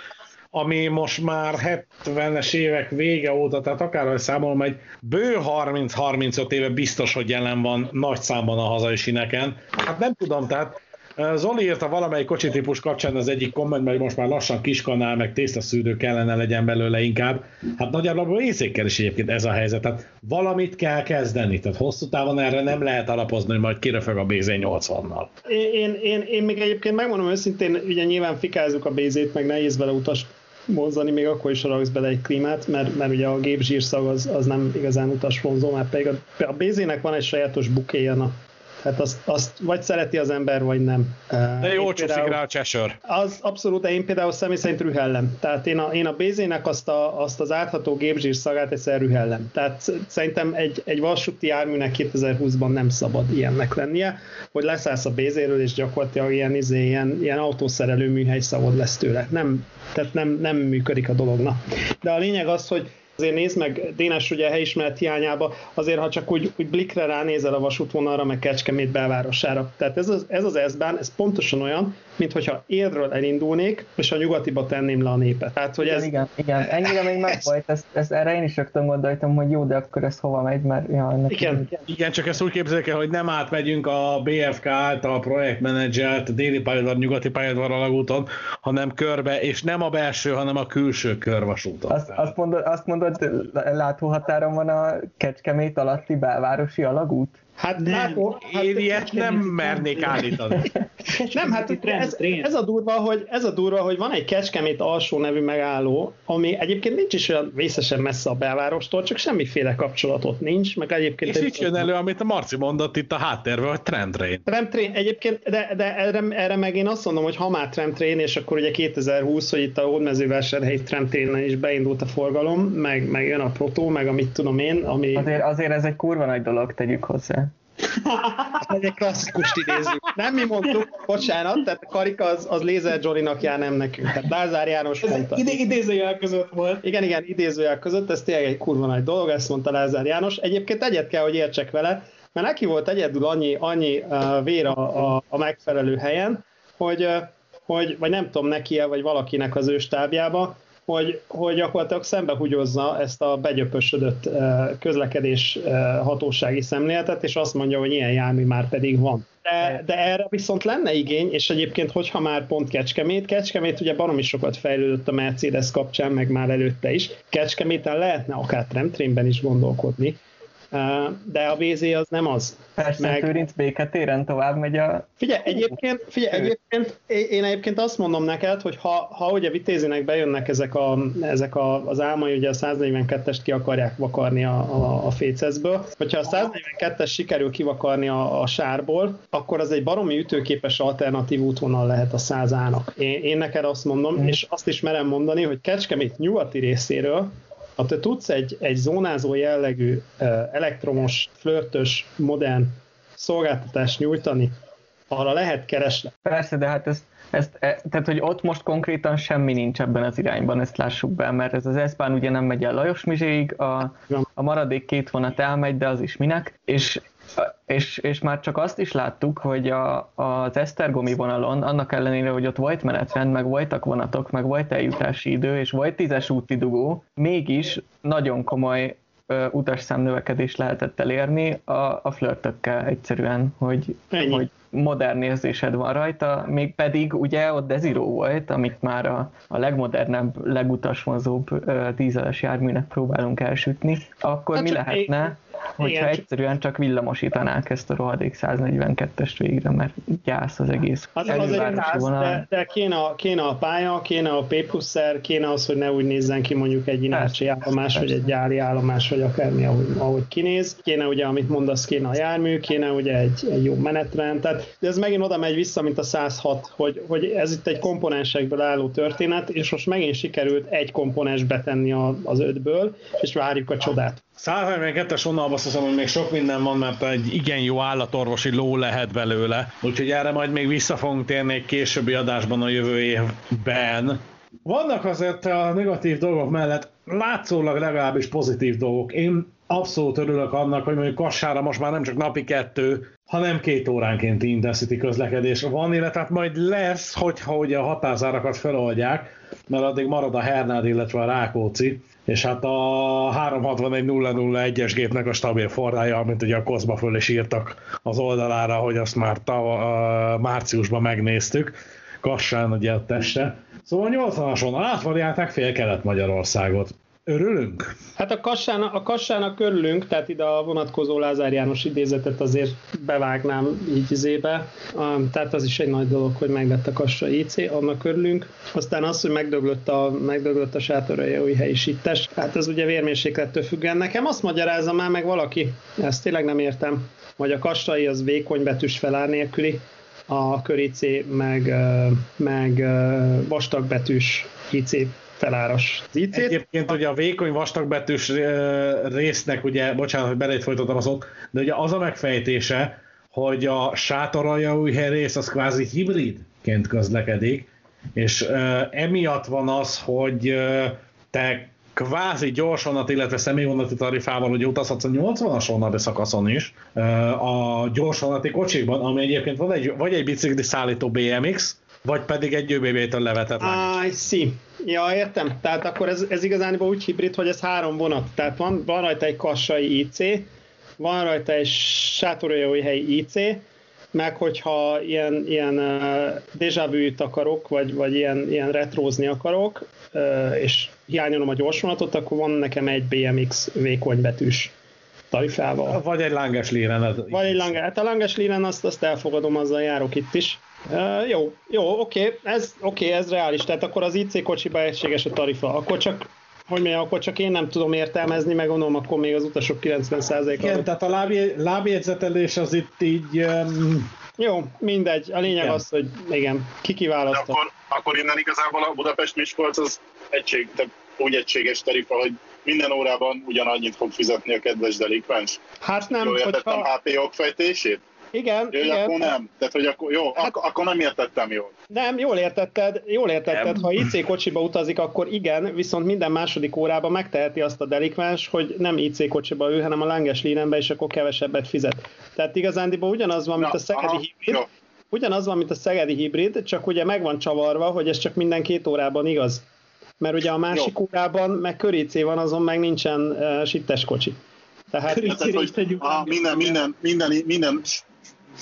ami most már 70-es évek vége óta, tehát akárhogy számolom, egy bő 30-35 éve biztos, hogy jelen van nagy számban a hazai sineken. Hát nem tudom, tehát eh, Zoli írta valamelyik kocsi típus kapcsán az egyik kommentben, hogy most már lassan kiskanál, meg tésztaszűrő kellene legyen belőle inkább. Hát nagyjából észékkel is egyébként ez a helyzet. Tehát valamit kell kezdeni. Tehát hosszú távon erre nem lehet alapozni, hogy majd kiröfög a BZ80-nal. Én, én, én, én még egyébként megmondom őszintén, ugye nyilván fikázzuk a bézét, meg nehéz vele utas vonzani, még akkor is raksz bele egy klímát, mert, mert ugye a gép zsírszag az, az nem igazán utas vonzó, mert pedig a, a bézének van egy sajátos bukéja, na. Tehát azt, azt vagy szereti az ember, vagy nem. De jól csúszik rá a csesör. Az abszolút, de én például személy szerint rühellem. Tehát én a, én a BZ-nek azt, a, azt az átható gépzsír szagát egyszer rühellem. Tehát sz- szerintem egy, egy vasúti járműnek 2020-ban nem szabad ilyennek lennie, hogy leszállsz a BZ-ről, és gyakorlatilag ilyen, izé, ilyen, ilyen autószerelő műhely szagod lesz tőle. Nem, tehát nem, nem működik a dologna. De a lényeg az, hogy azért nézd meg, Dénes ugye a helyismeret hiányába, azért ha csak úgy, úgy blikre ránézel a vasútvonalra, meg Kecskemét belvárosára. Tehát ez az, ez az S-bán, ez pontosan olyan, mint hogyha érről elindulnék, és a nyugatiba tenném le a népet. Tehát, hogy Igen, ez, igen, igen, ennyire még meg volt, ezt, ezt, erre én is rögtön gondoltam, hogy jó, de akkor ez hova megy, mert ja, ennek igen, Igen, csak ezt úgy képzeljük el, hogy nem átmegyünk a BFK által projektmenedzselt déli pályadvar, nyugati pályadvar alagúton, hanem körbe, és nem a belső, hanem a külső körvasúton. Azt, azt, mondod, azt mondod, látóhatáron van a Kecskemét alatti belvárosi alagút? Hát, Nem. látó, hát Én ilyet nem mernék állítani. [laughs] Nem, hát Kecskeméti ez, trend. ez, a durva, hogy, ez a durva, hogy van egy Kecskemét alsó nevű megálló, ami egyébként nincs is olyan vészesen messze a belvárostól, csak semmiféle kapcsolatot nincs, meg egyébként... És itt jön elő, amit a Marci mondott itt a háttérben, hogy trendtrain. Tramtrain, egyébként, de, de erre, erre, meg én azt mondom, hogy ha már Tramtrain, és akkor ugye 2020, hogy itt a Hódmezővásárhelyi Tramtrainen is beindult a forgalom, meg, meg jön a Proto, meg a mit tudom én, ami... Azért, azért ez egy kurva nagy dolog, tegyük hozzá. Ez egy klasszikust idézünk. Nem mi mondtuk, bocsánat, tehát a karika az, az Lézer Jolly-nak jár, nem nekünk. Tehát Lázár János Ez mondta. ide, idézőjel között volt. Igen, igen, idézőjel között, ez tényleg egy kurva nagy dolog, ezt mondta Lázár János. Egyébként egyet kell, hogy értsek vele, mert neki volt egyedül annyi, annyi uh, vér a, a, a megfelelő helyen, hogy, uh, hogy, vagy nem tudom neki vagy valakinek az ő stábjába, hogy, hogy gyakorlatilag szembehugyozza ezt a begyöpösödött közlekedés hatósági szemléletet, és azt mondja, hogy ilyen jármű már pedig van. De, de erre viszont lenne igény, és egyébként, hogyha már pont Kecskemét, Kecskemét ugye baromi sokat fejlődött a Mercedes kapcsán, meg már előtte is. Kecskeméten lehetne akár Tramtrainben is gondolkodni, de a VZ az nem az. Persze, Meg- meg... Tőrinc béketéren tovább megy a... Figyelj, egyébként, figyelj, egyébként én egyébként azt mondom neked, hogy ha, ha ugye vitézinek bejönnek ezek, a, ezek a, az álmai, ugye a 142-est ki akarják vakarni a, a, a fécezből, hogyha a 142-es sikerül kivakarni a, a sárból, akkor az egy baromi ütőképes alternatív útvonal lehet a 100 ának. Én, én neked azt mondom, Mm. és azt is merem mondani, hogy Kecskemét nyugati részéről ha te tudsz egy, egy zónázó jellegű elektromos, flörtös, modern szolgáltatást nyújtani, arra lehet keresni. Persze, de hát ezt, ezt, e, tehát hogy ott most konkrétan semmi nincs ebben az irányban, ezt lássuk be, mert ez az S-bán ugye nem megy el Lajos Mizséig, a, a maradék két vonat elmegy, de az is minek, és és, és már csak azt is láttuk, hogy a, az Esztergomi vonalon, annak ellenére, hogy ott volt menetrend, meg voltak vonatok, meg volt eljutási idő, és volt tízes úti dugó, mégis nagyon komoly utasszám növekedés lehetett elérni a, a flörtökkel egyszerűen, hogy, Ennyi. hogy modern érzésed van rajta, még pedig ugye ott Desiro volt, amit már a, a legmodernebb, legutasvonzóbb dízeles járműnek próbálunk elsütni, akkor Hát mi lehetne, hogyha igen, egyszerűen csak villamosítanák ezt a rohadék 142-est végre, mert gyász az egész Az, az egy elővárosi gáz, vonal. de, de kéne, a, kéne a pálya, kéne a P pluszer, kéne az, hogy ne úgy nézzen ki mondjuk egy inácsi Persze, állomás, vagy egy gyári állomás, vagy akármi, ahogy, ahogy kinéz. Kéne ugye, amit mondasz, kéne a jármű, kéne ugye egy, egy jó menetrend. Tehát, de ez megint oda megy vissza, mint a 106, hogy, hogy ez itt egy komponensekből álló történet, és most megint sikerült egy komponens betenni a, az ötből, és várjuk a csodát. 142-es vonalban azt hiszem, hogy még sok minden van, mert egy igen jó állatorvosi ló lehet belőle. Úgyhogy erre majd még vissza fogunk térni egy későbbi adásban a jövő évben. Vannak azért a negatív dolgok mellett látszólag legalábbis pozitív dolgok. Én abszolút örülök annak, hogy mondjuk Kassára most már nem csak napi kettő, hanem két óránként Intercity közlekedés van, illetve hát majd lesz, hogyha ugye a hatázárakat feloldják, mert addig marad a Hernád, illetve a Rákóczi, és hát a 361.001-es gépnek a stabil forrája, amit ugye a Kozma föl is írtak az oldalára, hogy azt már tava, márciusban megnéztük, Kassán ugye a teste. Szóval 80-as vonal átvarjálták fél Kelet-Magyarországot. Örülünk? Hát a, kassán, a kassának örülünk, tehát ide a vonatkozó Lázár János idézetet azért bevágnám így izébe. Um, tehát az is egy nagy dolog, hogy meglett a Kassa IC, annak örülünk. Aztán az, hogy megdöglött a, megdöglött a sátorajai helyi sittes, hát ez ugye vérmérséklettől függően. Nekem azt magyarázza már meg valaki, ezt tényleg nem értem, hogy a kassai az vékony betűs felár nélküli, a kör meg, meg ö, vastagbetűs IC feláras. IC-t Egyébként ugye a vékony vastagbetűs résznek, ugye, bocsánat, hogy belét folytattam a szót, de ugye az a megfejtése, hogy a sátoraljaújhely rész az kvázi hibridként közlekedik, és ö, emiatt van az, hogy ö, te kvázi gyorsvonat, illetve személyvonati tarifával ugye utazhatsz a 80-as vonati szakaszon is ö, a gyorsvonati kocsikban, ami egyébként van egy, vagy egy bicikli szállító BMX, vagy pedig egy ÖBB-től levetett lány. I see. Ja, értem. Tehát akkor ez, ez igazán úgy hibrid, hogy ez három vonat. Tehát van, van rajta egy kassai IC, van rajta egy sátorolóhelyi IC, meg hogyha ilyen, ilyen uh, déjà akarok, vagy, vagy ilyen, ilyen retrózni akarok, uh, és hiányolom a gyorsvonatot, akkor van nekem egy BMX vékony betűs tarifával. Vagy egy lánges lírened. Vagy egy lange, hát a langes líren azt, azt elfogadom, azzal járok itt is. Uh, jó, jó, oké, ez, oké, ez reális, tehát akkor az IC kocsiba egységes a tarifa, akkor csak hogy mondjam, akkor csak én nem tudom értelmezni, meg gondolom, akkor még az utasok 90%-a. Igen, tehát a lábjegy, lábjegyzetelés az itt így... Um, Jó, mindegy, a lényeg Igen. az, hogy igen, ki kiválasztott. akkor, akkor innen igazából a Budapest-Miskolc az egység, tehát úgy egységes tarifa, hogy minden órában ugyanannyit fog fizetni a kedves delikvens. Hát nem, Jól értettem hogyha... HP okfejtését? Igen, Jó, igen. akkor nem. Tehát, hogy akkor, jó, Hát- ak- akkor nem értettem jól. Nem, jól értetted, jól értetted, ha IC kocsiba utazik, akkor igen, viszont minden második órában megteheti azt a delikvens, hogy nem IC kocsiba ül, hanem a lánges línenbe, és akkor kevesebbet fizet. Tehát igazándiból ugyanaz van, mint a szegedi aha, hibrid, jó. ugyanaz van, mint a szegedi hibrid, csak ugye meg van csavarva, hogy ez csak minden két órában igaz. Mert ugye a másik Jó. órában meg körícé van, azon meg nincsen uh, sittes kocsi. Tehát Tehát, hogy aha, minden, minden, minden, minden,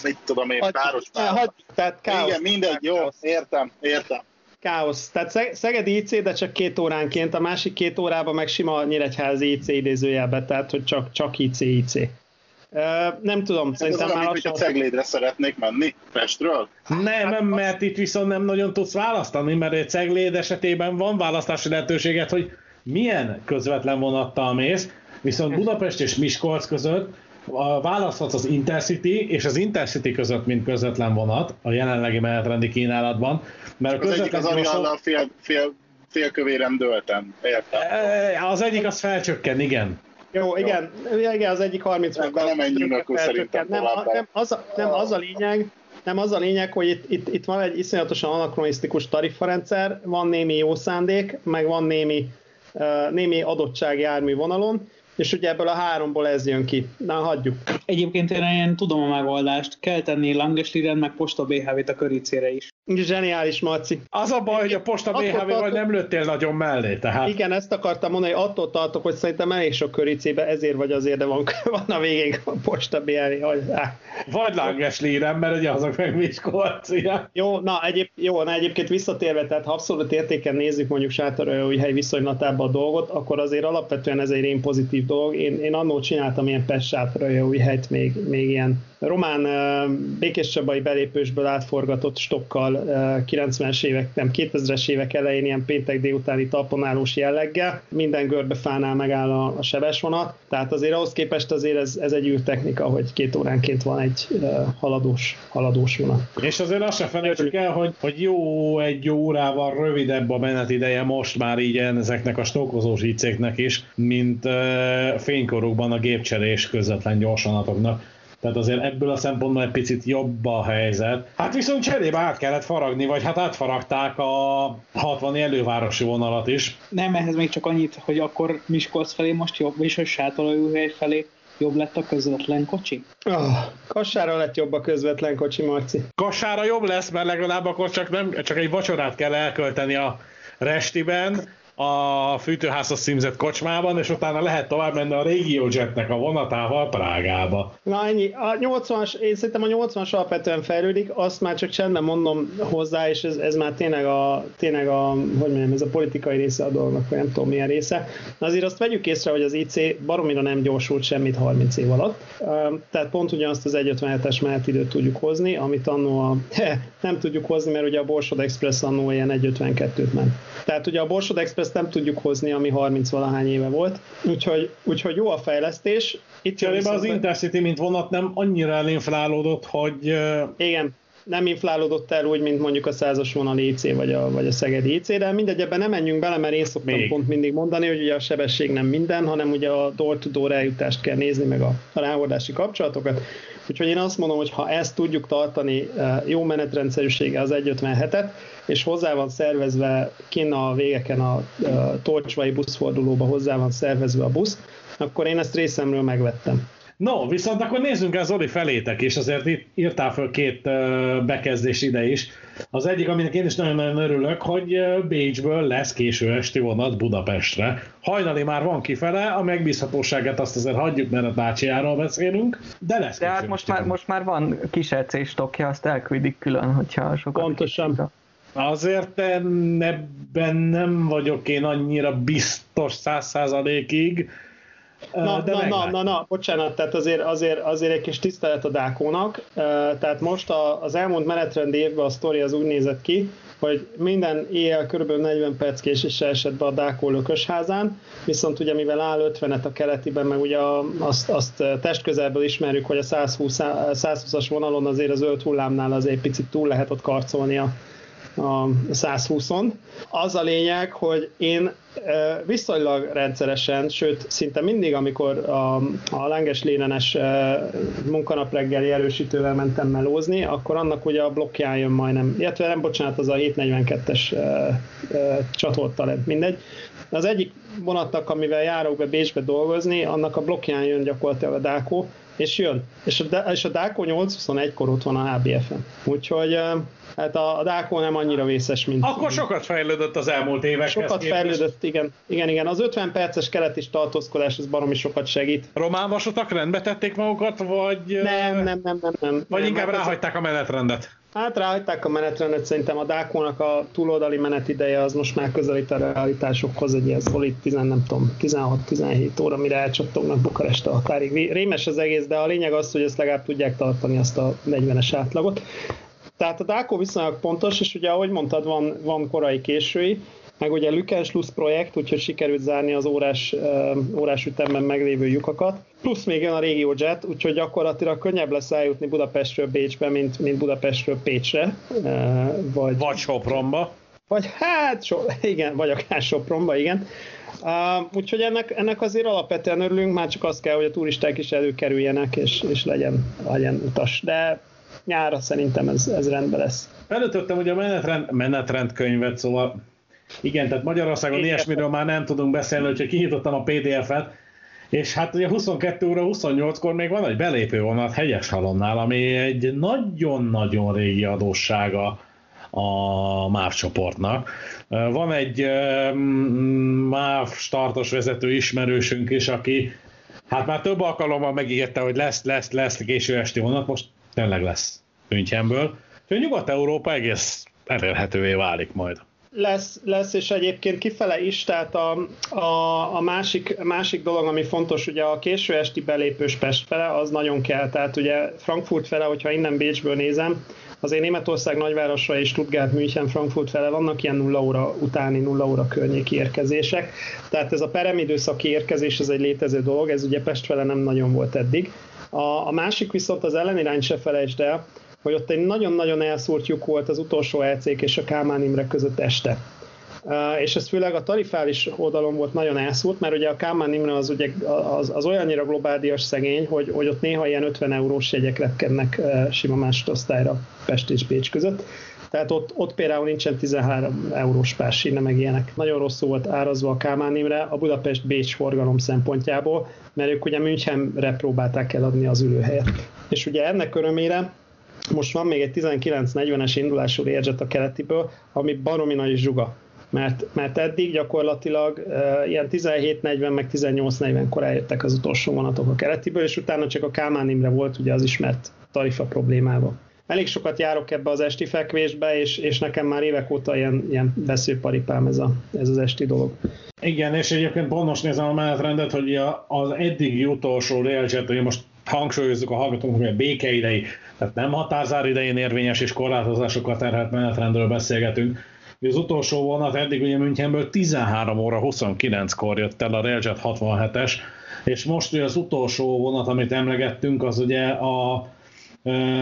mit tudom én, páros Hagy, páros. hagy, tehát káosz. Igen, mindegy, jó, Káosz. értem, értem. Káosz. Tehát Szeg- Szegedi IC, de csak két óránként, a másik két órában meg sima Nyíregyházi IC idézőjelbe, tehát hogy csak, csak IC, IC. Uh, nem tudom, Ez szerintem már lassan... Ceglédre szeretnék menni Pestről. nem, nem, mert itt viszont nem nagyon tudsz választani, mert egy cegléd esetében van választási lehetőséget, hogy milyen közvetlen vonattal mész, viszont Budapest és Miskolc között a- választhatsz az Intercity és az Intercity között, mint közvetlen vonat a jelenlegi menetrendi kínálatban, mert a Az egyik közvetlen az gyorsan- Ariannal fél, fél, félkövéren döltem. Értem. Eh, Az egyik az felcsökken, igen. Jó, igen, igen, az egyik 30 Ebben nem menjünk akkor szerintem nem, tovább. nem, az a, nem, az a lényeg, nem az a lényeg, hogy itt, itt, itt van egy iszonyatosan anakronisztikus tarifarendszer, van némi jó szándék, meg van némi, uh, némi adottság jármű vonalon, és ugye ebből a háromból ez jön ki. Na, hagyjuk. Egyébként én, én tudom a megoldást. Kell tenni Langesliren meg Posta BHV-t a köricére is. Zseniális, Marci. Az a baj, hogy a Posta BHV-val nem lőttél nagyon mellé, tehát Igen, ezt akartam mondani, hogy attól tartok, hogy szerintem elég sok köricébe, ezért vagy azért, de van, [laughs] van a végén a posta BLV. hogy- á. vagy Langes Lírem, mert ugye azok meg Miskolcia. Jó, na, egyéb, jó, na egyébként visszatérve, tehát ha abszolút értéken nézzük mondjuk Sátorolói viszonylatában a dolgot, akkor azért alapvetően ez egy én pozitív dolog. Én, én annól csináltam ilyen Pest Sátorolói helyt még, még ilyen román Békés Csabai belépősből átforgatott stokkal uh, 90-es évek, nem 2000-es évek elején ilyen péntek délutáni talponálós jelleggel. Minden görbefánál megáll a, a sebesvonat, tehát azért ahhoz képest azért ez, ez egy űrtechnika, hogy két óránként van egy haladós, haladós vonat. És azért azt sem felejtsük el, hogy, hogy jó egy órával rövidebb a menetideje most már így ezeknek a stókozós ícéknek is, mint uh, fénykorukban a gépcserés közvetlen gyorsonatoknak. Tehát azért ebből a szempontból egy picit jobb a helyzet. Hát viszont cserébe át kellett faragni, vagy hát átfaragták a 60 elővárosi vonalat is. Nem, ehhez még csak annyit, hogy akkor Miskolc felé most jobb, és hogy Sátorolóhely felé jobb lett a közvetlen kocsi. Oh, kassára lett jobb a közvetlen kocsi, Marci. Kassára jobb lesz, mert legalább akkor csak, nem, csak egy vacsorát kell elkölteni a restiben, a fűtőházhoz címzett kocsmában, és utána lehet tovább menni a RegioJetnek a vonatával Prágába. Na ennyi. A 80-as, én szerintem a 80-as alapvetően fejlődik, azt már csak csendben mondom hozzá, és ez, ez már tényleg a, tényleg a, hogy mondjam, ez a politikai része a dolognak, vagy nem tudom milyen része. Azért azt vegyük észre, hogy az IC baromira nem gyorsult semmit 30 év alatt. Tehát pont ugyanazt az 1.57-es menetidőt tudjuk hozni, amit annó a, [laughs] nem tudjuk hozni, mert ugye a Borsod Express annó ilyen 1.52-t ment. Tehát ugye a Borsod Express nem tudjuk hozni, ami 30 valahány éve volt. Úgyhogy, úgyhogy jó a fejlesztés. Itt Cserébe az Intercity, mint vonat nem annyira elinflálódott, hogy Igen, nem inflálódott el úgy, mint mondjuk a százas vonal IC vagy a, vagy a Szegedi IC, de mindegy, ebben nem menjünk bele, mert én szoktam Még. Még. pont mindig mondani, hogy ugye a sebesség nem minden, hanem ugye a door-to-door eljutást kell nézni, meg a, a ráhordási kapcsolatokat. Úgyhogy én azt mondom, hogy ha ezt tudjuk tartani eh, jó menetrendszerűsége az 157-et, és hozzá van szervezve kinn a végeken a, a Torcsvai buszfordulóba hozzá van szervezve a busz, akkor én ezt részemről megvettem. No, viszont akkor nézzünk el Zoli felétek is, azért itt írtál föl két ö, bekezdés ide is. Az egyik, aminek én is nagyon-nagyon örülök, hogy Bécsből lesz késő esti vonat Budapestre. Hajnali már van kifele, a megbízhatóságát azt azért hagyjuk, mert a Dacia-ról beszélünk, de lesz De hát most esti már, vonat. most már van kis EC stokja, azt elküldik külön, hogyha sokat Pontosan. Azért ebben nem vagyok én annyira biztos száz százalékig, Na, de na, na, meglátjuk. na, na, bocsánat, tehát azért, azért, azért egy kis tisztelet a Dákónak. Tehát most a, az elmúlt menetrend évben a sztori az úgy nézett ki, hogy minden éjjel kb. 40 perc késéssel esett be a Dákó lökösházán, viszont ugye mivel áll 50-et a keletiben, meg ugye azt, azt testközelből ismerjük, hogy a 120, 120-as vonalon azért az ölt hullámnál azért picit túl lehet ott karcolni a, a 120-on. Az a lényeg, hogy én viszonylag rendszeresen, sőt szinte mindig, amikor a, a Langes Lénenes munkanap reggeli erősítővel mentem melózni, akkor annak ugye a blokkján jön majdnem, illetve nem bocsánat, az a 742-es e, e, csatoltalent, mindegy. Az egyik vonatnak, amivel járok be Bécsbe dolgozni, annak a blokkján jön gyakorlatilag a Dákó, és jön. És a, és a Dákó 821-kor ott van a HBF-en. Úgyhogy hát a, a Dákó nem annyira vészes, mint... Akkor sokat fejlődött az elmúlt évekhez Sokat fejlődött, igen. igen, igen. Az 50 perces kelet is tartózkodás, ez baromi sokat segít. Román vasutak rendbe tették magukat, vagy... Nem, nem, nem, nem, nem. Vagy nem, inkább ráhagyták a menetrendet? Hát ráhagyták a menetrendet, szerintem a Dákónak a túloldali menetideje az most már közelít a realitásokhoz, egy ilyen szolid 10, nem tudom, 16-17 óra, mire elcsattognak Bukarest a határig. Rémes az egész, de a lényeg az, hogy ezt legalább tudják tartani azt a 40-es átlagot. Tehát a Dákó viszonylag pontos, és ugye ahogy mondtad, van, van korai késői, meg ugye Lükensluss projekt, úgyhogy sikerült zárni az órás, uh, órás ütemben meglévő lyukakat. Plusz még jön a Regio Jet, úgyhogy gyakorlatilag könnyebb lesz eljutni Budapestről Bécsbe, mint, mint Budapestről Pécsre. Uh, vagy, Vagy Sopronba? vagy hát, so, [laughs] igen, vagy akár Sopronba, igen. Uh, úgyhogy ennek, ennek azért alapvetően örülünk, már csak az kell, hogy a turisták is előkerüljenek, és, és legyen, legyen utas. De nyára szerintem ez, ez rendben lesz. Felütöttem ugye a menetrend, menetrendkönyvet, szóval igen, tehát Magyarországon PDF-et. ilyesmiről már nem tudunk beszélni, úgyhogy kinyitottam a PDF-et, és hát ugye 22 óra 28-kor még van egy belépő vonat hegyes halonnál, ami egy nagyon-nagyon régi adóssága a MÁV csoportnak. Van egy MÁV startos vezető ismerősünk is, aki hát már több alkalommal megígérte, hogy lesz, lesz, lesz késő esti vonat, most tényleg lesz Münchenből. Úgyhogy Nyugat-Európa egész elérhetővé válik majd. Lesz, lesz, és egyébként kifele is, tehát a, a, a másik, másik dolog, ami fontos, ugye a késő esti belépős Pest fele, az nagyon kell, tehát ugye Frankfurt fele, hogyha innen Bécsből nézem, azért Németország nagyvárosa és Stuttgart, München, Frankfurt fele vannak ilyen nulla óra utáni, nulla óra környéki érkezések, tehát ez a peremidőszaki érkezés, ez egy létező dolog, ez ugye Pest fele nem nagyon volt eddig. A, a másik viszont az ellenirány se felejtsd el, hogy ott egy nagyon-nagyon elszúrt lyuk volt az utolsó lc és a Kálmán Imre között este. Uh, és ez főleg a tarifális oldalon volt nagyon elszúrt, mert ugye a Kálmán Imre az, ugye, az, az olyannyira globálias szegény, hogy, hogy ott néha ilyen 50 eurós jegyek repkednek uh, sima másodosztályra Pest és Bécs között. Tehát ott, ott például nincsen 13 eurós pársíne, meg ilyenek. Nagyon rosszul volt árazva a Kálmán Imre a Budapest-Bécs forgalom szempontjából, mert ők ugye Münchenre próbálták eladni az ülőhelyet. És ugye ennek örömére most van még egy 1940-es indulású Learjet a keletiből, ami baromi nagy zsuga. Mert, mert eddig gyakorlatilag uh, ilyen 17.40 meg 18.40-kor eljöttek az utolsó vonatok a keletiből, és utána csak a Kálmán Imre volt ugye az ismert tarifa problémával. Elég sokat járok ebbe az esti fekvésbe, és, és nekem már évek óta ilyen, ilyen veszőparipám ez, a, ez az esti dolog. Igen, és egyébként pont most nézem a menetrendet, hogy az eddigi utolsó Railjet, hogy most hangsúlyozzuk a hallgatóknak, hogy a békeidei, tehát nem határzár idején érvényes és korlátozásokat terhelt menetrendről beszélgetünk. Az utolsó vonat eddig ugye Münchenből 13 óra 29-kor jött el a Railjet 67-es, és most ugye az utolsó vonat, amit emlegettünk, az ugye a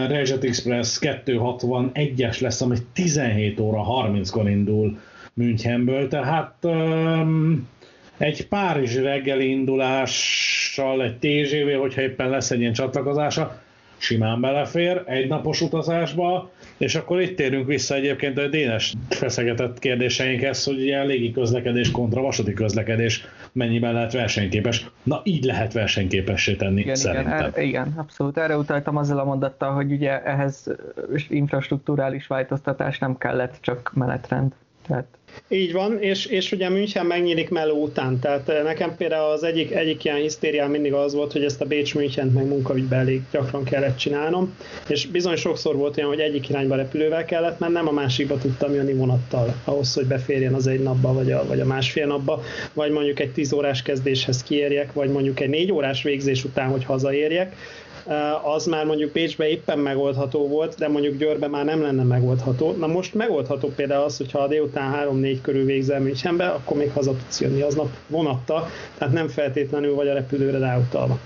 Railjet Express 261-es lesz, ami 17 óra 30-kor indul Münchenből, tehát um, egy Párizsi reggeli indulással, egy TGV, hogyha éppen lesz egy ilyen csatlakozása, simán belefér egy napos utazásba, és akkor itt térünk vissza egyébként a Dénes feszegetett kérdéseinkhez, hogy ugye légi közlekedés kontra vasúti közlekedés mennyiben lehet versenyképes. Na így lehet versenyképessé tenni igen, szerintem. Igen, er, igen, abszolút. Erre utaltam azzal a mondattal, hogy ugye ehhez infrastruktúrális változtatás nem kellett, csak menetrend. Tehát így van, és, és ugye München megnyílik meló után, tehát eh, nekem például az egyik, egyik ilyen hisztériám mindig az volt, hogy ezt a Bécs Münchent meg munkaügybe elég gyakran kellett csinálnom, és bizony sokszor volt olyan, hogy egyik irányba repülővel kellett mennem, a másikba tudtam jönni vonattal, ahhoz, hogy beférjen az egy napba, vagy a, vagy a másfél napba, vagy mondjuk egy 10 órás kezdéshez kiérjek, vagy mondjuk egy 4 órás végzés után, hogy hazaérjek, az már mondjuk Pécsbe éppen megoldható volt, de mondjuk Győrbe már nem lenne megoldható. Na most megoldható például az, hogyha a délután 3-4 körül végzel Münchenbe, akkor még haza tudsz jönni aznap vonattal, tehát nem feltétlenül vagy a repülőre ráutalva.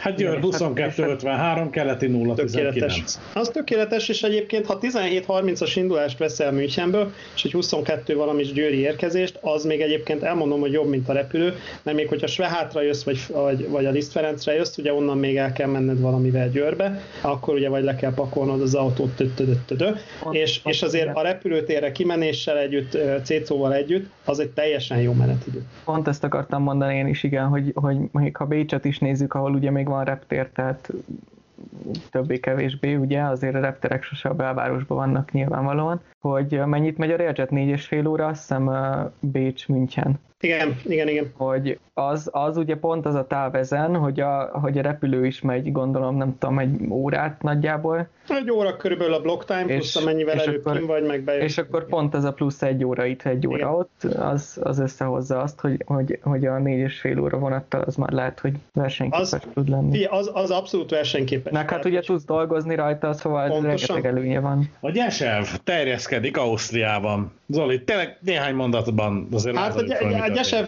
Hát Győr 22-53, keleti 0 Tökéletes. Az tökéletes, és egyébként ha 17-30-as indulást veszel Münchenből, és egy 22 valamis győri érkezést, az még egyébként elmondom, hogy jobb, mint a repülő, mert még hogyha Svehátra jössz, vagy, vagy, vagy a Liszt Ferencre jössz, ugye onnan még el kell menned valamivel Győrbe, akkor ugye vagy le kell pakolnod az autót, tötötötödö, és, és azért a repülőtérre kimenéssel együtt, Cécóval együtt, az egy teljesen jó menetidő. Pont ezt akartam mondani én is, igen, hogy, hogy még ha Bécset is nézzük, ahol ugye még van reptér, tehát többé-kevésbé, ugye, azért a repterek sose a belvárosban vannak nyilvánvalóan, hogy mennyit megy a Railjet 4,5 óra, azt hiszem Bécs-München. Igen, igen, igen. Hogy az, az ugye pont az a távezen, hogy a, hogy a repülő is megy, gondolom, nem tudom, egy órát nagyjából. Egy óra körülbelül a block time, plusz és, amennyivel és előbb akkor, vagy, meg bejön. És akkor pont ez a plusz egy óra itt, egy óra igen. ott, az, az összehozza azt, hogy, hogy, hogy a négy és fél óra vonattal az már lehet, hogy versenyképes az, tud lenni. Az, az abszolút versenyképes. Na, hát ugye tudsz dolgozni rajta, szóval Pontosan. rengeteg előnye van. A Gyesev terjeszkedik Ausztriában. Zoli, tényleg néhány mondatban azért Hát a, a, a, Gyesev,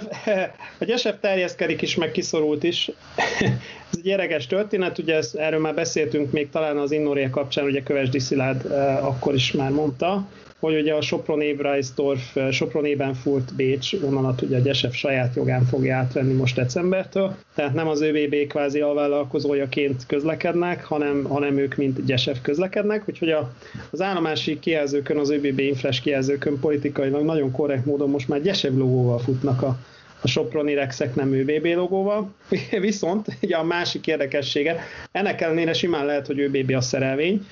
a [laughs] Gyesev terjeszkedik is, meg kiszorult is. [laughs] Ez egy érdekes történet, ugye ezt, erről már beszéltünk még talán az Innoria kapcsán, ugye Kövesdi Szilárd eh, akkor is már mondta, hogy ugye a Sopron Évreisdorf, eh, Sopron Ebenfurt Bécs vonalat ugye a Gyesev saját jogán fogja átvenni most decembertől, tehát nem az ÖBB kvázi alvállalkozójaként közlekednek, hanem, hanem ők mint Gyesev közlekednek, úgyhogy a, az állomási kijelzőkön, az ÖBB infres kijelzőkön politikailag nagyon korrekt módon most már Gyesev logóval futnak a, a Soproni Rexek nem ÖBB logóval. [laughs] Viszont ugye a másik érdekessége, ennek ellenére simán lehet, hogy ÖBB a szerelvény,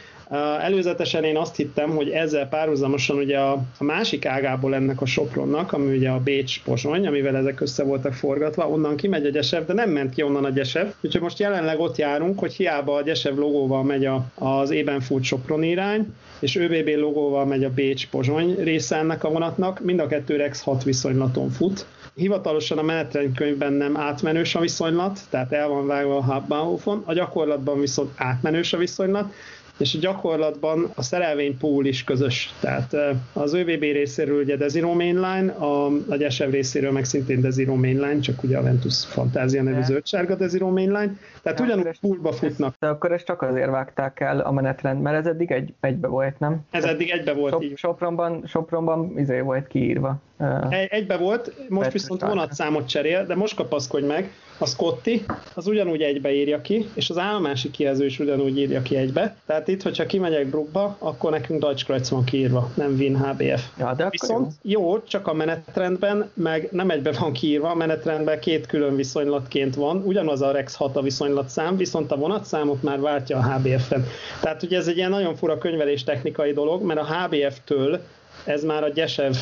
Előzetesen én azt hittem, hogy ezzel párhuzamosan ugye a, a másik ágából ennek a Sopronnak, ami ugye a Bécs pozsony, amivel ezek össze voltak forgatva, onnan kimegy a Gyesev, de nem ment ki onnan a Gyesev. Úgyhogy most jelenleg ott járunk, hogy hiába a Gyesev logóval megy a, az ében fut Sopron irány, és ÖBB logóval megy a Bécs pozsony része ennek a vonatnak, mind a kettő Rex 6 viszonylaton fut. Hivatalosan a menetrendkönyvben nem átmenős a viszonylat, tehát el van vágva a Hauptbahnhofon, a gyakorlatban viszont átmenős a viszonylat, és a gyakorlatban a szerelvény pool is közös. Tehát az ÖVB részéről ugye Desiro Mainline, a, a Gyesev részéről meg szintén Desiro Mainline, csak ugye a Ventus Fantázia nevű zöldsárga Desiro Mainline, tehát ugyanúgy poolba futnak. De akkor ezt csak azért vágták el a menetrend, mert ez eddig egy, egybe volt, nem? Ez eddig egybe volt, Sop, így. Sopronban, Sopronban izé volt kiírva. Egy, egybe volt, most viszont vonatszámot cserél, de most kapaszkodj meg, a Scotty, az ugyanúgy egybe írja ki, és az állomási kijelző is ugyanúgy írja ki egybe. Tehát itt, hogyha kimegyek Bruckba, akkor nekünk Deutschkreuz van kiírva, nem Wien HBF. Ja, de Viszont jó. jó, csak a menetrendben, meg nem egybe van kiírva, a menetrendben két külön viszonylatként van, ugyanaz a Rex 6 a viszonylatszám, viszont a vonatszámot már váltja a HBF-en. Tehát ugye ez egy ilyen nagyon fura könyvelés technikai dolog, mert a HBF-től ez már a Gyesev,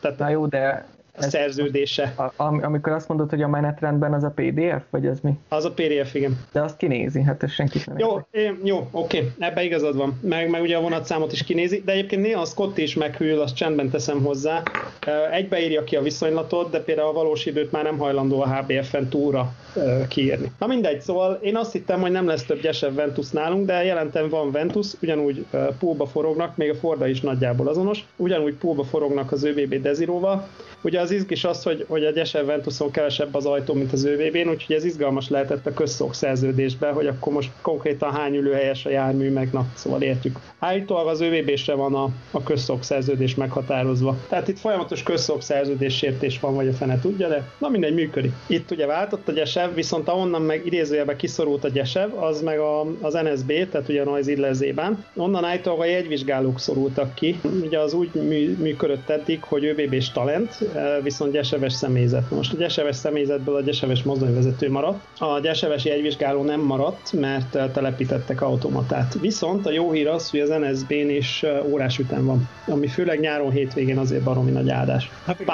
tehát Na jó, de szerződése. A, a, amikor azt mondod, hogy a menetrendben az a PDF, vagy az mi? Az a PDF, igen. De azt kinézi, hát ez senki nem Jó, é, jó, oké, ebbe igazad van. Meg, meg ugye a vonatszámot is kinézi, de egyébként néha a Scott is meghűl, azt csendben teszem hozzá. Egybeírja ki a viszonylatot, de például a valós időt már nem hajlandó a HBF-en túlra kiírni. Na mindegy, szóval én azt hittem, hogy nem lesz több gyesebb Ventus nálunk, de jelentem van Ventus, ugyanúgy pólba forognak, még a Forda is nagyjából azonos, ugyanúgy pólba forognak az ÖVB Deziróval, Ugye az izgis az, hogy, hogy a Gyesel Ventuson kevesebb az ajtó, mint az ÖVB-n, úgyhogy ez izgalmas lehetett a közszok szerződésben, hogy akkor most konkrétan hány ülőhelyes a jármű, meg na, szóval értjük. Állítólag az ÖVB-sre van a, a közszok szerződés meghatározva. Tehát itt folyamatos közszok szerződés sértés van, vagy a fene tudja, de na mindegy, működik. Itt ugye váltott a Gyesev, viszont ahonnan meg idézőjelbe kiszorult a Gyesev, az meg a, az NSB, tehát ugye a Noise Illezében. Onnan állítólag a jegyvizsgálók szorultak ki. Ugye az úgy mű, működött eddig, hogy ÖVB-s talent, viszont gyeseves személyzet. Most a gyeseves személyzetből a gyeseves mozdonyvezető maradt, a gyeseves jegyvizsgáló nem maradt, mert telepítettek automatát. Viszont a jó hír az, hogy az NSB-n is órás ütem van, ami főleg nyáron hétvégén azért baromi nagy áldás. Hát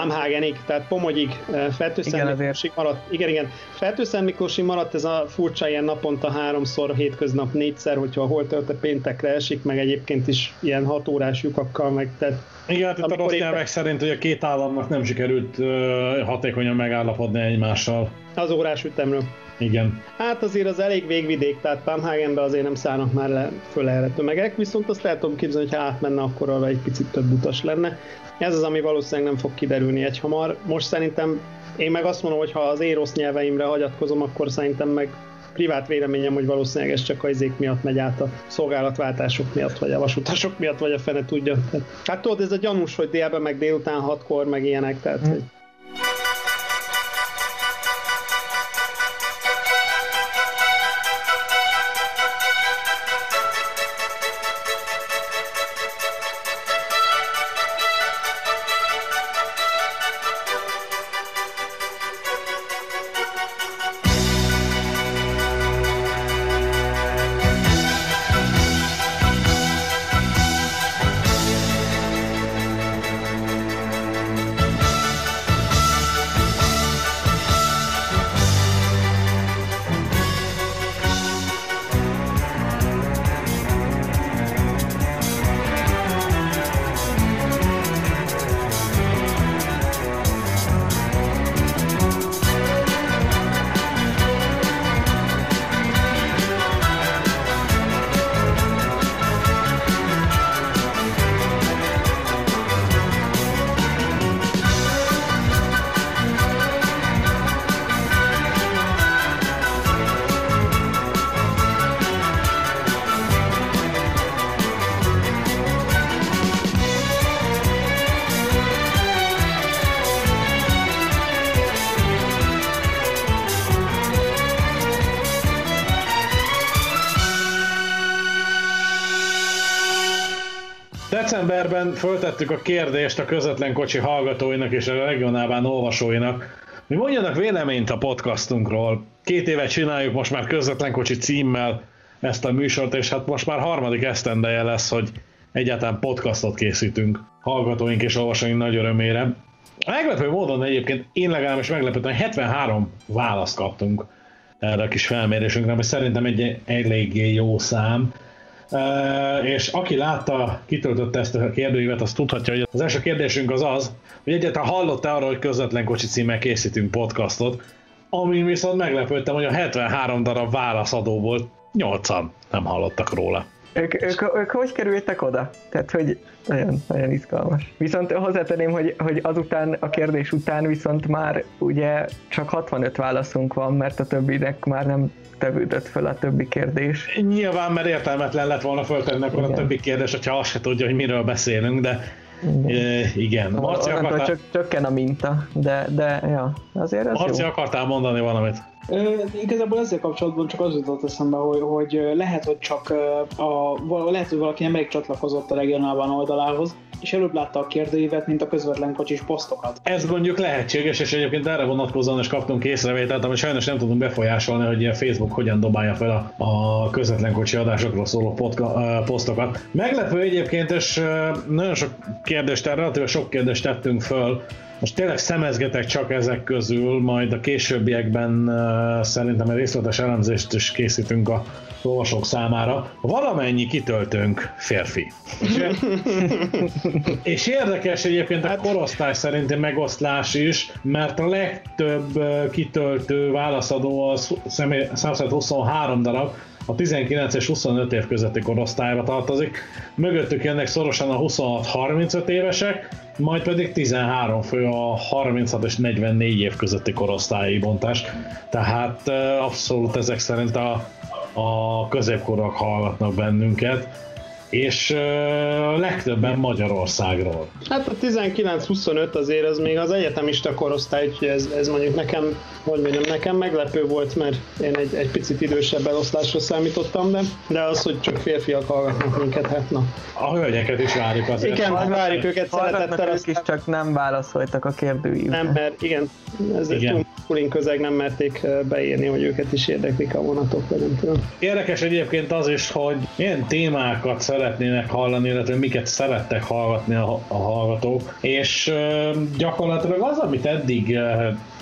tehát Pomogyig, Fertőszent Miklósig maradt. Igen, igen. Fertőszent Miklósig maradt ez a furcsa ilyen naponta háromszor, hétköznap négyszer, hogyha a holtölte péntekre esik, meg egyébként is ilyen hat órás lyukakkal, meg tehát igen, hát itt a rossz nyelvek szerint, hogy a két államnak nem sikerült uh, hatékonyan megállapodni egymással. Az órás ütemről. Igen. Hát azért az elég végvidék, tehát Pamhagenbe azért nem szállnak már le, föl erre tömegek, viszont azt lehet tudom képzelni, hogy ha átmenne, akkor arra egy picit több utas lenne. Ez az, ami valószínűleg nem fog kiderülni egy hamar. Most szerintem én meg azt mondom, hogy ha az én rossz nyelveimre hagyatkozom, akkor szerintem meg privát véleményem, hogy valószínűleg ez csak a izék miatt megy át a szolgálatváltások miatt, vagy a vasutasok miatt, vagy a fene tudja. Hát tudod, ez a gyanús, hogy délben, meg délután hatkor, meg ilyenek, tehát hmm. Föltettük a kérdést a közvetlen kocsi hallgatóinak és a regionálban olvasóinak, Mi mondjanak véleményt a podcastunkról. Két évet csináljuk most már közvetlen kocsi címmel ezt a műsort, és hát most már harmadik esztendeje lesz, hogy egyáltalán podcastot készítünk hallgatóink és olvasóink nagy örömére. Meglepő módon egyébként én legalábbis meglepődtem, 73 választ kaptunk erre a kis felmérésünkre, ami szerintem egy eléggé jó szám. És aki látta, kitöltötte ezt a kérdőívet, az tudhatja, hogy az első kérdésünk az az, hogy egyáltalán hallott-e arról, hogy közvetlen kocsi címmel készítünk podcastot, amin viszont meglepődtem, hogy a 73 darab válaszadóból 8-an nem hallottak róla. Ők, ők, ők hogy kerültek oda? Tehát, hogy nagyon, nagyon izgalmas. Viszont hozzátenném, hogy, hogy azután, a kérdés után viszont már ugye csak 65 válaszunk van, mert a többinek már nem tevődött fel a többi kérdés. Nyilván, mert értelmetlen lett volna föltenni akkor a többi kérdés, hogyha azt se tudja, hogy miről beszélünk, de igen. Igen. Marci akartál... Csök, csökken a minta, de, de ja, azért ez Marci, jó. akartál mondani valamit? Ö, igazából ezzel kapcsolatban csak az jutott eszembe, hogy, hogy lehet, hogy csak a, lehet, hogy valaki nemrég csatlakozott a regionálban oldalához, és előbb látta a kérdőívet, mint a közvetlen kocsis posztokat. Ez mondjuk lehetséges, és egyébként erre vonatkozóan is kaptunk észrevételt, amit sajnos nem tudunk befolyásolni, hogy a Facebook hogyan dobálja fel a, a közvetlen kocsi adásokról szóló podka, posztokat. Meglepő egyébként, és nagyon sok kérdést, relatíve sok kérdést tettünk föl, most tényleg szemezgetek csak ezek közül, majd a későbbiekben szerintem egy részletes elemzést is készítünk a olvasók számára. Valamennyi kitöltőnk férfi. [laughs] és érdekes egyébként a korosztály szerinti megoszlás is, mert a legtöbb kitöltő válaszadó az 123 darab, a 19 és 25 év közötti korosztályra tartozik. Mögöttük jönnek szorosan a 26-35 évesek, majd pedig 13 fő a 36 és 44 év közötti korosztályi bontás. Tehát abszolút ezek szerint a, a középkorak hallgatnak bennünket és uh, legtöbben Magyarországról. Hát a 19-25 azért az még az egyetemista korosztály, úgyhogy ez, ez mondjuk nekem, hogy mondjam, nekem meglepő volt, mert én egy, egy picit idősebb eloszlásra számítottam, de, de az, hogy csak férfiak hallgatnak minket, hát na. A hölgyeket is várjuk azért. Igen, Hallgatnak, várjuk őket szeretettel. Ők is csak nem válaszoltak a kérdőívre. Nem, mert igen, ez igen. egy túl közeg nem merték beírni, hogy őket is érdeklik a vonatok, vagy nem tudom. Érdekes egyébként az is, hogy milyen témákat szeret szeretnének hallani, illetve miket szerettek hallgatni a, a hallgatók. És gyakorlatilag az, amit eddig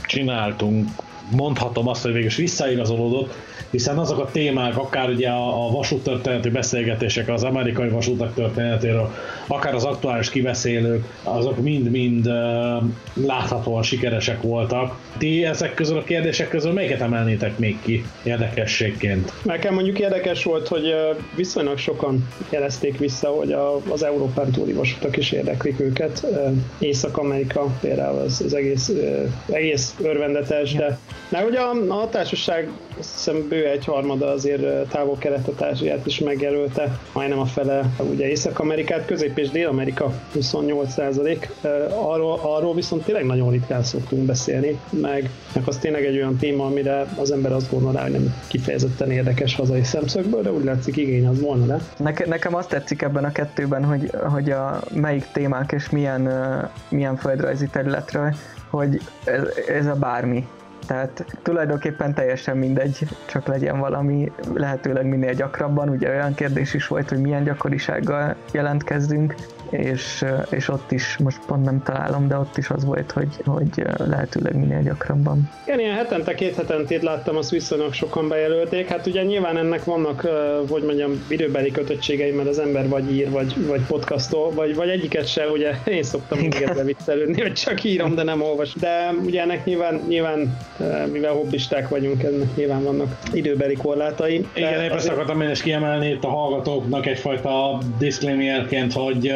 csináltunk, mondhatom azt, hogy végül is visszaigazolódott, hiszen azok a témák, akár ugye a, a vasúttörténeti beszélgetések az amerikai vasútak történetéről, akár az aktuális kiveszélők, azok mind-mind uh, láthatóan sikeresek voltak. Ti ezek közül a kérdések közül melyiket emelnétek még ki érdekességként? Nekem mondjuk érdekes volt, hogy viszonylag sokan jelezték vissza, hogy a, az Európán túli vasutak is érdeklik őket. Észak-Amerika például az, az egész, egész örvendetes, de, de ugye a, a társaság azt hiszem bő egy harmada azért távol kelet ázsiát is megjelölte, majdnem a fele ugye Észak-Amerikát, Közép- és Dél-Amerika 28 százalék. Arról, arról viszont tényleg nagyon ritkán szoktunk beszélni, meg, meg az tényleg egy olyan téma, amire az ember azt gondolná, hogy nem kifejezetten érdekes hazai szemszögből, de úgy látszik igény az volna, de? Neke, nekem azt tetszik ebben a kettőben, hogy, hogy a melyik témák és milyen, milyen földrajzi területről, hogy ez, ez a bármi tehát tulajdonképpen teljesen mindegy, csak legyen valami lehetőleg minél gyakrabban. Ugye olyan kérdés is volt, hogy milyen gyakorisággal jelentkezzünk, és, és ott is, most pont nem találom, de ott is az volt, hogy, hogy lehetőleg minél gyakrabban. Igen, ilyen hetente, két hetentét láttam, azt viszonylag sokan bejelölték. Hát ugye nyilván ennek vannak, hogy mondjam, időbeli kötöttségei, mert az ember vagy ír, vagy, vagy podcastol, vagy, vagy egyiket se, ugye én szoktam még ezzel viccelődni, hogy csak írom, de nem olvas. De ugye ennek nyilván, nyilván mivel hobbisták vagyunk, ennek nyilván vannak időbeli korlátai. Igen, épp ezt akartam én is kiemelni itt a hallgatóknak egyfajta disclaimerként, hogy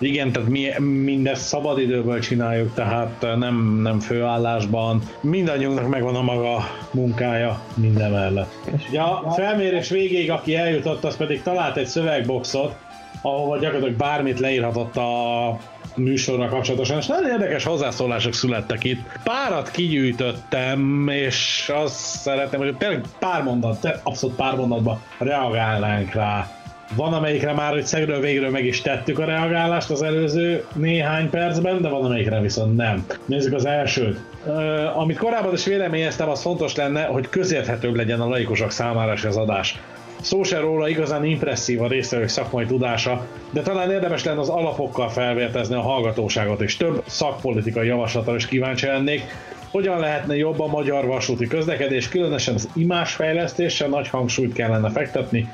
igen, tehát mi mindezt szabadidőből csináljuk, tehát nem, nem főállásban. Mindannyiunknak megvan a maga munkája minden mellett. Ja, a felmérés végéig, aki eljutott, az pedig talált egy szövegboxot, ahova gyakorlatilag bármit leírhatott a műsorra kapcsolatosan, és nagyon érdekes hozzászólások születtek itt. Párat kigyűjtöttem, és azt szeretném, hogy tényleg pár mondat, abszolút pár mondatban reagálnánk rá Van, amelyikre már hogy szegről végről meg is tettük a reagálást az előző néhány percben, de van, amelyikre viszont nem. Nézzük az elsőt. Uh, amit korábban is véleményeztem, az fontos lenne, hogy közérthetőbb legyen a laikusok számára is az adás. Szó se róla igazán impresszív a résztvevők szakmai tudása, de talán érdemes lenne az alapokkal felvértezni a hallgatóságot, és több szakpolitikai javaslatra is kíváncsi lennék, hogyan lehetne jobb a magyar vasúti közlekedés, különösen az imásfejlesztésre nagy hangsúlyt kellene fektetni,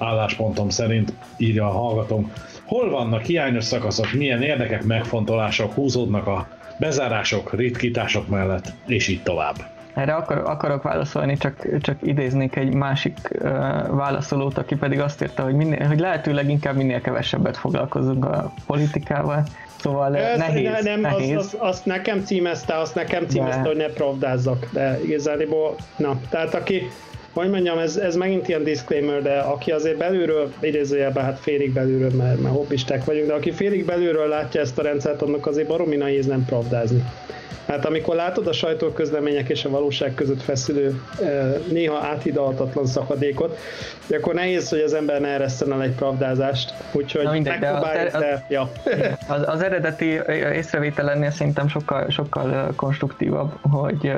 álláspontom szerint írja a hallgatónk. Hol vannak hiányos szakaszok, milyen érdekek, megfontolások húzódnak a bezárások, ritkítások mellett, és így tovább. Erre akar, akarok válaszolni, csak, csak idéznék egy másik uh, válaszolót, aki pedig azt írta, hogy, minél, hogy lehetőleg inkább minél kevesebbet foglalkozunk a politikával. Szóval Ez, nehéz, ne, nem, nehéz. Azt, azt, azt nekem címezte, azt nekem címezte, de... hogy ne pravdázzak, de igazából, na, tehát aki, hogy mondjam, ez, ez megint ilyen disclaimer, de aki azért belülről, idézőjelben hát félig belülről, mert, mert hobbisták vagyunk, de aki félig belülről látja ezt a rendszert, annak azért baromi nehéz nem pravdázni. Hát amikor látod a sajtóközlemények és a valóság között feszülő, néha áthidalhatatlan szakadékot, akkor nehéz, hogy az ember ne ereszten el egy pravdázást. Úgyhogy Na mindegy, de, az, er- az, de ja. [laughs] az, az eredeti észrevételennél szerintem sokkal, sokkal konstruktívabb, hogy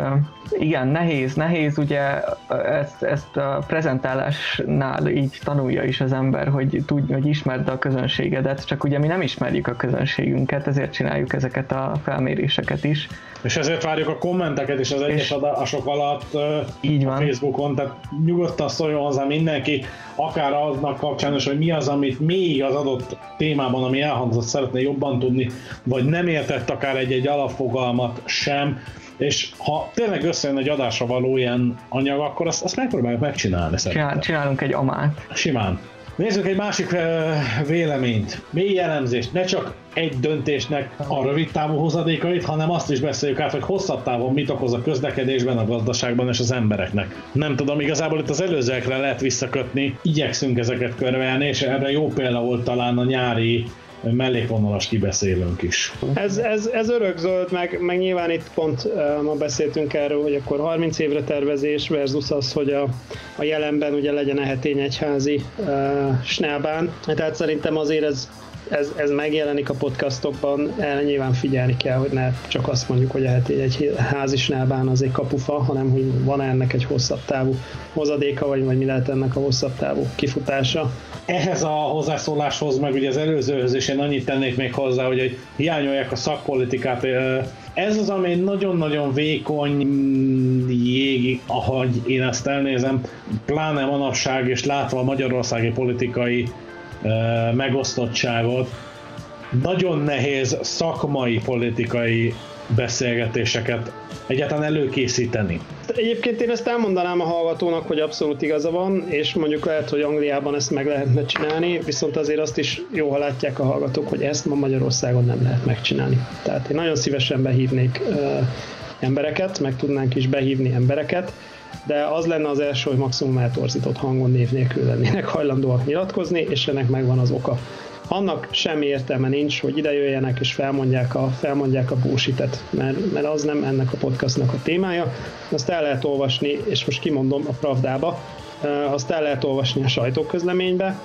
igen, nehéz, nehéz ugye ezt, ezt a prezentálásnál így tanulja is az ember, hogy tudja, hogy ismerd a közönségedet, csak ugye mi nem ismerjük a közönségünket, ezért csináljuk ezeket a felméréseket is. És ezért várjuk a kommenteket is az egyes adások alatt így van. a Facebookon, tehát nyugodtan szóljon hozzá mindenki, akár aznak kapcsán is, hogy mi az, amit még az adott témában, ami elhangzott, szeretne jobban tudni, vagy nem értett akár egy-egy alapfogalmat sem, és ha tényleg összejön egy adásra való ilyen anyag, akkor azt, azt megpróbáljuk megcsinálni Csinál, Csinálunk egy amát. Simán. Nézzük egy másik véleményt, mély elemzést, ne csak egy döntésnek a rövid távú hozadékait, hanem azt is beszéljük át, hogy hosszabb távon mit okoz a közlekedésben, a gazdaságban és az embereknek. Nem tudom, igazából itt az előzőekre lehet visszakötni, igyekszünk ezeket körvelni, és erre jó példa volt talán a nyári mellékvonalas kibeszélünk is. Ez, ez, ez örökzöld, meg, meg nyilván itt pont uh, ma beszéltünk erről, hogy akkor 30 évre tervezés versus az, hogy a, a jelenben ugye legyen a hetény egyházi uh, snelbán. Tehát szerintem azért ez ez, ez megjelenik a podcastokban, el nyilván figyelni kell, hogy ne csak azt mondjuk, hogy egy, egy házisnálbán az egy kapufa, hanem hogy van -e ennek egy hosszabb távú hozadéka, vagy, vagy mi lehet ennek a hosszabb távú kifutása. Ehhez a hozzászóláshoz, meg ugye az előzőhöz is én annyit tennék még hozzá, hogy, hogy hiányolják a szakpolitikát. Ez az, ami nagyon-nagyon vékony jég, ahogy én ezt elnézem, pláne manapság, és látva a magyarországi politikai megosztottságot, nagyon nehéz szakmai politikai beszélgetéseket egyáltalán előkészíteni. Egyébként én ezt elmondanám a hallgatónak, hogy abszolút igaza van, és mondjuk lehet, hogy Angliában ezt meg lehetne csinálni, viszont azért azt is jó, ha látják a hallgatók, hogy ezt ma Magyarországon nem lehet megcsinálni. Tehát én nagyon szívesen behívnék uh, embereket, meg tudnánk is behívni embereket, de az lenne az első, hogy maximum eltorzított hangon név nélkül lennének hajlandóak nyilatkozni, és ennek megvan az oka. Annak semmi értelme nincs, hogy ide jöjjenek és felmondják a, felmondják a bullshit mert, mert az nem ennek a podcastnak a témája. Azt el lehet olvasni, és most kimondom a Pravdába, azt el lehet olvasni a sajtóközleménybe.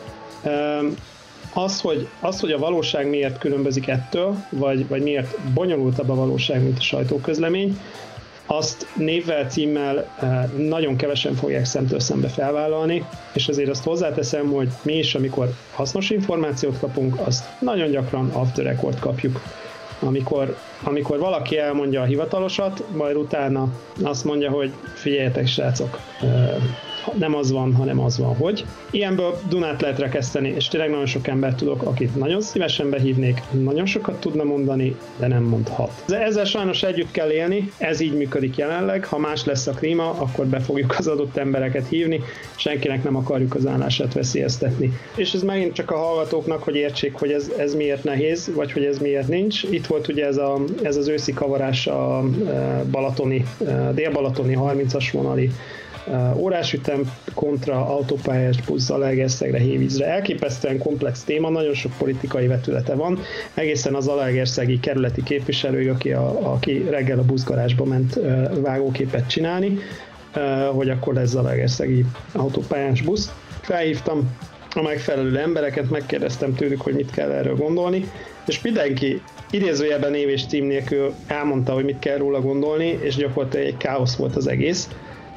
Az, hogy, az, hogy a valóság miért különbözik ettől, vagy, vagy miért bonyolultabb a valóság, mint a sajtóközlemény, azt névvel, címmel eh, nagyon kevesen fogják szemtől szembe felvállalni, és azért azt hozzáteszem, hogy mi is, amikor hasznos információt kapunk, azt nagyon gyakran off the record kapjuk. Amikor, amikor valaki elmondja a hivatalosat, majd utána azt mondja, hogy figyeljetek srácok, eh, nem az van, hanem az van, hogy. Ilyenből Dunát lehet rekeszteni, és tényleg nagyon sok embert tudok, akit nagyon szívesen behívnék, nagyon sokat tudna mondani, de nem mondhat. De ezzel sajnos együtt kell élni, ez így működik jelenleg, ha más lesz a klíma, akkor be fogjuk az adott embereket hívni, senkinek nem akarjuk az állását veszélyeztetni. És ez megint csak a hallgatóknak, hogy értsék, hogy ez, ez miért nehéz, vagy hogy ez miért nincs. Itt volt ugye ez, a, ez az őszi kavarás a e, balatoni, e, dél-balatoni 30-as vonali órásütem kontra autópályás busz Zalaegerszegre, Hévízre. Elképesztően komplex téma, nagyon sok politikai vetülete van. Egészen az Zalaegerszegi kerületi képviselő, aki, a, aki reggel a buszgarázsba ment vágóképet csinálni, hogy akkor lesz Zalaegerszegi autópályás busz. Felhívtam, a megfelelő embereket, megkérdeztem tőlük, hogy mit kell erről gondolni, és mindenki idézőjelben név és cím nélkül elmondta, hogy mit kell róla gondolni, és gyakorlatilag egy káosz volt az egész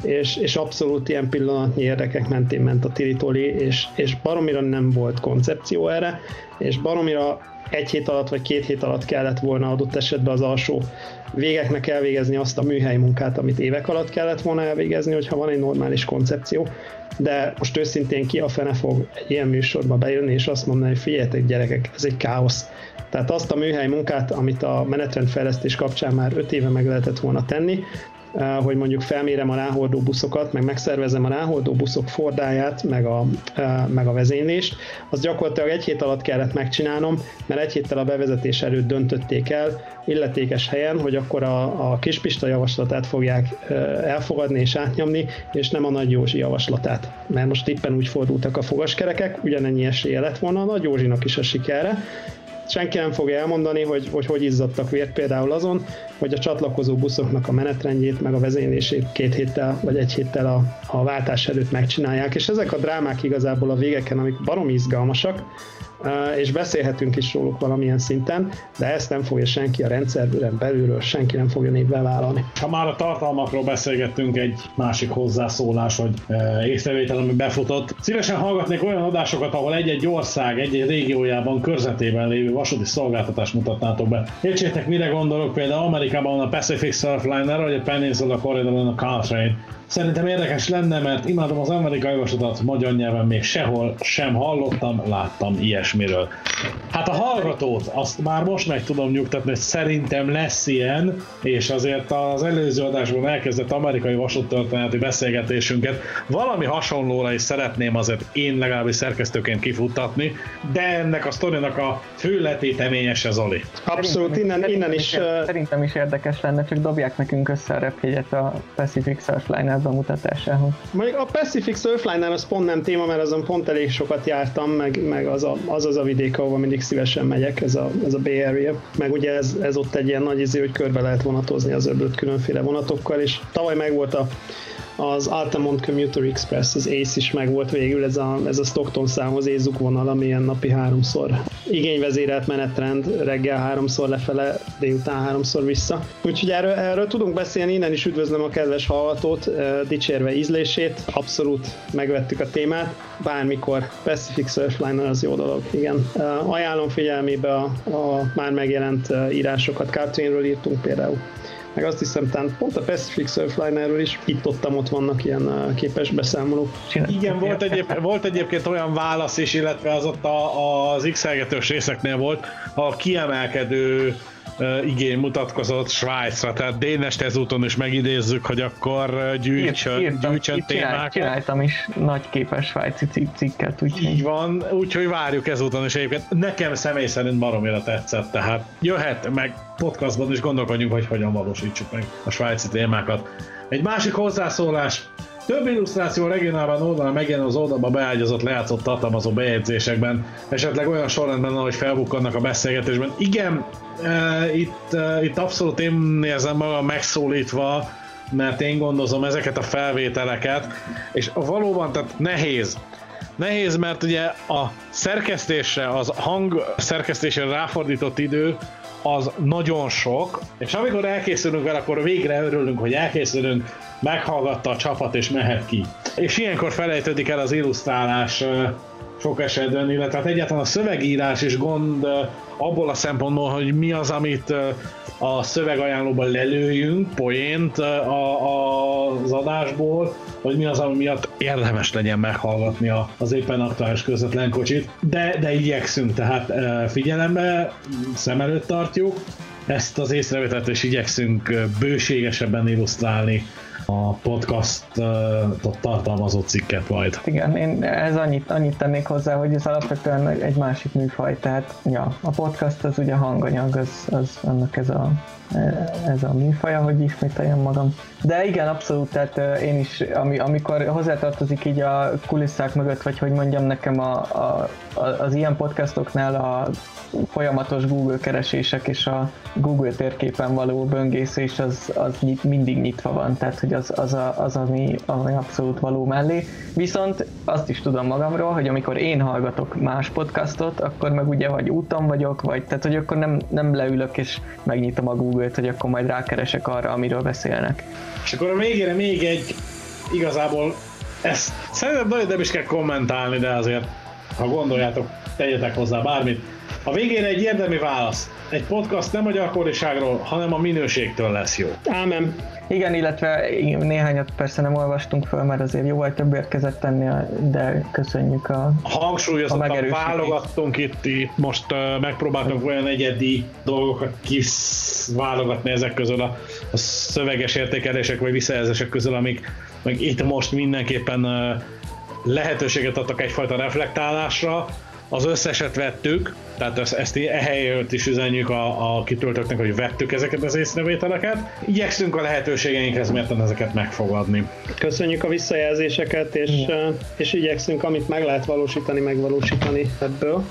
és, és abszolút ilyen pillanatnyi érdekek mentén ment a Tiritoli, és, és baromira nem volt koncepció erre, és baromira egy hét alatt vagy két hét alatt kellett volna adott esetben az alsó végeknek elvégezni azt a műhely munkát, amit évek alatt kellett volna elvégezni, hogyha van egy normális koncepció. De most őszintén ki a fene fog egy ilyen műsorba bejönni, és azt mondani, hogy figyeljetek gyerekek, ez egy káosz. Tehát azt a műhely munkát, amit a menetrendfejlesztés kapcsán már öt éve meg lehetett volna tenni, hogy mondjuk felmérem a ráhordó buszokat, meg megszervezem a ráhordó buszok fordáját, meg a, eh, meg a vezénylést, az gyakorlatilag egy hét alatt kellett megcsinálnom, mert egy héttel a bevezetés előtt döntötték el illetékes helyen, hogy akkor a, a Kispista javaslatát fogják eh, elfogadni és átnyomni, és nem a Nagy Józsi javaslatát. Mert most éppen úgy fordultak a fogaskerekek, ugyanennyi esélye lett volna a Nagy Józsinak is a sikerre, senki nem fogja elmondani, hogy, hogy hogy izzadtak vért például azon, hogy a csatlakozó buszoknak a menetrendjét, meg a vezénylését két héttel vagy egy héttel a, a váltás előtt megcsinálják, és ezek a drámák igazából a végeken, amik barom izgalmasak, és beszélhetünk is róluk valamilyen szinten, de ezt nem fogja senki a rendszerben belülről, senki nem fogja névvel vállalni. Ha már a tartalmakról beszélgettünk, egy másik hozzászólás, hogy észrevétel, ami befutott. Szívesen hallgatnék olyan adásokat, ahol egy-egy ország, egy-egy régiójában, körzetében lévő vasúti szolgáltatást mutatnátok be. Értsétek, mire gondolok, például Amerikában a Pacific Surfliner, vagy a Peninsula Corridoron a Caltrain Szerintem érdekes lenne, mert imádom az amerikai javaslatot, magyar nyelven még sehol sem hallottam, láttam ilyesmiről. Hát a hallgatót, azt már most meg tudom nyugtatni, hogy szerintem lesz ilyen, és azért az előző adásban elkezdett amerikai vasúttörténeti beszélgetésünket valami hasonlóra is szeretném azért én legalábbis szerkesztőként kifuttatni, de ennek a sztorinak a fő letéteményes ez Oli. Abszolút, innen, innen is... Szerintem is érdekes lenne, csak dobják nekünk össze a repjegyet a Pacific Surfliner bemutatásához. Mondjuk a Pacific Surfliner az pont nem téma, mert azon pont elég sokat jártam, meg, meg az, a, az az a vidék, ahova mindig szívesen megyek, ez a, ez a Bay Area. Meg ugye ez, ez ott egy ilyen nagy izé, hogy körbe lehet vonatozni az öblöt különféle vonatokkal, és tavaly meg volt a az Altamont Commuter Express, az ACE is meg volt végül, ez a, ez a Stockton számhoz ézzuk vonal, ami ilyen napi háromszor igényvezérelt menetrend, reggel háromszor lefele, délután háromszor vissza. Úgyhogy erről, erről tudunk beszélni, innen is üdvözlöm a kedves hallgatót, dicsérve ízlését, abszolút megvettük a témát, bármikor Pacific Surfliner az jó dolog, igen. Ajánlom figyelmébe a, a már megjelent írásokat, Cartoonről írtunk például meg azt hiszem, talán pont a Pacific Surflinerről is itt-ottam ott vannak ilyen képes beszámolók. Igen, volt, egyéb, volt egyébként olyan válasz is, illetve az ott a, az x részeknél volt, a kiemelkedő igény mutatkozott Svájcra, tehát Dénest ezúton is megidézzük, hogy akkor gyűjtsön, Írtam, gyűjtsön témákat. Csináltam is nagy képes svájci cikket, úgyhogy... Így van, úgyhogy várjuk ezúton is egyébként. Nekem személy szerint baromira tetszett, tehát jöhet, meg podcastban is gondolkodjunk, hogy hogyan valósítsuk meg a svájci témákat. Egy másik hozzászólás, több illusztráció regionálban oldalon megjelenő az oldalba beágyazott, lejátszott tartalmazó bejegyzésekben, esetleg olyan sorrendben, ahogy felbukkannak a beszélgetésben. Igen, e, itt, e, itt abszolút én érzem magam megszólítva, mert én gondozom ezeket a felvételeket, és valóban tehát nehéz. Nehéz, mert ugye a szerkesztésre, az hang szerkesztésre ráfordított idő az nagyon sok, és amikor elkészülünk vele, akkor végre örülünk, hogy elkészülünk, meghallgatta a csapat és mehet ki. És ilyenkor felejtődik el az illusztrálás sok esetben, illetve hát egyáltalán a szövegírás is gond abból a szempontból, hogy mi az, amit a szövegajánlóban lelőjünk, poént a, a, az adásból, vagy mi az, ami miatt érdemes legyen meghallgatni az éppen aktuális közvetlen kocsit, de, de igyekszünk, tehát figyelembe, szem előtt tartjuk, ezt az észrevételt és igyekszünk bőségesebben illusztrálni a podcastot tartalmazó cikket majd. Igen, én ez annyit, annyit tennék hozzá, hogy ez alapvetően egy másik műfaj, tehát ja, a podcast az ugye hanganyag, az, az annak ez a ez a műfaja, hogy ismételjem magam. De igen, abszolút, tehát én is, ami, amikor hozzátartozik így a kulisszák mögött, vagy hogy mondjam nekem a, a, az ilyen podcastoknál a folyamatos Google keresések és a Google térképen való böngészés az, az nyit, mindig nyitva van, tehát hogy az, az, a, az ami, ami abszolút való mellé. Viszont azt is tudom magamról, hogy amikor én hallgatok más podcastot, akkor meg ugye vagy úton vagyok, vagy tehát hogy akkor nem, nem leülök és megnyitom a Google-t, hogy akkor majd rákeresek arra, amiről beszélnek. És akkor a végére még egy igazából ezt szerintem nagyon nem is kell kommentálni, de azért ha gondoljátok, tegyetek hozzá bármit. A végére egy érdemi válasz. Egy podcast nem a gyakoriságról, hanem a minőségtől lesz jó. Ámen. Igen, illetve néhányat persze nem olvastunk föl, mert azért jóval több érkezett tenni, de köszönjük a Hangsúlyozottan válogattunk itt, itt most uh, megpróbáltunk olyan egyedi dolgokat válogatni ezek közül a, a szöveges értékelések vagy visszajelzések közül, amik meg itt most mindenképpen uh, lehetőséget adtak egyfajta reflektálásra, az összeset vettük, tehát ezt, ezt ehelyett is üzenjük a, a kitöltöknek, hogy vettük ezeket az észrevételeket. Igyekszünk a lehetőségeinkhez mérten ezeket megfogadni. Köszönjük a visszajelzéseket, és, és igyekszünk, amit meg lehet valósítani, megvalósítani ebből.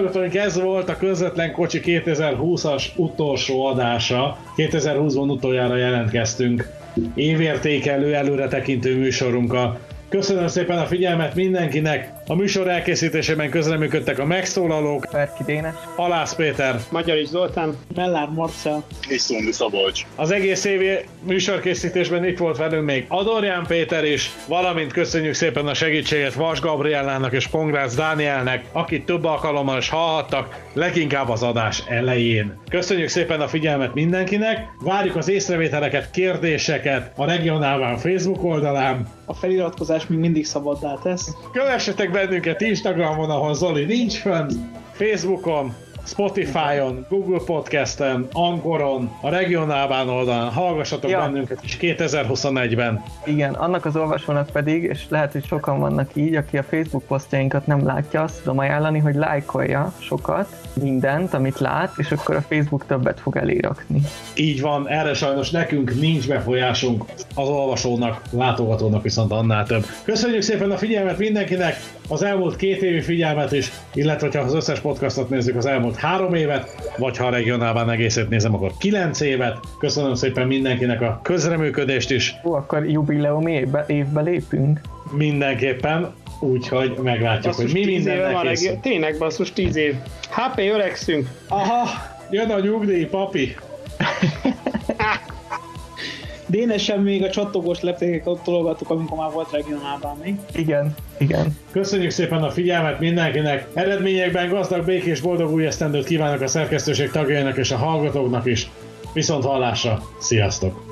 Hallgatóink, ez volt a Közvetlen Kocsi 2020-as utolsó adása. 2020-ban utoljára jelentkeztünk évértékelő, előretekintő műsorunkkal. Köszönöm szépen a figyelmet mindenkinek! A műsor elkészítésében közreműködtek a megszólalók. Ferki Dénes. Halász Péter. Magyar Zoltán. Mellár Marcel. És Szundi Szabolcs. Az egész évi műsorkészítésben itt volt velünk még Adorján Péter is, valamint köszönjük szépen a segítséget Vas Gabriellának és Pongrácz Dánielnek, akit több alkalommal is hallhattak, leginkább az adás elején. Köszönjük szépen a figyelmet mindenkinek, várjuk az észrevételeket, kérdéseket a regionálban Facebook oldalán. A feliratkozás még mindig szabaddá tesz. Kövessetek bennünket Instagramon, ahol Zoli nincs fönn, Facebookon, Spotify-on, Google Podcast-en, Ankoron, a regionálban oldalon, hallgassatok ja. bennünket is 2021-ben. Igen, annak az olvasónak pedig, és lehet, hogy sokan vannak így, aki a Facebook posztjainkat nem látja, azt tudom ajánlani, hogy lájkolja sokat, mindent, amit lát, és akkor a Facebook többet fog elérakni. Így van, erre sajnos nekünk nincs befolyásunk, az olvasónak, látogatónak viszont annál több. Köszönjük szépen a figyelmet mindenkinek, az elmúlt két évi figyelmet is, illetve ha az összes podcastot nézzük, az elmúlt három évet, vagy ha a regionálban egészet nézem, akkor kilenc évet. Köszönöm szépen mindenkinek a közreműködést is. Ó, akkor jubileum évbe, évbe lépünk. Mindenképpen, úgyhogy meglátjuk, basszus, hogy mi mindennek készül. Tényleg basszus, tíz év. HP öregszünk. Aha, jön a nyugdíj, papi. [laughs] Dénesen még a csattogós leptéket tologattuk, amikor már volt regionálban még. Igen, igen. Köszönjük szépen a figyelmet mindenkinek. Eredményekben gazdag, békés, boldog új esztendőt kívánok a szerkesztőség tagjainak és a hallgatóknak is. Viszont hallásra, sziasztok!